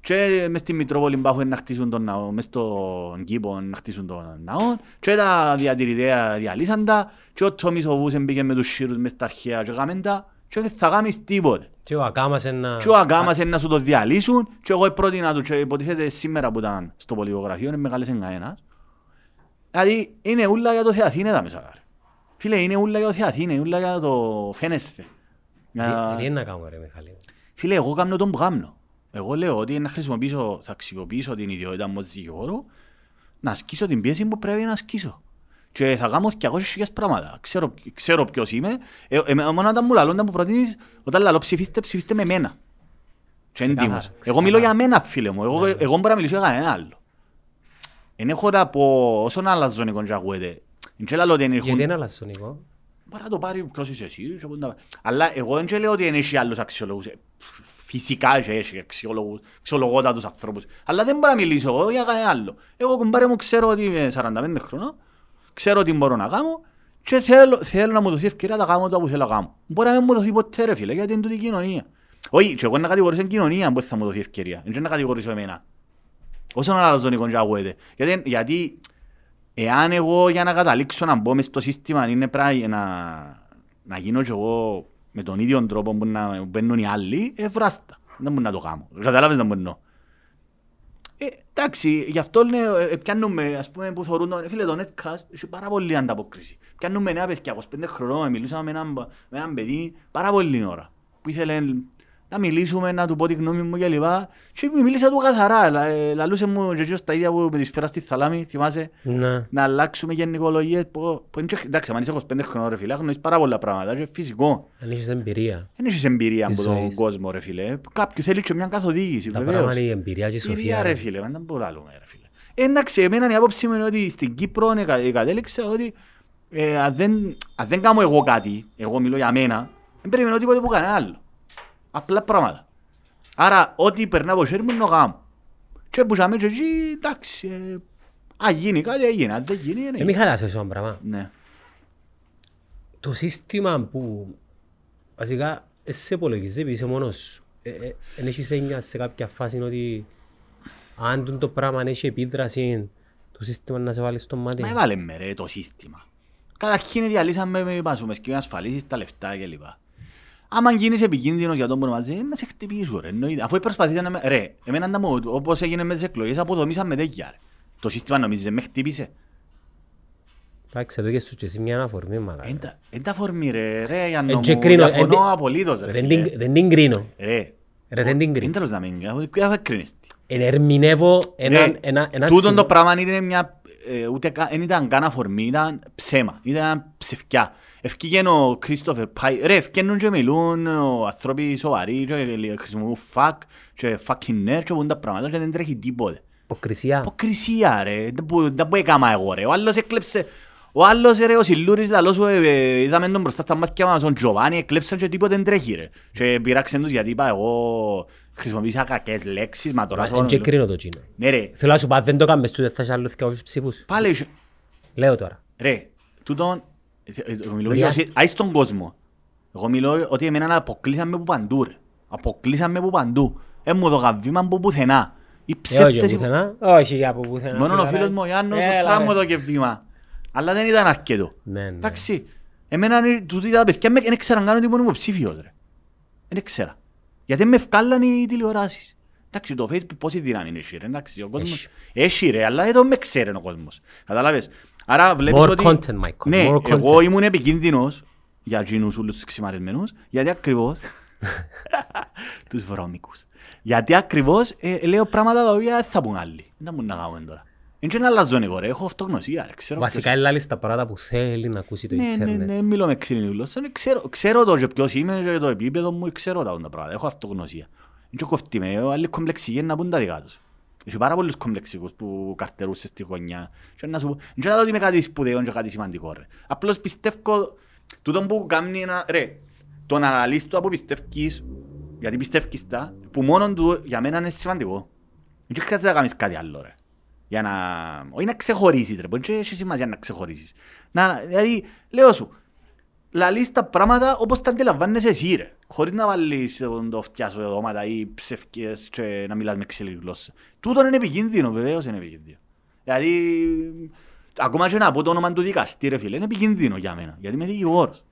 Και μες στη Μητρόπολη μπάχουν να χτίσουν τον ναό, μες στον κήπο να χτίσουν τον ναό. Και τα διατηρητέα διαλύσαν τα. Και ο Τόμις ο Βούς μπήκε με τους σύρους μες στα αρχαία και κάμεν τα. Και δεν θα κάνεις τίποτε. Και ο Ακάμας ένα... Και ο Αγκάμας είναι να σου το διαλύσουν και εγώ πρότεινα του και υποτίθεται σήμερα που ήταν στο πολιτογραφείο είναι μεγάλες κανένας. Δηλαδή είναι ούλα για το Θεαθήνε τα μέσα. ρε. Φίλε είναι ούλα για το Θεαθήνε, είναι ούλα για το φαίνεστε. Για- Τι- Τι είναι να κάνω ρε Μιχάλη. Φίλε εγώ κάνω τον που κάνω. Εγώ λέω ότι να χρησιμοποιήσω, θα αξιοποιήσω την ιδιότητα μου ως δικηγόρο να ασκήσω την πίεση που πρέπει να ασκήσω. Και θα κάνω 200.000 πράγματα. Ξέρω, ξέρω ποιος είμαι. Ε, ε, μόνο όταν μου λαλούν, όταν μου προτείνεις, όταν λαλώ ψηφίστε, ψηφίστε με μένα. Και Ξεκάθαρα, έντιμος. Εγώ ξεκάθαρα. μιλώ για μένα, φίλε μου. Εγώ, εγώ μπορώ να μιλήσω για κανένα άλλο. Εν έχω να πω, όσον άλλα ζωνικό και ακούετε, εν και λαλώ ότι εν Γιατί έχουν- είναι αλασσονικό. Μπορεί να το πάρει ποιος είσαι εσύ και πού να πάει. Αλλά εγώ δεν και λέω ότι δεν έχει άλλους αξιολόγους. Ε, Φυσικά και έχει αξιολόγους, αξιολογότατους ανθρώπους. Αλλά δεν μπορώ να μιλήσω εγώ για κανένα άλλο. Εγώ κουμπάρε μου ξέρω ότι είμαι 45 χρονών, ξέρω τι μπορώ να κάνω και θέλω, θέλω να μου δοθεί ευκαιρία να κάνω το που θέλω να κάνω. Μπορεί να μην μου δοθεί ποτέ ρε φίλε, γιατί είναι τούτη η κοινωνία. Όχι, και εγώ να κατηγορήσω την κοινωνία που θα μου δοθεί ευκαιρία. Δεν να κατηγορήσω εμένα. Όσον άλλα ζωνικό και ακούετε. Γιατί, γιατί εάν εγώ για να καταλήξω να μπω μες στο σύστημα είναι πρέπει να, να γίνω και εγώ με τον ίδιο τρόπο που να μπαίνουν οι άλλοι, ε, βράστα. Δεν μπορεί να το κάνω. Κατάλαβες να μπορώ. Ε, εντάξει, γι' αυτό είναι, ε, πιάνουμε, ας πούμε, που θεωρούν, τον- φίλε, το Netcast έχει πάρα πολύ ανταπόκριση. Πιάνουμε νέα παιδιά, 25 χρονών, μιλούσαμε με έναν, με έναν παιδί πάρα πολύ ώρα, που ήθελε να μιλήσουμε, να του πω τη γνώμη μου και λοιπά. Και μίλησα του καθαρά, λα- ε, λαλούσε μου και εκείνος τα ίδια που με τη σφαίρα στη θαλάμη, θυμάσαι, Ναι. να αλλάξουμε γενικολογίες, που, που είναι και- εντάξει, αν είσαι 25 χρονών ρε φίλε, γνωρίζεις πάρα πολλά πράγματα, και φυσικό. Αν έχεις εμπειρία. Δεν έχεις εμπειρία Της από τον ζωής. κόσμο ρε φίλε, κάποιου θέλει και μια καθοδήγηση, Τα βεβαίως. πράγματα είναι η εμπειρία και η Κυρία σοφία. ρε ρε. φίλε, δεν μπορώ να λέμε ρε φίλε. Ε, Εντάξει, εμένα η άποψη μου είναι ότι στην Κύπρο εκα- εκατέληξα ότι ε, αν, δεν, αν δεν κάνω εγώ κάτι, εγώ μιλώ για μένα, δεν περιμένω τίποτε που κανένα άλλο. Απλά πράγματα. Άρα, ό,τι περνά από χέρι μου είναι να κάνω. Και που ζάμε και εκεί, εντάξει, ε, αν γίνει κάτι έγινε, αν δεν γίνει, Ε, είναι. Μιχάλη, ας ένα πράγμα. Ναι. Το σύστημα που βασικά εσύ υπολογίζεις επειδή είσαι μόνος σου. Ε, ε, Εν έχεις έννοια σε κάποια φάση ότι αν τούτο το πράγμα έχει επίδραση το σύστημα να σε βάλει στο μάτι. Μα έβαλε με ρε το σύστημα. Καταρχήν διαλύσαμε με πάσουμε και με ασφαλίσεις τα λεφτά κλπ. Άμα γίνεις επικίνδυνος για τον που μαζί, να σε χτυπήσω ρε. εννοείται. Αφού προσπαθήσαν να με... Ρε, εμένα να μου, όπως έγινε με τις εκλογές, αποδομήσαν με τέτοια ρε. Το σύστημα νομίζεις με χτύπησε. Εντάξει, εδώ και σου και εσύ μια αναφορμή μαλάκα. Εν τα- Εν τα φορμή ρε, ρε, για Ε, να και μου κρίνω, διαφωνώ εν- απολύτως ρε. Δεν φίλε. την- Δεν την κρίνω. Ρε, Ρε, δεν την εν κρίνω. τέλος να μην, δεν κρίνεις τι. Ενερμηνεύω ένα, Ρε, ένα, ένα τούτον συ- το πράγμα είναι μια, ε, ούτε κα- εν ήταν καν αφορμή, ήταν ψέμα, ήταν ψευκιά. Ευκήγεν ο Κρίστοφερ Πάι, ρε, ευκαινούν και μιλούν ο άνθρωποι σοβαροί και λέ- χρησιμοποιούν fuck και fucking nerd και πούν τα πράγματα και δεν τρέχει τίποτε. Υποκρισία. Αποκρισία ρε, δεν που- δεν που έκαμα εγώ ρε, ο άλλος έκλεψε, ο άλλος ρε, ο Σιλούρης λαλός σου, ε, ε, είδαμε τον μπροστά στα μάτια μας, τον Τζοβάνι, έκλεψαν και τίποτε δεν τρέχει ρε. Και πειράξαν τους γιατί είπα εγώ χρησιμοποίησα κακές λέξεις, μα τώρα Μα, σου Εν και μιλώ. κρίνω το τσίνο. Ναι ρε, Θέλω να σου πω, αν δεν το κάνεις του, δεν θα είσαι άλλο 200 ψήφους. πάλι είχε- Λέω τώρα. Ρε, τούτον, ε, ε, εγώ μιλώ Ρε, για ας- όσοι- άι στον κόσμο. Εγώ μιλώ ότι εμένα αποκλείσαμε που παντού ρε. Αποκλείσαμε που παντού. Ε μου δώκα βήμα που πουθενά. Οι Ε, όχι ψεύτες... πουθενά. Όχι από πουθενά. Μόνο ο φιλαράκι. φίλος μου ο Ιάννος Έλα, ο τράμ ρε. μου εδώ και βήμα. Αλλά δεν ήταν αρκετό. Ναι, ναι. Εντάξει. Εμένα είναι- τούτοι τα παιδιά με- δεν ξέραν καν ότι ήμουν υποψήφιος ρε. Δεν ξέρα. Γιατί με ευκάλαν οι τηλεοράσεις. Εντάξει, το Facebook πόση δύναμη είναι έχει, ρε. Εντάξει, ο κόσμος... Έχει. Έχει ρε, αλλά εδώ με ξέρει ο κόσμος. Καταλάβες. Άρα βλέπεις More ότι... content, Michael, Ναι, more εγώ content. ήμουν επικίνδυνος για εκείνους όλους τους ξημαρισμένους, γιατί ακριβώς... τους βρώμικους. Γιατί ακριβώς ε, λέω πράγματα τα οποία δεν θα πούν άλλοι. Δεν θα πούν να κάνουμε τώρα. Είναι και να αλλάζω εγώ ρε, έχω αυτογνωσία ρε, ξέρω Βασικά ποιος- ελάλης τα πράγματα που θέλει να ακούσει το ναι, ναι, ίντερνετ. ναι, μιλώ με ξύλινη γλώσσα. Ναι, ξέρω, ξέρω το και ποιος είμαι και το επίπεδο μου, ξέρω τα όντα πράγματα. Έχω αυτογνωσία. Είναι και κοφτή με, άλλοι κομπλεξικοί να πούν τα δικά τους. Έχει πάρα πολλούς κομπλεξικούς που καρτερούσες στη γωνιά. Και να σου πω, δεν θα δω ότι είμαι κάτι σπουδαίο και κάτι σημαντικό ρε. Απλώς πιστεύω, τούτο που κάνει ένα, ρε, τον αναλύς του από πιστεύεις, γιατί πιστεύεις τα, που μόνον του για μένα είναι σημαντικό. Δεν χρειάζεται να κάνεις κάτι άλλο ρε. Για να... Όχι να ξεχωρίσεις ρε, μπορεί και έχεις σημασία να ξεχωρίσεις. Να, δηλαδή, λέω σου, λαλείς τα πράγματα όπως τα αντιλαμβάνεσαι εσύ ρε. Χωρίς να βάλεις ε, το αυτιά σου δεδόματα ή ψευκές και να μιλάς με ξύλινη γλώσσα. Τούτο είναι επικίνδυνο, βεβαίως είναι επικίνδυνο. Δηλαδή, ακόμα και να πω το όνομα του δικαστή ρε φίλε, είναι επικίνδυνο για μένα, γιατί είμαι δικηγόρος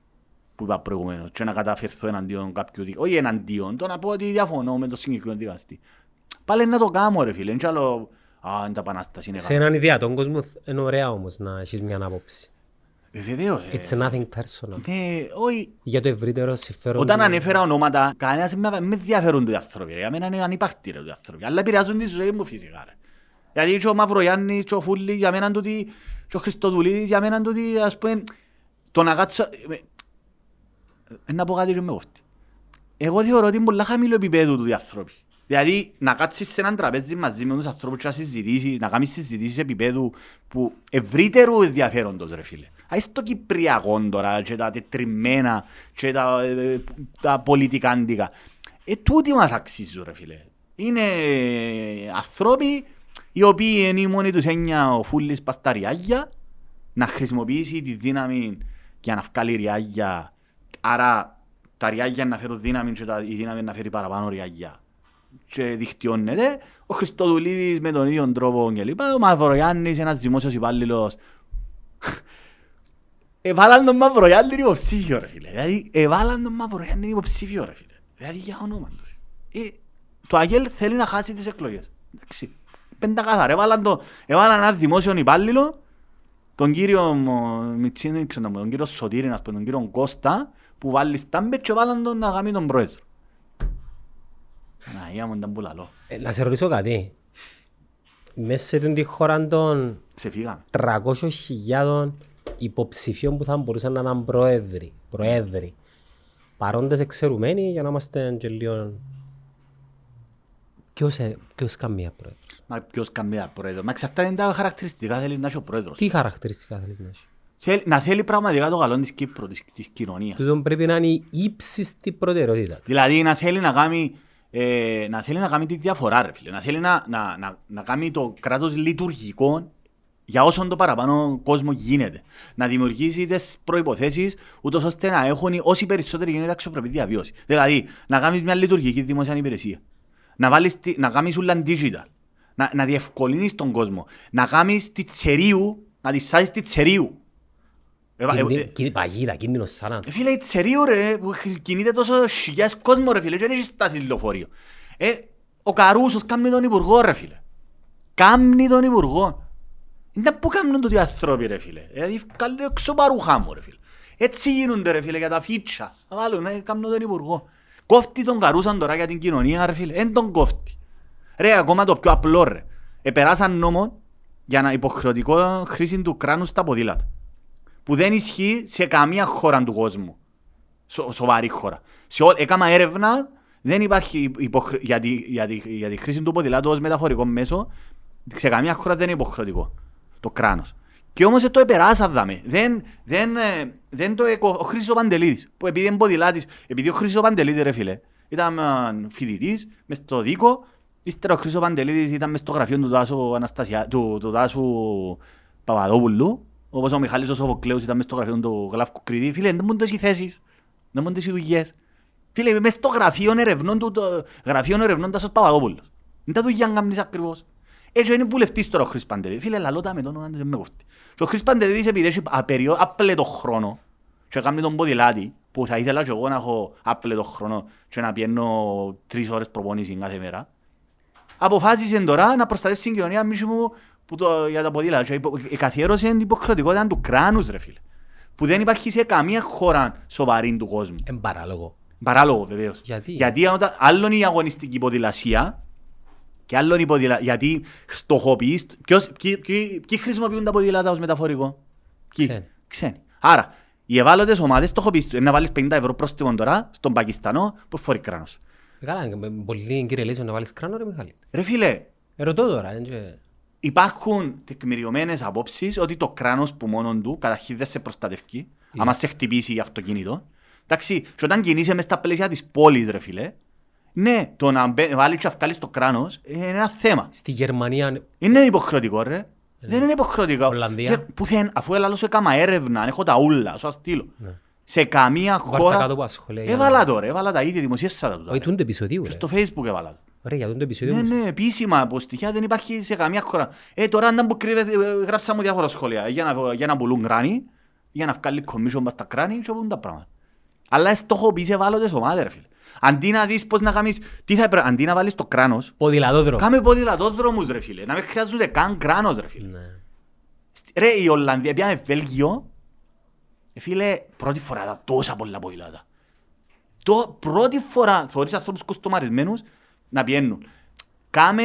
που είπα προηγουμένως και να καταφερθώ εναντίον κάποιου δικαστή, όχι εναντίον, το να πω ότι διαφωνώ με το συγκεκριμένο δικαστή. Πάλι να το κάνω ρε φίλε, είναι κι άλλο, α, είναι τα επανάσταση, είναι Σε έναν ιδιαίτερο κόσμο είναι ωραία όμως να έχεις μια άποψη. Ε, Βεβαίως, ε. It's nothing personal. Ναι, όχι, Για το ευρύτερο συμφέρον Όταν του- ανέφερα ονόματα, κανένας με, με ενδιαφέρονται οι άνθρωποι. ρε. Για μένα είναι ανυπάρκτοι ρε, οι άνθρωποι. Αλλά επηρεάζουν τη ζωή μου φυσικά. Ρε. Γιατί και ο Μαυρογιάννης, και ο Φούλης, για μένα τούτοι, και ο Χριστοδουλίδης, για μένα τούτοι, ας πούμε, το να κάτσω... ε, ε, Να πω κάτι και με κόφτει. Εγώ θεωρώ ότι είναι πολλά χαμηλό επίπεδο του οι άνθρωποι. Δηλαδή, να κάτσεις σε έναν τραπέζι μαζί με τους ανθρώπους και να συζητήσεις, να κάνεις συζητήσεις επίπεδου που ευρύτερου ενδιαφέροντος, ρε φίλε. Άις το Κυπριακό τώρα και τα τετριμμένα και τα, ε, τα πολιτικάντικα. Ε, τούτοι μας αξίζουν, ρε φίλε. Είναι ανθρώποι οι οποίοι είναι η μόνη τους έννοια ο Φούλης πας στα ριάγια, να χρησιμοποιήσει τη δύναμη για να βγάλει ριάγια. Άρα τα ριάγια να φέρουν δύναμη και τα, η δύναμη να φέρει παραπάνω ριάγια. Και δικτυώνεται. Ο Χριστοδουλίδης με τον ίδιο τρόπο και λοιπά. Ο Μαυρογιάννης, ένας δημόσιος υπάλληλος. Εβάλαν τον Μαυρογιάννη υποψήφιο ρε φίλε. Δηλαδή εβάλαν τον Μαυρογιάννη υποψήφιο ρε φίλε. Δηλαδή για όνομα του. Ε, το Αγγέλ θέλει να χάσει τις εκλογές. Εντάξει. Πεντακάθαρα. Έβαλαν, το, έβαλαν ένα δημόσιο υπάλληλο τον κύριο Μιτσίνη, ξέρω, τον κύριο Σωτήρη, ας πούμε, τον κύριο Κώστα, που βάλει στάμπε και βάλαν τον να κάνει τον πρόεδρο. Παναγία μου ήταν που λαλό. Ε, Να σε ρωτήσω κάτι. Μέσα σε την χώρα των Σε φύγαμε. 300.000 υποψηφίων που θα μπορούσαν να ήταν πρόεδροι, προέδροι, παρόντες εξαιρουμένοι για να είμαστε και λίγο... Ποιος, ε, ποιος καμία πρόεδρο; Μα ποιος καμία πρόεδρο. Μα εξαρτάται είναι τα χαρακτηριστικά θέλεις να έχει ο πρόεδρος. Τι χαρακτηριστικά θέλεις να έχει. Θέλει- Να θέλει πραγματικά το καλό της Κύπρου, της, της κοινωνίας. Τούτον πρέπει να είναι η ύψιστη προτεραιότητα. Δηλαδή να θέλει να κάνει, ε, να θέλει να κάνει τη διαφορά ρε φίλε. Να θέλει να, να, να, να κάνει το κράτος λειτουργικό για όσον το παραπάνω κόσμο γίνεται. Να δημιουργήσει τις προϋποθέσεις ούτως ώστε να έχουν όσοι περισσότεροι γίνεται αξιοπρεπή διαβίωση. Δηλαδή να κάνεις μια λειτουργική δημόσια υπηρεσία. Να, βάλεις, τη- να κάνεις ούλα digital. Να, να διευκολύνεις τον κόσμο. Να κάνεις τη τσερίου, να τη σάσεις τη τσερίου. Ε, ε, ε, Κινδυ- κινδυ- Παγίδα, κίνδυνος θάνατο. ε, Φίλε, η Τσερίου ρε, που χ- κινείται τόσο χιλιάς κόσμος ρε φίλε, και δεν έχει στάσει λεωφορείο. Ε, ο Καρούσος κάμνει τον υπουργό ρε φίλε. Κάμνει τον υπουργό. Είναι που κάμνουν τούτοι οι άνθρωποι ρε φίλε; Δηλαδή, καλή έξω παρούχα μου ρε φίλε. Έτσι γίνονται ρε φίλε για τα φίτσα. Να Βάλουν, ε, κάμνουν τον υπουργό. Κόφτει τον Καρούσαν τώρα για την κοινωνία ρε φίλε. Εν τον κόφτει. Ρε, ακόμα το πιο απλό ρε. Επεράσαν νόμο για να υποχρεωτικό χρήση του κράνους στα ποδήλατα που δεν ισχύει σε καμία χώρα του κόσμου. Σο, σοβαρή χώρα. Σε ό, έκανα έρευνα, δεν υπάρχει υποχρε... για, τη, για, τη, για τη χρήση του ποδηλάτου ως μεταφορικό μέσο, σε καμία χώρα δεν είναι υποχρεωτικό το κράνος. Και όμως ε, το επεράσαμε. Δεν, δεν, ε, δεν το εκο... Ο Χρήστος ο Παντελίδης, που επειδή είναι ποδηλάτης, επειδή ο Χρήστος ο Παντελίδης ρε φίλε, ήταν ε, φοιτητής μες στο δίκο, ύστερα ο Χρήστος ο Παντελίδης ήταν μες στο γραφείο του Τάσου, Αναστασιά, του, του Τάσου Παπαδόπουλου, όπως ο Μιχάλης ο Σοφοκλέους ήταν μες στο γραφείο του Γλάφκου Κρήτη. Φίλε, δεν μπορούν οι θέσεις, δεν μπορούν οι δουλειές. Φίλε, είμαι μες στο γραφείο ερευνών του, το γραφείο ερευνών Τάσος Παπαδόπουλος. Είναι τα δουλειά να κάνεις ακριβώς. Έτσι είναι βουλευτής τώρα ο Χρήστος Παντελίδης. Φίλε, λαλώ τα με το όνομα δεν με κοφτεί. Και ο Χρήστος Παντελίδης επειδή έχει απεριό, άπλετο χρόνο και κάνει τον ποδηλάτη, που θα ήθελα και εγώ να έχω άπλετο χρόνο και να πιένω τρεις ώρες προπόνηση κάθε μέρα, αποφάσισε τώρα να προστατεύσει την κοινωνία μίσου μου που το, για τα ποδήλατα. Και υπο- η καθιέρωση είναι την υποχρεωτικότητα του κράνους, ρε φίλε. Που δεν υπάρχει σε καμία χώρα σοβαρή του κόσμου. Εν παράλογο. Παράλογο βεβαίως. Γιατί; Γιατί όταν, άλλον η αγωνιστική ποδηλασία και άλλον η ποδηλασία. Γιατί στοχοποιείς... Ποιος, ποιοι, ποιοι, ποιοι χρησιμοποιούν τα ποδήλατα ως μεταφορικό; Ποιοι; Ξένοι. Ξένοι. Άρα, οι ευάλωτες ομάδες στοχοποιείς. Να βάλεις 50 ευρώ πρόστιμο τώρα στον Πακιστανό που φορεί κράνος. Ε, Καλά, ε, πολύ κύριε Λέσο να βάλεις κράνο ρε Μιχάλη. Ρε φίλε, Ερωτώ τώρα, ε, και- υπάρχουν τεκμηριωμένες απόψεις ότι το κράνος που μόνον του καταρχήν δεν σε προστατευκεί, άμα σε χτυπήσει αυτοκίνητο. Εντάξει, και όταν κινείσαι μες στα πλαίσια της πόλης, ρε φίλε, ναι, το να μπε- βάλεις και να βγάλεις το κράνος είναι ένα θέμα. Στη Γερμανία Είναι υποχρεωτικό, ρε. Δεν είναι υποχρεωτικό. Ολλανδία. Και Πουθεν, αφού έλα σου έκαμα έρευνα, έχω τα ούλα, σου στείλω. Σε καμία Βάρ' τα χώρα... κάτω από σχολεία για Έβαλα να- το ρε, έβαλα τα ήδη, δημοσίευσα τα τούτα, Όχι, ρε. τούντο επεισοδίου Και ρε. Στο facebook έβαλα το. Ρε, για τούντο επεισοδίου Ναι, όμως. ναι, επίσημα από στοιχεία δεν υπάρχει σε καμία χώρα. Ε, τώρα αν που κρύβεται, ε, γράψα μου διάφορα σχόλια για να, για να πουλούν κράνη, για να βγάλει commission πας στα κράνη και πούν τα πράγματα. Αλλά στοχοποιείς ευάλωτες ομάδες, ρε φίλε. Αντί να δεις πώς να κάνεις, τι θα έπρεπε, αντί να βάλεις το κράνος, Ποδηλατόδρομο. κάμε ποδηλατόδρομους, ρε φίλε. Να μην χρειάζονται καν κράνος, ρε φίλε. Ναι. Στη- Ρε, η Ολλανδία πήγαμε Βέλγιο, ε, φίλε, πρώτη φορά είδα τόσα πολλά ποδηλάτα. Το πρώτη φορά θεωρείς ανθρώπους κοστομαρισμένους να πιένουν. Κάμε,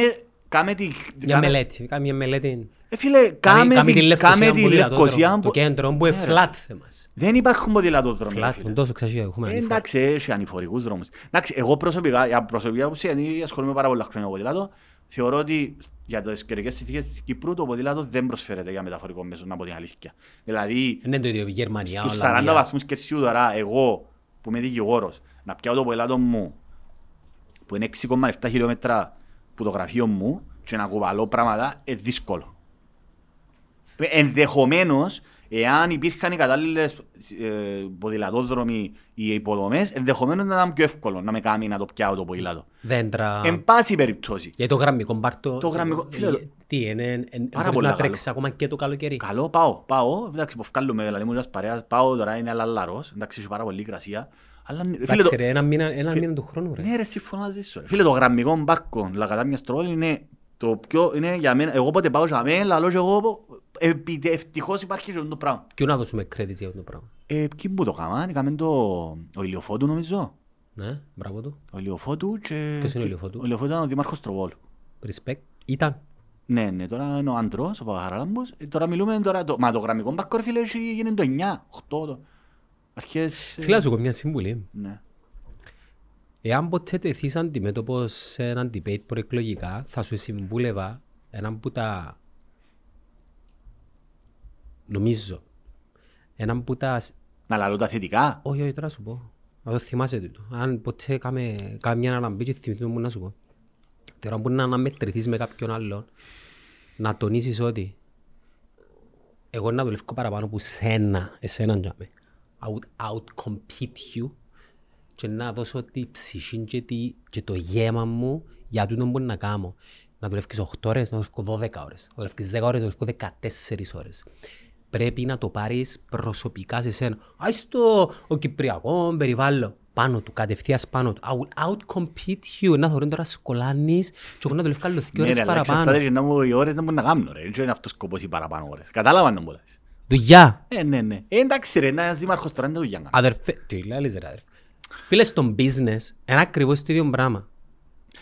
κάμε τη... Μια κάμε- μελέτη. Κάμε μια μελέτη. Ε, φίλε, κάμε, Κάμε τη, τη κάμε Λευκοσία τη ποδηλατόδρομο. Λευκοσία. Το που- κέντρο που είναι Ναι, ρε. flat θέμας. Δεν υπάρχουν ποδηλατόδρομοι. ρε Flat, φίλε. τόσο ξασία έχουμε Ε, ανηφορά. Εντάξει, έχει ανηφορικούς δρόμους. Εντάξει, εγώ προσωπικά, για προσωπικά άποψη, γιατί ασχολούμαι πάρα πολλά χρόνια με ποδήλατο, θεωρώ ότι για τις καιρικές συνθήκες της Κύπρου το ποδήλατο δεν προσφέρεται για μεταφορικό μέσο, να πω την αλήθεια. Δηλαδή, Δεν είναι το ίδιο η Γερμανία, στους 40 Ολλανδία. βαθμούς Κελσίου τώρα, εγώ που είμαι δικηγόρος, να πιάω το ποδήλατο μου που είναι 6,7 χιλιόμετρα που το γραφείο μου και να κουβαλώ πράγματα, είναι δύσκολο. Ε, Ενδεχομένως, εάν υπήρχαν οι κατάλληλες ε, ποδηλατόδρομοι ή υποδομές, ενδεχομένως να ήταν πιο εύκολο να με κάνει να το πιάω το ποδήλατο. Δέντρα. Εν πάση περιπτώσει. Για το γραμμικό μπάρτο. Το γραμμικό- ε, φίλε, το- Τι είναι, εν- εν- Πάρα μπορείς πολύ να καλό. τρέξεις ακόμα και το καλοκαίρι; Καλό, πάω, πάω. Εντάξει, που βγάλουμε, δηλαδή μου ένας παρέας, πάω τώρα, είναι λαλαρός, εντάξει, έχει πάρα πολύ κρασία. Αλλά, φίλε, το- Εντάξει ρε, ένα μήνα, ένα μήνα του χρόνου ρε. Ναι ρε, συμφωνώ μαζί σου. ρε. Φίλε, το γραμμικό μπάρκο Λακατάμια Στρόλ είναι το πιο, είναι για μένα, εγώ πότε πάω για μένα, λαλώ και εγώ, επί, ευτυχώς υπάρχει και αυτό το πράγμα. Ποιο να δώσουμε credits για αυτό το πράγμα; Ε, ποιοι που το κάναν, έκαμε το, ο Ηλιοφώτου νομίζω. Ναι, μπράβο του. Ο Ηλιοφώτου και... Ποιος είναι ο Ηλιοφώτου; Ο Ηλιοφώτου ήταν ο Δήμαρχος Τροβόλου. Respect. Ήταν. Ναι, ναι, τώρα είναι ο Αντρός, ο Παπαχαράλαμπος. Ε, τώρα μιλούμε τώρα, το, μα το γραμμικό μπάρκο ρε φίλε, έχει γίνει το 9, 8, το. Αρχές... ε, Φίλα σου έχω μια συμβουλή. Ναι. Εάν ποτέ τεθείς αντιμέτωπος σε έναν debate προεκλογικά, θα σου συμβούλευα έναν που τα... Νομίζω. Έναν που τα... Να λαλώ τα θετικά. Όχι, όχι, τώρα να σου πω. Να το θυμάσαι τούτο. Αν ποτέ κάμε κάμια αναμπή και θυμηθούμε μου να σου πω. Τώρα που να αναμετρηθείς με κάποιον άλλον, να τονίσεις ότι εγώ να δουλεύω παραπάνω που σένα, εσέναν για με. I would out-compete you και να δώσω τη ψυχή και, τη, και το γέμα μου για τούτο που να κάνω. Να δουλεύεις 8 ώρες, να δουλεύω 12 ώρες. Να δουλεύεις 10 ώρες, να δουλεύω 14 ώρες. Πρέπει να το πάρεις προσωπικά σε σένα. Άις το ο Κυπριακό περιβάλλον πάνω του, κατευθείας πάνω του. I will out-compete you. Να θωρούν τώρα σκολάνεις και εγώ να δουλεύω άλλο 2 Ναι, ώρες ρε, αλλά παραπάνω. εξαρτάται και να μου οι ώρες να μπορούν να κάνουν, ρε. Δεν είναι αυτός ο σκοπός οι παραπάνω ώρες. Κατάλαβα να μου λες. Δουλειά. Ε, ναι, ναι. Ε, εντάξει ρε, ένας δήμαρχος τώρα είναι το δουλειά να κάνει. Αδερφέ, τι λες ρε αδερφέ. Φίλε, στον business είναι ακριβώς το ίδιο πράγμα.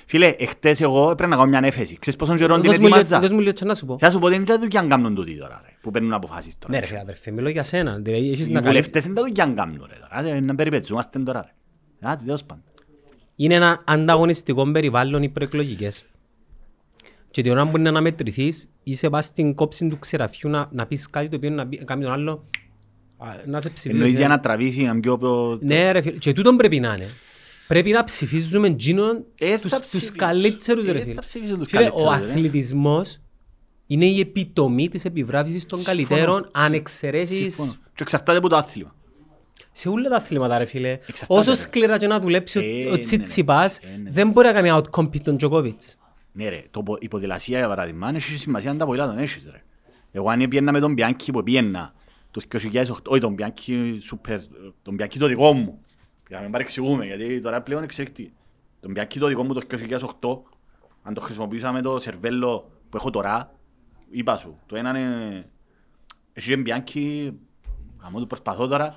Φίλε, εχθές εγώ έπρεπε να κάνω μια έφεση. Ξέρεις πόσον καιρό την Δώσ' μου λίγο- ετοιμάζα. δώσ' μου λίγο και να σου πω. Θα σου πω δεν είναι τα δουλειά να κάνουν τούτοι τώρα, ρε. Που παίρνουν αποφάσεις τώρα. Ναι ρε φίλε αδερφέ, μιλώ για σένα. Δηλαδή, έχεις Οι να καλύψεις- βουλευτές είναι τα δουλειά να κάνουν, ρε. τώρα. Άντε, Να περιπετζούμαστε τώρα, ρε. Άντε, τέλος πάντων. Είναι ένα ανταγωνιστικό περιβάλλον οι προεκλογικές. Και την ώρα που είναι να μετρηθείς, είσαι πας στην κόψη του ξεραφιού να, να πεις κάτι το οποίο να πει- κάνει τον άλλο α, να σε ψηφίσει. Εννοείς για να τραβήσει να πιο... πιο- Ναι ρε φίλε, και τούτον πρέπει να είναι. Πρέπει να ψηφίζουμε εκείνον Ε, θα τους, τους ψηφίσουν. καλύτερους Ε, ρε θα φίλε. ψηφίσουν τους Φίλε, ο καλύτερους, ρε. αθλητισμός είναι η επιτομή της επιβράβευσης των Συμφωνώ. καλύτερων αν εξαιρέσεις Συμφωνώ. Και εξαρτάται από το άθλημα. σε όλα τα αθλήματα ρε φίλε. Εξαρτάται, Όσο ρε. σκληρά και να δουλέψει Ε, ο- ναι, ο ναι, Τσιτσιπάς ε, ναι, δεν μπορεί να κάνει outcompete τον Τζοκόβιτς. Ναι ρε, το, πο- η ποδηλασία για παράδειγμα, έχεις σημασία αν τα ποδήλατον έχεις ρε. Εγώ αν πιένα με τον Bianchi που πιένα το 2008, όχι τον Bianchi super, τον Bianchi το δικό μου, για να μην παρεξηγούμε, γιατί τώρα πλέον εξελικτή. Τον Bianchi το δικό μου το 2008, αν το χρησιμοποιούσα με το σερβέλο που έχω τώρα, είπα σου, το ένα είναι... Εσύ είναι Bianchi, γαμώ το προσπαθώ τώρα,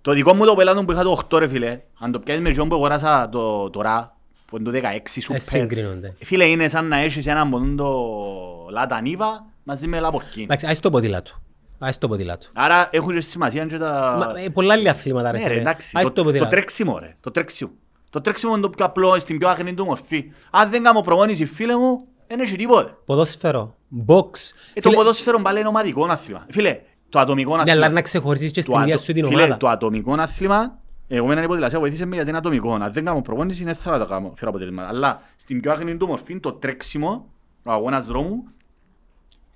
το δικό μου το πελάτο που είχα το 8 ρε φίλε, αν το πιάσεις με τον που αγοράσα το, τώρα, που είναι το 16 Ε, super, συγκρίνονται. Φίλε, είναι σαν να έχεις έναν από το λατανίβα μαζί με λαμπορκίνη. Εντάξει, άσε το ποδήλατο. Άσε το ποδήλατο. Άρα έχουν και σημασία και τα... Μα, ε, Πολλά άλλα αθλήματα ρε Ναι ρε, φίλε. εντάξει. Άσε Το, το το ποδήλατο. τρέξιμο ρε, το τρέξιμο. Το τρέξιμο είναι το πιο απλό, στην πιο αγνή του μορφή. Αν δεν κάνω προπόνηση φίλε μου, δεν έχει τίποτε. Ποδόσφαιρο, box. Ε, το Φίλε, ποδόσφαιρο πάλι είναι ομαδικό άθλημα. Φίλε, το ατομικό Ναι, άθλημα. αλλά να ξεχωρίσεις και Το στην ίδια ατο- σου την φίλε, ομάδα. το ατομικό άθλημα, εγώ με έναν υποδηλασία βοήθησε με γιατί είναι ατομικό. Αν δεν κάνω προπόνηση, δεν θα το κάνω, φέρω αποτελέσματα. Αλλά στην πιο αγνή του μορφή, το τρέξιμο, ο αγώνας δρόμου,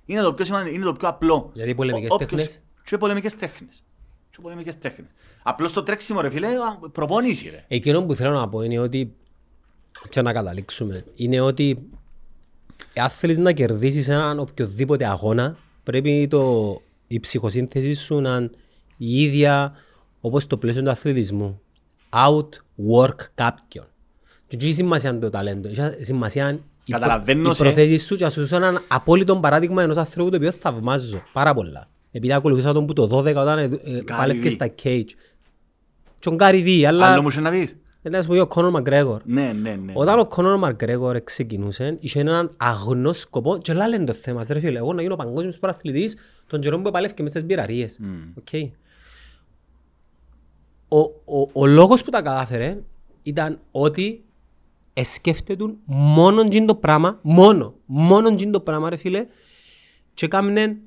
είναι το πιο, σημαντικό, είναι το πιο απλό. Γιατί οι πολεμικές Ο- όποιος- τέχνες; Και πολεμικές τέχνες. Και πολεμικές τέχνες. Απλώς το τρέξιμο ρε φίλε, α, προπόνηση ρε. Εκείνο που θέλω να πω είναι ότι και να καταλήξουμε είναι ότι αν θέλεις να κερδίσεις έναν οποιοδήποτε αγώνα πρέπει το, η ψυχοσύνθεση σου να είναι η ίδια όπως το πλαίσιο του αθλητισμού. Outwork κάποιον. Και όχι σημασία είναι το ταλέντο, έχει σημασία η, προ, Καταλαβαίνω η σε. προθέση σου και να σου δώσω έναν απόλυτο παράδειγμα ενός ανθρώπου το οποίο θαυμάζω πάρα πολλά. Επειδή ακολουθούσα τον που το 12 όταν ε, ε, πάλευκε Vee. στα cage. Και τον Gary Vee, αλλά... Άλλο μου είχε να πεις; Να σου πω ο Κόνορ Μαγκρέγορ. Ναι, ναι, ναι. Όταν ο Κόνορ Μαγκρέγορ ξεκινούσε, είχε έναν αγνός σκοπό και λάλε το θέμα, ρε φίλε, εγώ να γίνω παγκόσμιος πρωταθλητής τον καιρό που επαλεύκε μέσα στις μπυραρίες. Οκ. Ο, ο, ο λόγος που τα κατάφερε ήταν ότι εσκέφτεται μόνο τζείν' το πράγμα, μόνο, μόνο τζείν' το πράγμα ρε φίλε και κάμνε,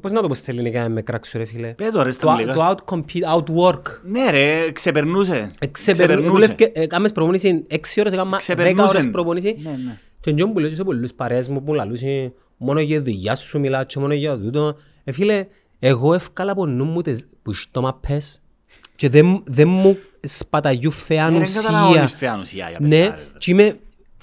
πώς να το πω σε ελληνικά με κράξω ρε φίλε, Πέτω ρε στα το, αγγλικά. το outcompete, outwork. Ναι ρε, ξεπερνούσε. Ξεπερνούσε. Κάμες προπονήση 6 ώρες, έκαμα 10 Ξεπερνούσε. ώρες προπονήση. Ναι, ναι. Και εντός που λέω σε πολλούς παρέες μου που λαλούσε μόνο για δουλειά σου μιλάς και μόνο για τούτο. Ε, φίλε, εγώ εύκαλα από νου μου τις που στόμαπες και δεν, δεν μου σπαταγιού φαιά Ε, δεν καταλαβαίνεις ουσία. φαιά ουσία για Ναι, παιδιά, ρε. και είμαι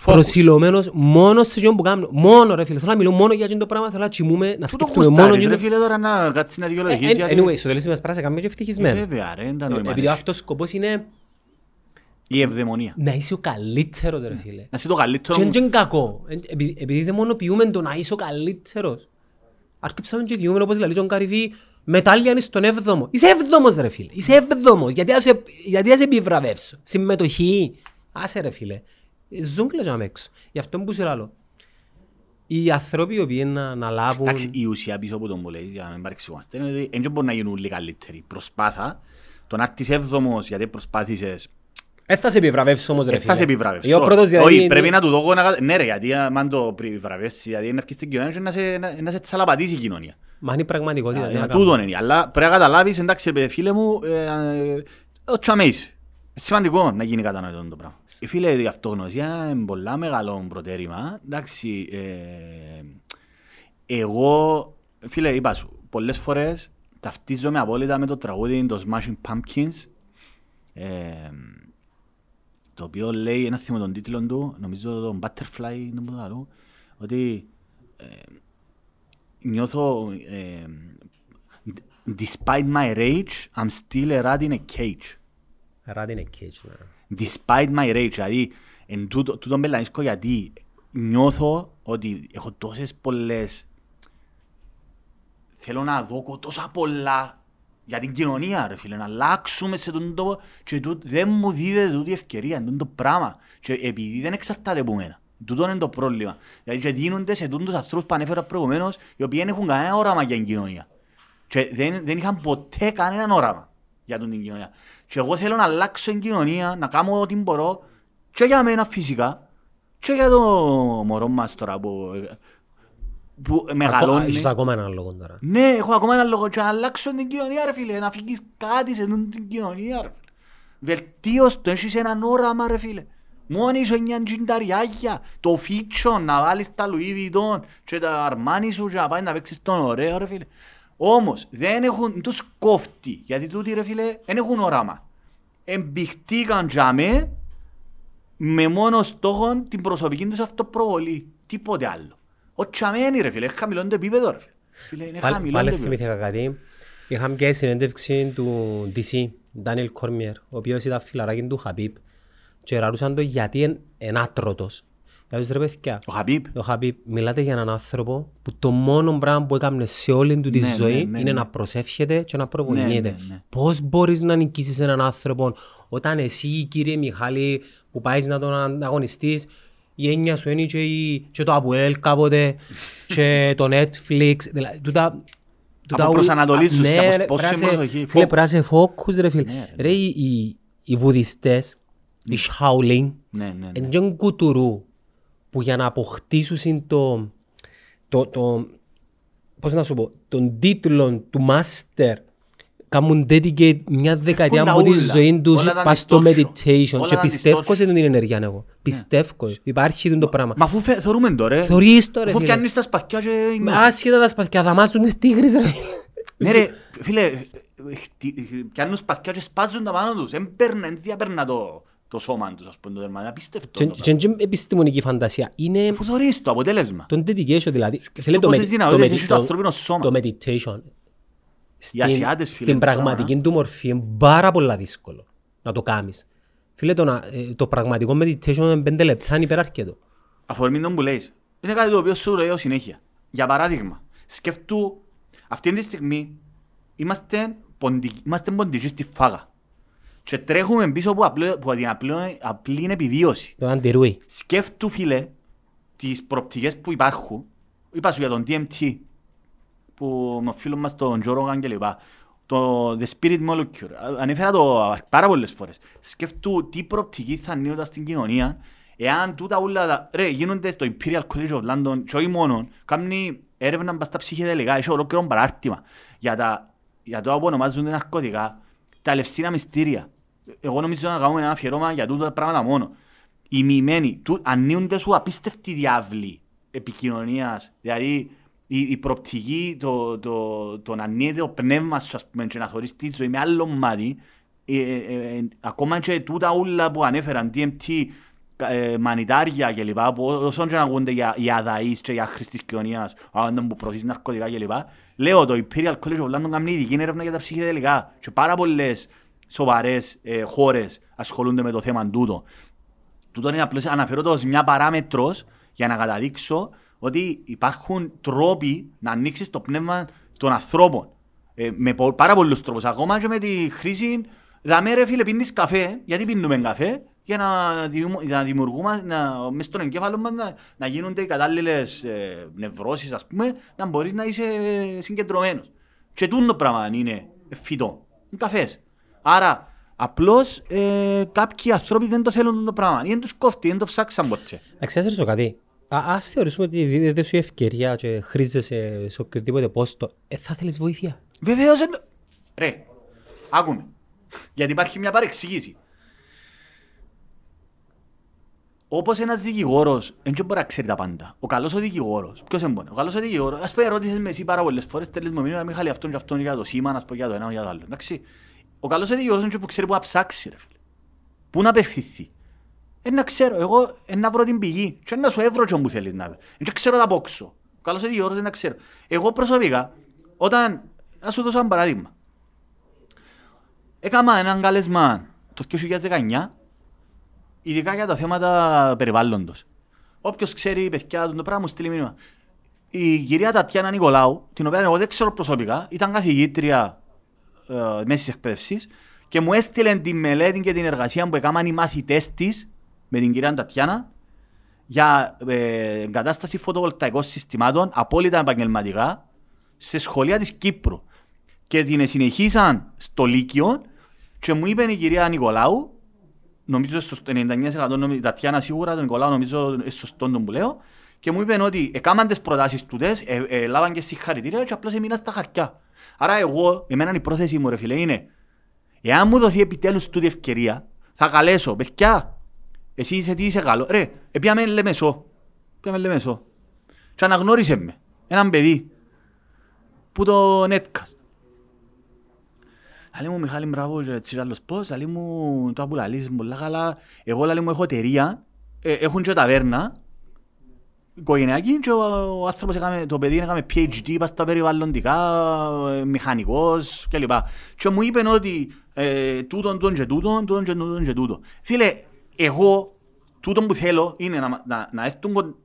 Focus. προσιλωμένος μόνος σε αυτό που κάνω. Μόνο ρε φίλε, θέλω να μιλώ μόνο για αυτό το πράγμα, θέλω να τσιμούμε, να Πού το σκεφτούμε μόνο γουστάρεις για ρε το... φίλε τώρα να κάτσεις να Ε, δικαιολογήσεις ε, γιατί- Anyway, στο τέλος της ημέρας πέρασε καμία και Ε, ευτυχισμένο. Βέβαια ρε, δεν τα νόημα. Επειδή ρε. αυτός ο σκοπός είναι Η ευδαιμονία. να είσαι ο καλύτερος ρε φίλε. Να είσαι το καλύτερο Και μου. είναι κακό. Ε, επει- Επειδή δαιμονοποιούμε το να είσαι ο καλύτερος. Αρκεψάμε και διούμε όπως λέει ο Καρυβή, μετάλλια είναι στον έβδομο. Είσαι έβδομος ρε φίλε. Είσαι έβδομος. Γιατί να σε, γιατί να σε επιβραβεύσω. Συμμετοχή. Άσε ρε φίλε. Ε, Ζούγκλα για έξω. Γι' αυτό που σου λέω. Οι άνθρωποι οι οποίοι να αναλάβουν... Εντάξει, η ουσία πίσω από τον που λέει, για να μην παρεξηγούμαστε, είναι ότι δεν μπορεί να γίνουν όλοι καλύτεροι. Προσπάθα, το να έρθεις έβδομος γιατί προσπάθησες, Ε, θα σε επιβραβεύσω όμως ρε δεν φίλε. θα σε επιβραβεύσω. Είμαι ο πρώτος δηλαδή... Όχι, πρέπει να του δω εγώ να... κα- Ναι ρε, γιατί αν το επιβραβεύσεις, γιατί να έρθεις στην κοινωνία και να σε, να, να σε τσαλαπατήσει η κοινωνία. Μα είναι η πραγματικότητα. τι να Ε, κάνουμε. Τούτον είναι, αλλά πρέπει να καταλάβεις, εντάξει ρε φίλε μου, ε, ε, ο τσάμε είσαι. Είναι σημαντικό να γίνει κατανοητό το πράγμα. Ε, Φίλε, η αυτογνωσία είναι πολλά μεγάλο προτέρημα. Εντάξει, ε, εγώ, φίλε, είπα σου, πολλές φορές ταυτίζομαι απόλυτα με το τραγούδι των Smashing Pumpkins, ε, το οποίο λέει, ένα θυμό τον τίτλο του, νομίζω τον Butterfly, είναι που το λέω, ότι ε, νιώθω, ε, despite my rage, I'm still a rat in a cage. Ράτη είναι cage, ναι. Despite my rage, δηλαδή, εν τούτο, τούτο μπελανίσκω γιατί νιώθω ότι έχω τόσες πολλές θέλω να δω τόσα πολλά για την κοινωνία ρε φίλε, να αλλάξουμε σε τον τόπο και τούτο, δεν μου δίδεται τούτη ευκαιρία, είναι το πράγμα και επειδή δεν εξαρτάται από μένα. Τούτο είναι το πρόβλημα. Δηλαδή και δίνονται σε τούτους ανθρώπους που ανέφερα προηγουμένως οι οποίοι δεν έχουν κανένα όραμα για την κοινωνία. Και δεν, δεν είχαν ποτέ κανέναν όραμα για την κοινωνία. Και εγώ θέλω να αλλάξω την κοινωνία, να κάνω ό,τι μπορώ και για μένα φυσικά και για το μωρό μας τώρα που, που Ακό- μεγαλώνει. Έχεις ακόμα έναν λόγο τώρα. Ναι, έχω ακόμα ένα λόγο και να αλλάξω την κοινωνία ρε φίλε, να φύγεις κάτι σε αυτήν την κοινωνία ρε φίλε. Βελτίως το, έχεις έναν όραμα ρε φίλε. Μόνοι σου εννιά τζινταριάκια, το φίτσο να βάλεις τα Louis Vuitton και τα αρμάνι σου και να πάεις να παίξεις τον ωραίο ρε φίλε. Όμως δεν έχουν, τους κόφτει, γιατί τούτοι ρε φίλε δεν έχουν όραμα. Εμπιχτήκαν για με με μόνο στόχο την προσωπική τους αυτοπροβολή. Τίποτε άλλο. Ο τσαμένοι ρε φίλε, έχει χαμηλό το επίπεδο ρε φίλε. Φίλε, είναι Πάλι- χαμηλό Πάλι το επίπεδο. θυμήθηκα κάτι. Είχαμε και συνέντευξη του DC, Ντάνιλ Κόρμιερ, ο οποίος ήταν φιλαράκι του Χαμπίπ και ρωτούσαν το γιατί είναι ενάτρωτος. Για τους ρε παιδιά, Ο Χαμπίπ. ο Χαμπίπ μιλάτε για έναν άνθρωπο που το μόνο πράγμα που έκανε σε όλη του τη Ναι, ζωή ναι, ναι, είναι ναι. να προσεύχεται και να προπονιέται. Ναι, ναι, ναι. Πώς μπορείς να νικήσεις έναν άνθρωπο όταν εσύ κύριε Μιχάλη που πάεις να τον ανταγωνιστείς η έννοια σου είναι και, η, και το Αποέλ κάποτε και το Netflix δηλαδή τούτα τούτα ούλα- Αποπροσανατολίζουν σε Ναι, αποσ- ρε, πόση πρέπει να σε- προσοχή, Φίλε, focus. πρέπει να σε focus ρε φίλε. Ναι, Ρε οι- οι- οι βουδιστές, οι Shaolin Ναι, ναι, ναι. Εν τζον κουτουρού που για να αποκτήσουν το, το, το, πώς να σου πω, τον τίτλο του master κάνουν dedicate μια δεκαετία τα από τη ούλα. ζωή τους Όλα τα πας στο distortion. meditation Όλα και τα πιστεύω distortion. σε την ενέργεια εγώ. Πιστεύω. Υπάρχει το πράγμα. Μα αφού φε- θεωρούμε τώρα. Θωρείς το ρε Αφού φίλε. πιάνεις τα σπαθιά και... Με Άσχετα τα σπαθιά, θα μάσουν τις τίγρες ρε φίλε. Ναι ρε, φίλε, χτι- πιάνουν σπαθιά και σπάζουν τα πάνω τους. Εν παίρνε, εν διαπέρνα το, το σώμα τους, ας πούμε, το δέρμα. Είναι απίστευτο. Και- το Και πράγμα. είναι επιστημονική φαντασία. Είναι Αφού θωρείς το αποτέλεσμα. τον dedication δηλαδή. Φίλε, το, πόσες medi- δυνατότητες το έχει medi- το το- ανθρώπινο σώμα. το meditation στην, Ασιάτες, φίλε, στην τώρα, πραγματική του μορφή είναι πάρα πολλά δύσκολο να το κάνεις. Φίλε, το, να- ε, το πραγματικό meditation είναι πέντε λεπτά είναι υπεραρκετό. Αφορμή τον που λέεις. Είναι κάτι το οποίο σου λέω συνέχεια. Για παράδειγμα, σκεφτού, αυτή τη στιγμή είμαστε, ποντι, είμαστε ποντικοί στη φάγα. Και τρέχουμε πίσω από, απλό, από την απλό, απλή επιβίωση. Το αντιρούει. Σκέφτου φίλε τις προοπτικές που υπάρχουν. Είπα σου για τον DMT που με ο φίλος μας τον Joe Rogan και λοιπά. Το The Spirit Molecule. Α- Ανέφερα το πάρα πολλές φορές. Σκέφτου τι προοπτική θα ανοίγονταν στην κοινωνία εάν τούτα ούλα τα... Ρε, γίνονται στο Imperial College of London και όχι μόνο. Κάνει έρευνα πας στα ψυχεδελικά. Έχει ολόκληρο παράρτημα για, τα, για το που ονομάζονται ναρκωτικά. Τα ελευσίνα μυστήρια. Εγώ νομίζω να κάνουμε ένα αφιερώμα για τούτα τα πράγματα μόνο. Οι μοιημένοι, του, ανοίγονται σου απίστευτοι διάβλοι επικοινωνίας. Δηλαδή, η, η προοπτική, το, το, το να ανοίγεται το πνεύμας σου, ας πούμε, και να θωρείς τη ζωή με άλλο μάτι, ε, ε, ε, ε, ακόμα και τούτα ούλα που ανέφεραν, DMT, ε, μανιτάρια κλπ. που Όσον και να ακούνται για, για αδαείς και για χρήστης κοινωνίας, αν που προωθείς ναρκωτικά κλπ. Λέω το Imperial College of London κάνει ειδική έρευνα για τα ψυχεδελικά και πάρα πολλές σοβαρές ε, χώρες ασχολούνται με το θέμα τούτο. Τούτο είναι απλώς αναφέρω το ως μια παράμετρος για να καταδείξω ότι υπάρχουν τρόποι να ανοίξεις το πνεύμα των ανθρώπων. Ε, με πο- πάρα πολλούς τρόπους. Ακόμα και με τη χρήση, δαμε ρε φίλε πίνεις καφέ, γιατί πίνουμε καφέ, για να, δημιου- να δημιουργούμε, να, μες στον εγκέφαλο μας να, να γίνονται οι κατάλληλες ε, νευρώσεις, ας πούμε, να μπορείς να είσαι συγκεντρωμένος. Και τούτο το πράγμα είναι φυτό. Είναι καφές. Άρα, απλώς ε, κάποιοι άνθρωποι δεν το θέλουν το πράγμα. Ή δεν τους κόφτει, δεν το ψάξαν ποτέ. Εντάξει, ας ρωτήσω κάτι. Α, ας θεωρήσουμε ότι δίδεται σου η ευκαιρία και χρήζεσαι σε οποιοδήποτε πόστο. Ε, θα θέλεις βοήθεια. Βεβαίως εννο... Ρε, άκουμε. Γιατί υπάρχει μια παρεξήγηση. Όπως ένας δικηγόρος, δεν μπορεί να ξέρει τα πάντα. Ο καλός ο δικηγόρος, ποιος είναι μόνο. Ο καλός ο δικηγόρος, ας πούμε ερώτησες με εσύ πάρα πολλές φορές, τέλεις μου μήνυμα, Μιχάλη αυτόν και αυτόν για το σήμα, να σου πω για το ένα για το άλλο. Εντάξει. Ο καλός ο δικηγόρος είναι και που ξέρει που να ψάξει ρε φίλε. Πού να απευθυνθεί. Ε, να ξέρω, εγώ ε, να βρω την πηγή και να σου έβρω και όπου θέλεις να βρω. Δεν ξέρω τα πόξω. Ο καλός ο δικηγόρος δεν να ξέρω. Εγώ προσωπικά, όταν, να σου δώσω ένα παράδειγμα. Έκανα έναν καλεσμά το 2019, ειδικά για τα θέματα περιβάλλοντος. Όποιος ξέρει, παιδιά, το πράγμα μου στείλει μήνυμα. Η κυρία Τατιάνα Νικολάου, την οποία εγώ δεν ξέρω προσωπικά, ήταν καθηγήτρια ε, μέσης εκπαίδευσης και μου έστειλε τη μελέτη και την εργασία που έκαναν οι μαθητές της με την κυρία Τατιάνα για ε, εγκατάσταση φωτοβολταϊκών συστημάτων απόλυτα επαγγελματικά σε σχολεία της Κύπρου. Και την συνεχίσαν στο Λύκειο και μου είπε η κυρία Νικολάου, νομίζω στο 99% νομίζω, η Τατιάνα σίγουρα, τον Νικολάου νομίζω είναι σωστό τον που λέω, και μου είπε ότι έκαναν τις προτάσεις τούτες, ε, ε, λάβαν και συγχαρητήρια και απλώς έμειναν στα χαρτιά. Άρα εγώ, εμένα η πρόθεση μου ρε φίλε είναι, εάν μου δοθεί επιτέλους τούτη ευκαιρία, θα καλέσω, παιδιά, εσύ είσαι τι είσαι καλό. Ρε, έπιαμε Λεμεσό, έπιαμε Λεμεσό. Και αναγνώρισε με, έναν παιδί, που το Netcast. Λέει μου Μιχάλη μπράβο και έτσι άλλος πώς, λέει μου το που λαλείς πολλά καλά. Εγώ λέει μου έχω εταιρεία, ε, έχουν και ταβέρνα, οικογενειακή και ο άνθρωπος έκαμε, το παιδί έκαμε PhD, είπα στα περιβαλλοντικά, ε, μηχανικός κλπ. Και μου είπε ότι ε, τούτον, τούτον και τούτον, τούτον και τούτον και τούτον. Φίλε, εγώ τούτον που θέλω είναι να, να, να έρθουν κον-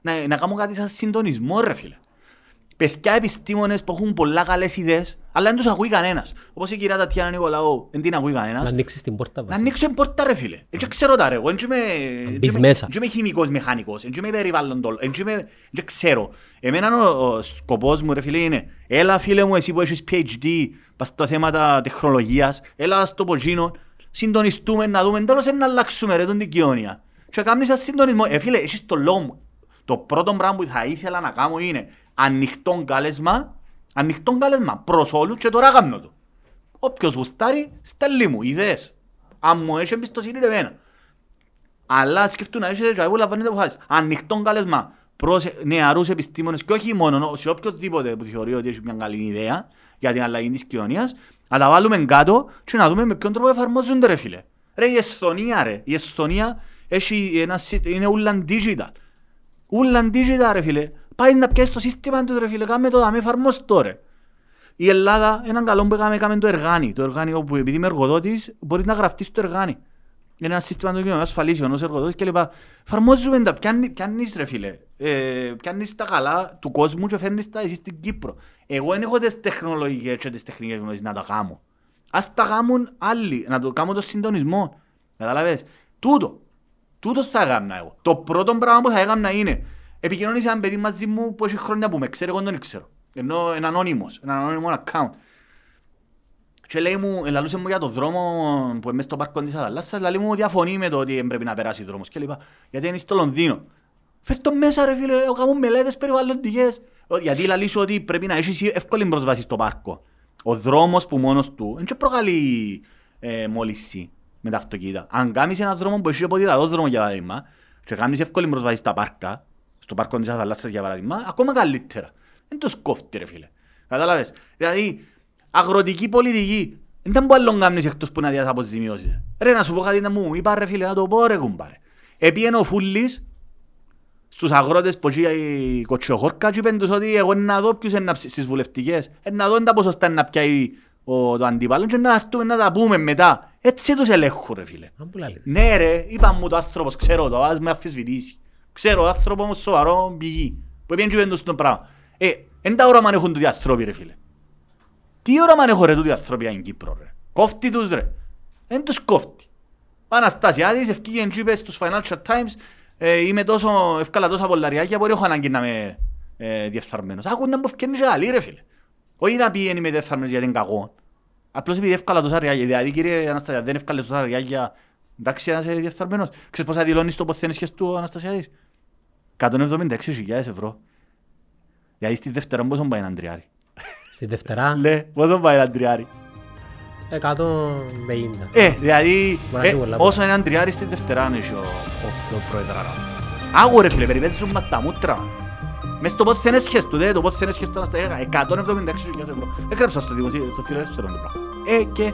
να, να κάνω κάτι σαν συντονισμό ρε φίλε. Παιδιά επιστήμονες που έχουν πολλά καλές ιδέες, αλλά δεν τους ακούει κανένας. Όπως η κυρία Τατιάνα Νικολαού, δεν την ακούει Να κανένας. ανοίξεις την πόρτα Να βασικά. ανοίξω πόρτα ρε φίλε. Δεν ξέρω τα ρε, εγώ δεν είμαι... μπεις δεν είμαι- μέσα. Δεν είμαι χημικός μηχανικός, δεν είμαι περιβαλλοντολ, δεν είμαι... Δεν ξέρω. Εμένα ο, ο σκοπός μου ρε φίλε είναι, έλα φίλε μου εσύ που έχεις PhD πας στα θέματα τεχνολογίας, έλα στο ποζίνο, συντονιστούμε να δούμε τέλος να αλλάξουμε ρε τον την κοινωνία. Και κάνεις ένα συντονισμό. Ε φίλε, έχεις το λόγο μου. Το πρώτο πράγμα που θα ήθελα να κάνω είναι ανοιχτό κάλεσμα, ανοιχτό κάλεσμα προς όλους και τώρα κάνω το. Όποιος γουστάρει, στέλνει μου ιδέες. Αν μου έχει εμπιστοσύνη ρε εμένα. Αλλά σκεφτούν να έχετε και που λαμβάνετε αποφάσεις. Ανοιχτό κάλεσμα προς νεαρούς επιστήμονες και όχι μόνο σε οποιοδήποτε που θεωρεί ότι έχει μια καλή ιδέα για την αλλαγή της κοινωνίας, να τα βάλουμε κάτω και να δούμε με ποιον τρόπο εφαρμόζονται ρε φίλε. Ρε η Εσθονία ρε, η Εσθονία έχει ένα, συ- είναι ούλαν digital. Ούλαν digital ρε φίλε. Πάει να πιέσεις το σύστημα του ρε φίλε, κάμε το δάμε εφαρμόστο ρε. Η Ελλάδα, έναν καλό που έκαμε, έκαμε το εργάνι. Το εργάνι όπου επειδή είμαι εργοδότης, μπορείς να γραφτείς το εργάνι. Είναι ένα σύστημα το κοινωνικό ασφαλίσεων ως εργοδότης και λοιπά. Εφαρμόζουμε τα, πιάνει- πιάνεις ρε φίλε. Ε, πιάνεις τα καλά του κόσμου και φέρνεις τα εσύ στην Κύπρο. Εγώ δεν έχω τις τεχνολογικές και τις τεχνικές γνώσεις να τα κάνω. Ας τα κάνουν άλλοι, να το κάνω το συντονισμό. Καταλαβες. Τούτο. Τούτος θα έκανα εγώ. Το πρώτο πράγμα που θα έκανα είναι επικοινωνήσε ένα παιδί μαζί μου που έχει χρόνια που με ξέρει, εγώ δεν τον ξέρω. Ενώ είναι ανώνυμος, ένα ανώνυμο account. Και λέει μου, ελαλούσε μου για το δρόμο που είναι μες στο πάρκο της Αθαλάσσας, λέει μου διαφωνεί με το ότι δεν πρέπει να περάσει ο δρόμος και λοιπά. Γιατί είναι στο Λονδίνο. Φέρ' το μέσα ρε φίλε, εγώ κάνω μελέτες περιβαλλοντικές. Ο- Γιατί λέει σου ότι πρέπει να έχεις εύκολη πρόσβαση στο πάρκο. Ο δρόμος που μόνος του δεν και προκαλεί ε, μόλυνση με τα αυτοκίνητα. Αν κάνεις έναν δρόμο που έχει ποδηλατόδρομο για παράδειγμα και κάνεις εύκολη πρόσβαση στα πάρκα, στο πάρκο της Αθαλάσσας για παράδειγμα, ακόμα καλύτερα. Δεν το σκόφτει ρε φίλε. Κατάλαβες; Δηλαδή, αγροτική πολιτική. Δεν ήταν που άλλον κάνεις εκτός που να διάς αποζημιώσεις. Ρε να σου πω κάτι να μου είπα ρε φίλε να το πω ρε κουμπάρε. Επίενε ο Φούλης στους αγρότες που εκεί η κοτσιοχόρκα και είπαν τους ότι εγώ να δω ποιους είναι να ψ- στις βουλευτικές. Ε, να δω τα ποσοστά να πιάει ο, το αντίπαλο και να έρθουμε να τα πούμε μετά. Έτσι τους ελέγχουν ρε φίλε. Αν που λάλλεις. Ναι ρε, είπαν μου το άνθρωπος, ξέρω το, ας με αφισβητήσει. Ξέρω το άνθρωπος όμως σοβαρό πηγή. Που πήγαινε και είπαν τους το πράγμα. Ε, εν τα όραμα έχουν τούτοι άνθρωποι ρε φίλε. Τι όραμα έχουν ρε τούτοι άνθρωποι στην Κύπρο ρε. Κόφτει τους ρε. Εν τους κόφτει. Ο Αναστασιάδης ευκήγεν και είπε στους Financial Times ε, είμαι τόσο, ευκάλα τόσα πολλαριάκια που δεν έχω ανάγκη να είμαι ε, διεφθαρμένος. Άκουν να μου ευκαινείς και άλλοι ρε φίλε. Όχι να πει είμαι διεφθαρμένος γιατί είναι κακό. Απλώς επειδή ευκάλα τόσα ριάκια. Δηλαδή κύριε Αναστασιά δεν ευκάλες τόσα ριάκια εντάξει να είσαι διεφθαρμένος. Ξέρεις πόσα δηλώνεις το ποθένες σχέση του ο Αναστασιάδης. 176.000 ευρώ. Γιατί στη Δευτέρα πόσο πάει έναν τριάρι. Στη Δευτέρα, Λέ, πόσο πάει έναν τριάρι. 150. Ε, δηλαδή, Μπορεί να ε, φύγει πολλά όσο έναν τριάρι στη Δευτέρα είναι ο, ο, ο πρόεδραράς. Άγω ρε φίλε, περιπέζουν μας τα μούτρα. Μες στο πώς θένες σχέσεις του, δε, το πώς θένες σχέσεις του Αναστασία, 176.000 ευρώ. Έγραψα στο δημοσίο, στο φιλελεύθερο το πράγμα. Ε, και,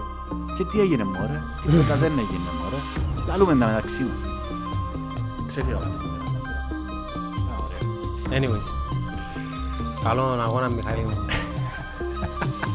και τι έγινε μωρέ, τίποτα δεν έγινε μωρέ; Λαλούμε τα μεταξύ μας. Ξεφύγα. Α, ωραία. Anyways. Καλό αγώνα Μιχάλη μου.